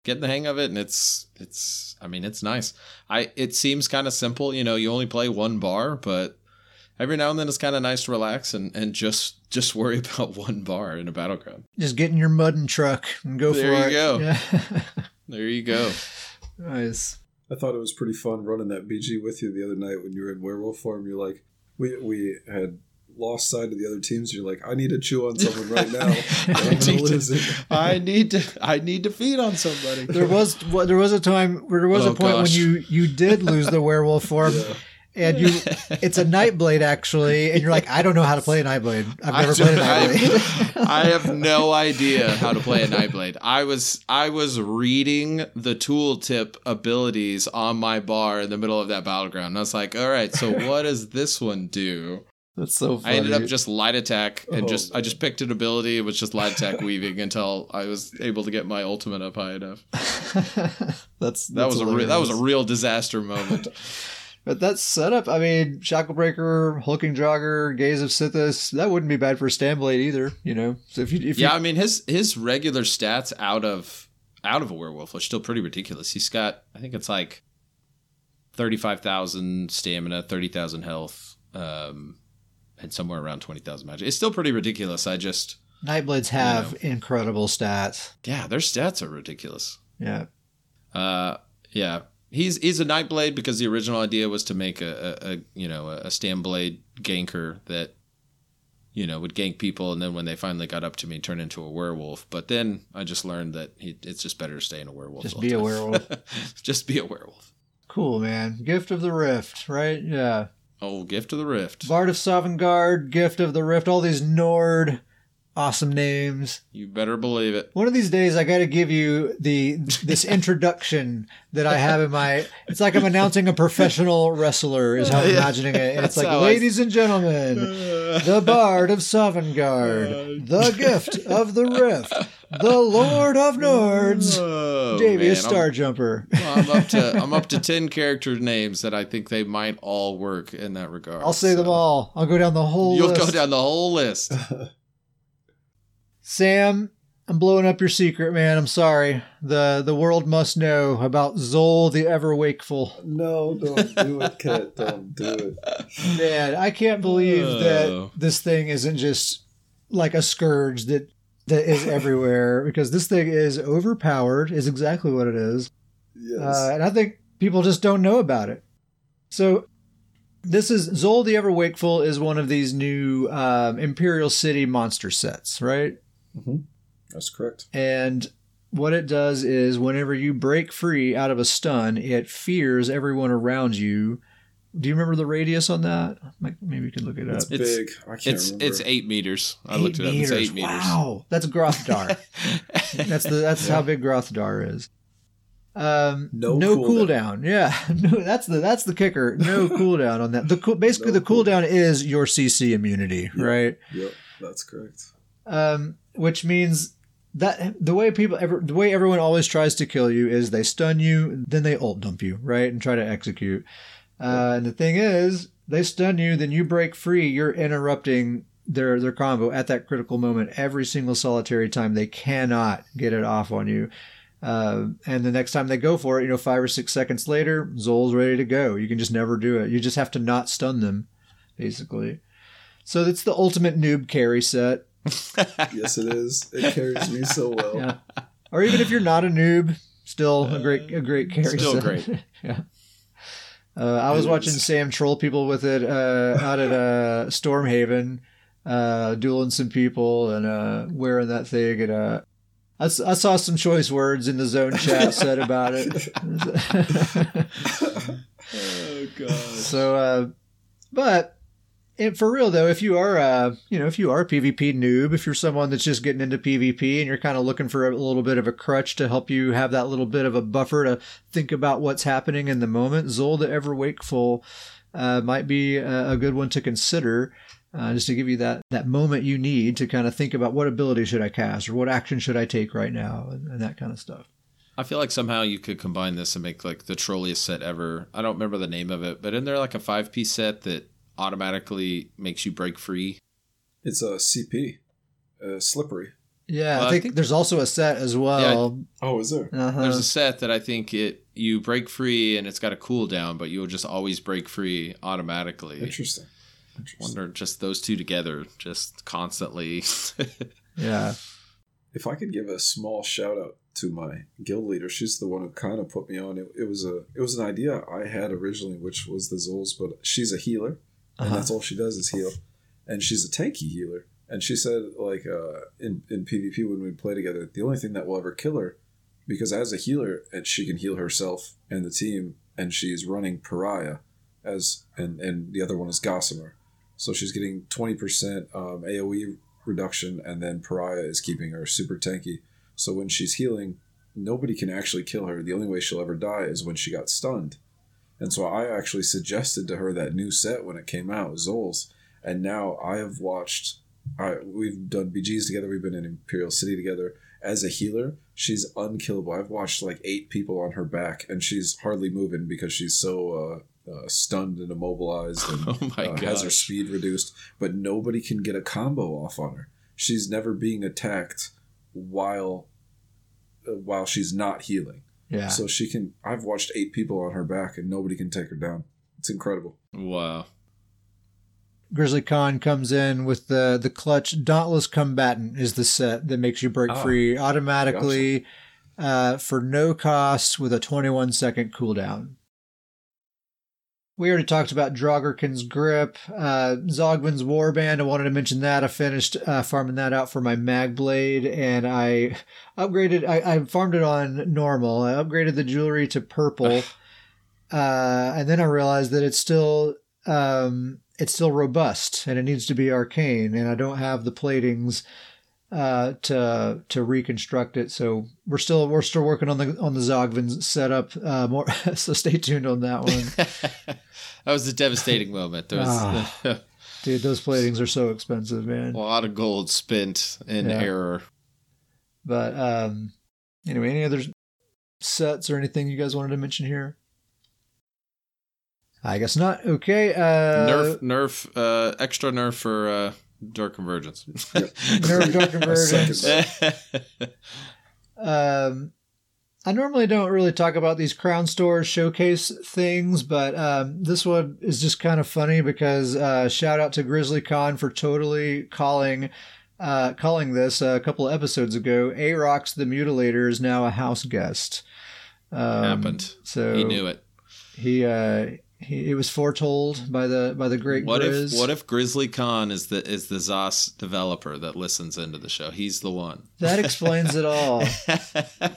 getting the hang of it and it's it's i mean it's nice i it seems kind of simple you know you only play one bar but every now and then it's kind of nice to relax and and just just worry [LAUGHS] about one bar in a battleground Just get in your mudding truck and go for it. There for you it. go. Yeah. [LAUGHS] there you go [LAUGHS] nice. I thought it was pretty fun running that BG with you the other night when you were in werewolf form. You're like, we we had lost sight of the other teams. You're like, I need to chew on someone right now. or I'm need gonna lose it. i need to i need to feed on somebody There was well, there was a time there was Oh, a point gosh. when you you did lose the werewolf form Yeah. And you it's a nightblade actually and you're like I don't know how to play a nightblade. I've never played a don't- I- nightblade. [LAUGHS] I have no idea how to play a Nightblade. I was I was reading the tooltip abilities on my bar in the middle of that battleground. And I was like, all right, so [LAUGHS] what does this one do? That's so funny. I ended up just light attack and Oh, just I oh. just picked an ability. It was just light attack weaving until I was able to get my ultimate up high enough. [LAUGHS] that's That was a re- that was a real disaster moment. But that setup, I mean, Shacklebreaker, Hulking Draugr, Gaze of Sithis, that wouldn't be bad for Stamblade either, you know. So if you if yeah, you I mean his his regular stats out of out of a werewolf are still pretty ridiculous. He's got I think it's like thirty five thousand stamina, thirty thousand health, um, and somewhere around twenty thousand magic. It's still pretty ridiculous. I just Nightblades have incredible stats. yeah, their stats are ridiculous. Yeah. Uh, yeah. He's he's a Nightblade because the original idea was to make a, a, a you know a Stamblade ganker that you know would gank people, and then when they finally got up to me, turn into a werewolf. But then I just learned that he, it's just better to stay in a werewolf. Just be the a werewolf. [LAUGHS] just be a werewolf. Cool, man. Gift of the Rift, right? Yeah. Oh, gift of the rift. Bard of Sovngarde, Gift of the Rift, all these Nord awesome names. You better believe it. One of these days I got to give you the this introduction that I have in my it's like I'm announcing a professional wrestler is how I'm imagining it. And it's like how I- ladies and gentlemen, the Bard of Sovngarde, uh, the Gift of the Rift, the Lord of Nords, Oh, Davius Starjumper. I'm up to I'm up to ten character names that I think they might all work in that regard. I'll say them all. I'll go down the whole You'll list. go down the whole list. [LAUGHS] Sam, I'm blowing up your secret, man. I'm sorry. The the world must know about Zoal the Ever Wakeful. No, don't do it, Kat. Don't do it. Man, I can't believe Oh. that this thing isn't just like a scourge that that is [LAUGHS] everywhere because this thing is overpowered is exactly what it is. Yes. Uh, and I think people just don't know about it. So this is Zoal the Ever Wakeful is one of these new um, Imperial City monster sets, right? That's correct. And what it does is whenever you break free out of a stun, it fears everyone around you. Do you remember the radius on that? Like, Maybe you can look it up. It's, It's- big. I can't It's remember. it's eight meters. I looked it up. It's eight meters. Wow, that's Grothdar. [LAUGHS] that's the that's how big Grothdar is. Um, No no cooldown. cooldown. Yeah, [LAUGHS] no, that's the that's the kicker. No [LAUGHS] cooldown on that. The cool, basically No the cooldown is your CC immunity, Yeah. right? Yep, that's correct. um, which means that the way people ever the way everyone always tries to kill you is they stun you, then they ult dump you, right, and try to execute. Uh, and the thing is, they stun you, then you break free. You're interrupting their their combo at that critical moment every single solitary time. They cannot get it off on you. Uh, and the next time they go for it, you know, five or six seconds later, Zoal's ready to go. You can just never do it. You just have to not stun them, basically. So it's the ultimate noob carry set. [LAUGHS] yes, it is. It carries me so well. Yeah. Or even if you're not a noob, still a great a great carry Still set. great. [LAUGHS] yeah. Uh, I was It watching is. Sam troll people with it uh, out at uh, Stormhaven, uh, dueling some people and uh, wearing that thing. And uh, I, s- I saw some choice words in the zone chat said about it. [LAUGHS] oh god. so, uh, but it, for real though, if you are, uh, you know, if you are a PvP noob, if you're someone that's just getting into PvP and you're kind of looking for a little bit of a crutch to help you have that little bit of a buffer to think about what's happening in the moment, Zoal the Ever Wakeful uh, might be a, a good one to consider. Uh, just to give you that, that moment you need to kind of think about what ability should I cast or what action should I take right now and, and that kind of stuff. I feel like somehow you could combine this and make like the trolliest set ever. I don't remember the name of it, but isn't there like a five piece set that automatically makes you break free? It's a CP, uh, slippery. Yeah, Well, I, I think think- there's also a set as well. Oh, is there? uh-huh. There's a set that I think it you break free and it's got a cooldown, but you'll just always break free automatically. Interesting. Interesting. Wonder just those two together, just constantly. [LAUGHS] yeah. If I could give a small shout out to my guild leader, she's the one who kind of put me on. It, it was a it was an idea I had originally, which was the Zoals, but she's a healer, and Uh-huh. that's all she does is heal, and she's a tanky healer. And she said, like uh, in in PvP when we play together, the only thing that will ever kill her, because as a healer, and she can heal herself and the team, and she's running Pariah, as and and the other one is Gossamer, so she's getting twenty percent um, AOE reduction, and then Pariah is keeping her super tanky. So when she's healing, nobody can actually kill her. The only way she'll ever die is when she got stunned. And so I actually suggested to her that new set when it came out, Zoals. And now I have watched. I we've done BGs together. We've been in Imperial City together. As a healer, she's unkillable. I've watched like eight people on her back, and she's hardly moving because she's so uh, uh, stunned and immobilized, and [LAUGHS] oh my uh, has her speed reduced. But nobody can get a combo off on her. She's never being attacked while uh, while she's not healing. Yeah. So she can. I've watched eight people on her back, and nobody can take her down. It's incredible. Wow. Grizzly Khan comes in with the the clutch Dauntless Combatant is the set that makes you break Ah, free automatically uh, for no cost with a 21 second cooldown. We already talked about Draugrkin's Grip, uh, Zogman's Warband. I wanted to mention that. I finished uh, farming that out for my Magblade, and I upgraded. I, I farmed it on normal. I upgraded the jewelry to purple, uh, and then I realized that it's still um, it's still robust and it needs to be arcane, and I don't have the platings uh, to to reconstruct it. So we're still we're still working on the on the Zogvin setup. Uh, more [LAUGHS] so stay tuned on that one, [LAUGHS] that was a devastating moment. There was Ah. [LAUGHS] dude. Those platings are so expensive, man. a lot of gold spent in Yeah. error. But um, anyway, any other sets or anything you guys wanted to mention here? I guess not. Okay. Uh, nerf, nerf, uh, extra nerf for uh, Dark Convergence. [LAUGHS] Nerf [LAUGHS] Dark Convergence. Um, I normally don't really talk about these crown stores showcase things, but um, this one is just kind of funny because uh, shout out to Grizzly Khan for totally calling uh, calling this a couple of episodes ago. Arox the Mutilator is now a house guest. Um, Happened. So he knew it. He uh, he it was foretold by the by the great What Grizz. if what if Grizzly Khan is the is the Zos developer that listens into the show? He's the one. that explains it all. [LAUGHS]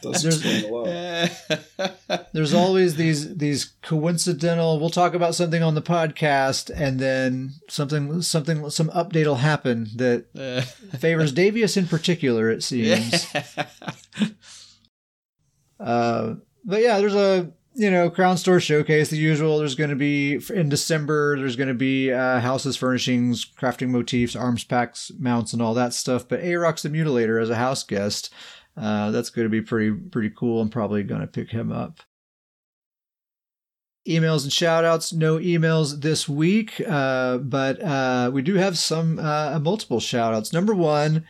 Does There's- explain a lot. [LAUGHS] there's always these these coincidental we'll talk about something on the podcast and then something something some update will happen that [LAUGHS] favors Davius in particular it seems uh, but yeah there's a you know crown store showcase the usual there's going to be in december there's going to be uh, houses furnishings crafting motifs arms packs mounts and all that stuff but arox the mutilator as a house guest uh, that's going to be pretty pretty cool i'm probably going to pick him up emails and shout outs. No emails this week, uh, but uh, we do have some uh, multiple shout outs. Number one,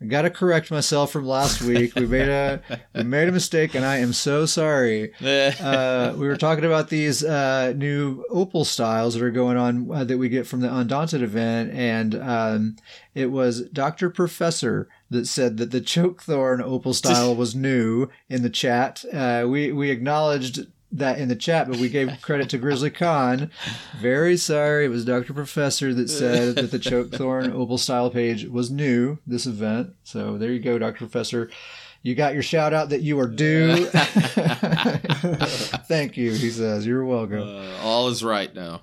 I got to correct myself from last week. We made a we made a mistake, and I am so sorry. Uh, we were talking about these uh, new opal styles that are going on uh, that we get from the Undaunted event, and um, it was Doctor Professor that said that the Chokethorn opal style [LAUGHS] was new in the chat. Uh, we we acknowledged that in the chat, but we gave [LAUGHS] credit to Grizzly Khan. Very sorry, it was Dr. Professor that said that the Chokethorn [LAUGHS] Opal Style page was new this event. So there you go, Dr. Professor. You got your shout out that you are due. [LAUGHS] Thank you, he says. You're welcome. Uh, all is right now.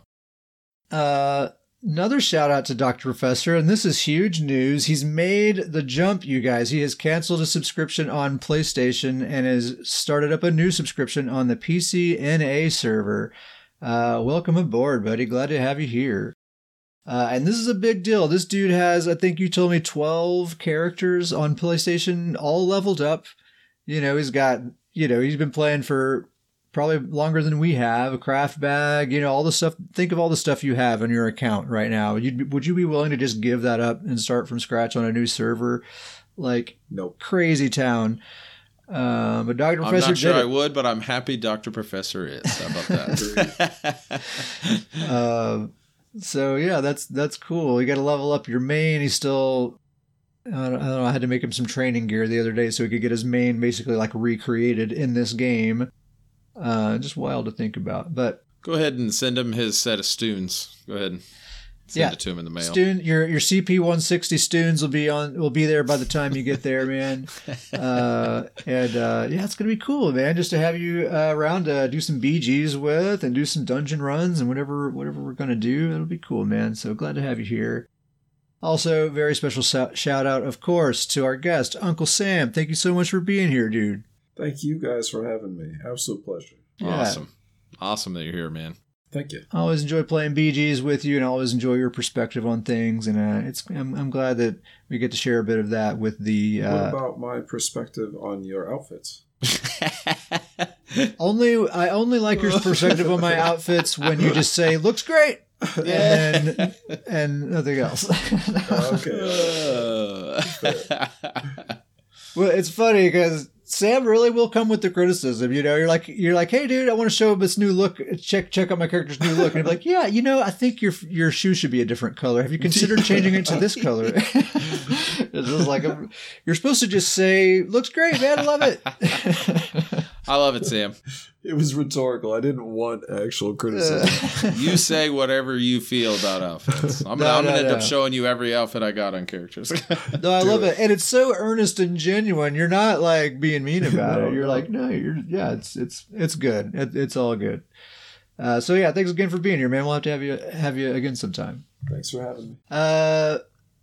Uh, Another shout out to Dr. Professor, and this is huge news. He's made the jump, you guys. He has canceled a subscription on PlayStation and has started up a new subscription on the PCNA server. Uh, welcome aboard, buddy. Glad to have you here. Uh, and this is a big deal. This dude has, I think you told me, 12 characters on PlayStation, all leveled up. You know, he's got, you know, he's been playing for probably longer than we have, a craft bag, you know, all the stuff. Think of all the stuff you have on your account right now. You'd, would you be willing to just give that up and start from scratch on a new server? Like, nope. crazy town. Um, but Dr. I'm Professor not sure did I would, but I'm happy Dr. Professor is. How about that? [LAUGHS] uh, so yeah, that's that's cool. You got to level up your main. He's still I don't, I don't, know. I had to make him some training gear the other day so he could get his main basically like recreated in this game. Uh, just wild to think about. But go ahead and send him his set of stoons. Go ahead and send yeah. it to him in the mail. Stoon, your your CP one sixty stoons will be on will be there by the time you get there, man. [LAUGHS] uh, and uh, yeah, it's gonna be cool, man. Just to have you uh, around to do some BGs with and do some dungeon runs and whatever whatever we're gonna do. It'll be cool, man. So glad to have you here. Also, very special shout out, of course, to our guest, Uncle Sam. Thank you so much for being here, dude. Thank you guys for having me. Absolute pleasure. Yeah. Awesome. Awesome that you're here, man. Thank you. I always enjoy playing BGs with you, and I always enjoy your perspective on things. And uh, it's I'm, I'm glad that we get to share a bit of that with the. Uh, what about my perspective on your outfits? [LAUGHS] only I only like your perspective on my [LAUGHS] outfits when you just say looks great, [LAUGHS] and and nothing else. okay. well, it's funny because Sam really will come with the criticism. You know, you're like, you're like, hey, dude, I want to show him this new look. Check, check out my character's new look. And he's like, yeah, you know, I think your your shoe should be a different color. Have you considered changing it to this color? [LAUGHS] [LAUGHS] it's just like I'm, you're supposed to just say, looks great, man. I love it. [LAUGHS] I love it, Sam. [LAUGHS] It was rhetorical. I didn't want actual criticism. [LAUGHS] you say whatever you feel about outfits. I'm, [LAUGHS] no, I'm no, gonna end up showing you every outfit I got on characters. no, I love it. it. and it's so earnest and genuine. You're not like being mean about it. You're like, no, you're yeah, it's it's it's good. It, it's all good. Uh, so yeah, thanks again for being here, man. We'll have to have you have you again sometime. Thanks for having me. Uh,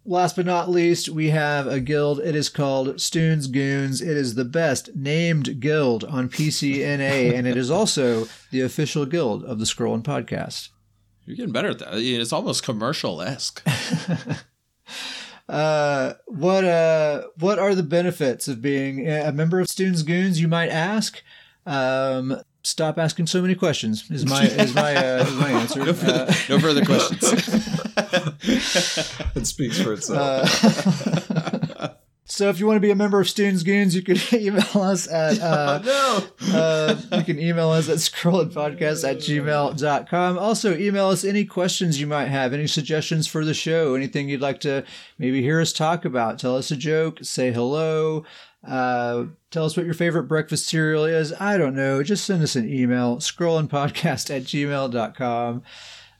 last but not least, we have a guild. It is called Stoon's Goons. It is the best named guild on PCNA, [LAUGHS] and it is also the official guild of the Scrolling Podcast. You're getting better at that. It's almost commercial esque. [LAUGHS] uh, what uh, what are the benefits of being a member of Stoon's Goons? You might ask. Um, stop asking so many questions. Is my is my uh, is my [LAUGHS] answer. no, further, uh, no further questions. [LAUGHS] it speaks for itself. Uh, [LAUGHS] so if you want to be a member of Stoon's Goons, you can [LAUGHS] email us at uh, oh, no. uh, you can email us at scrollingpodcast at gmail.com. Also email us any questions you might have, any suggestions for the show, anything you'd like to maybe hear us talk about. Tell us a joke, say hello, uh, tell us what your favorite breakfast cereal is. I don't know. Just send us an email, scrollingpodcast at gmail.com.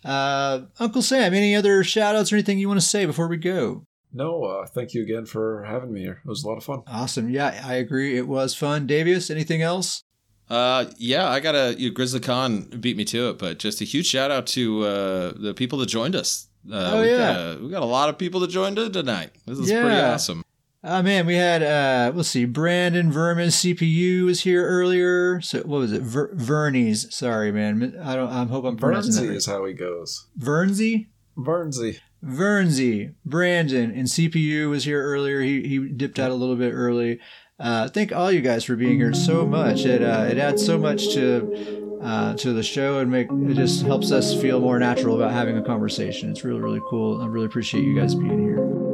Uh, Uncle Sam, any other shout outs or anything you want to say before we go? No, uh, thank you again for having me here. It was a lot of fun. Awesome. Yeah, I agree. It was fun. Davius, anything else? Uh, yeah, I got a you, Grizzly Khan beat me to it, but just a huge shout out to uh, the people that joined us. Uh, oh yeah, got a, we got a lot of people that joined us tonight. This is yeah. pretty awesome. Oh man, we had uh let's see, Brandon Vermin CPU was here earlier. So what was it? Ver- Vernies. Sorry, man. I don't. I hope I'm pronouncing that. Right. is how he goes. Vernsey. Vernsey. Vernsey. Brandon and CPU was here earlier. He he dipped out a little bit early. Uh, thank all you guys for being here so much. It uh, it adds so much to uh, to the show and make it just helps us feel more natural about having a conversation. It's really really cool. I really appreciate you guys being here.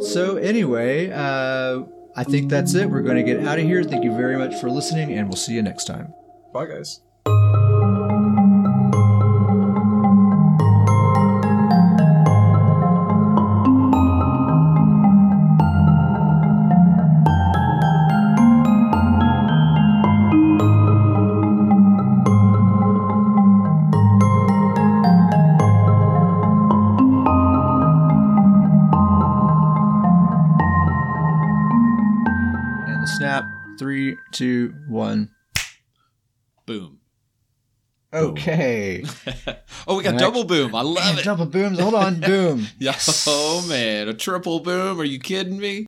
So anyway, uh, I think that's it. We're going to get out of here. Thank you very much for listening, and we'll see you next time. Bye, guys. Three, two, one. Boom. Okay. [LAUGHS] oh, we got Next. double boom. I love man, it. Double booms. Hold on. Boom. [LAUGHS] yeah. Oh man, a triple boom. Are you kidding me?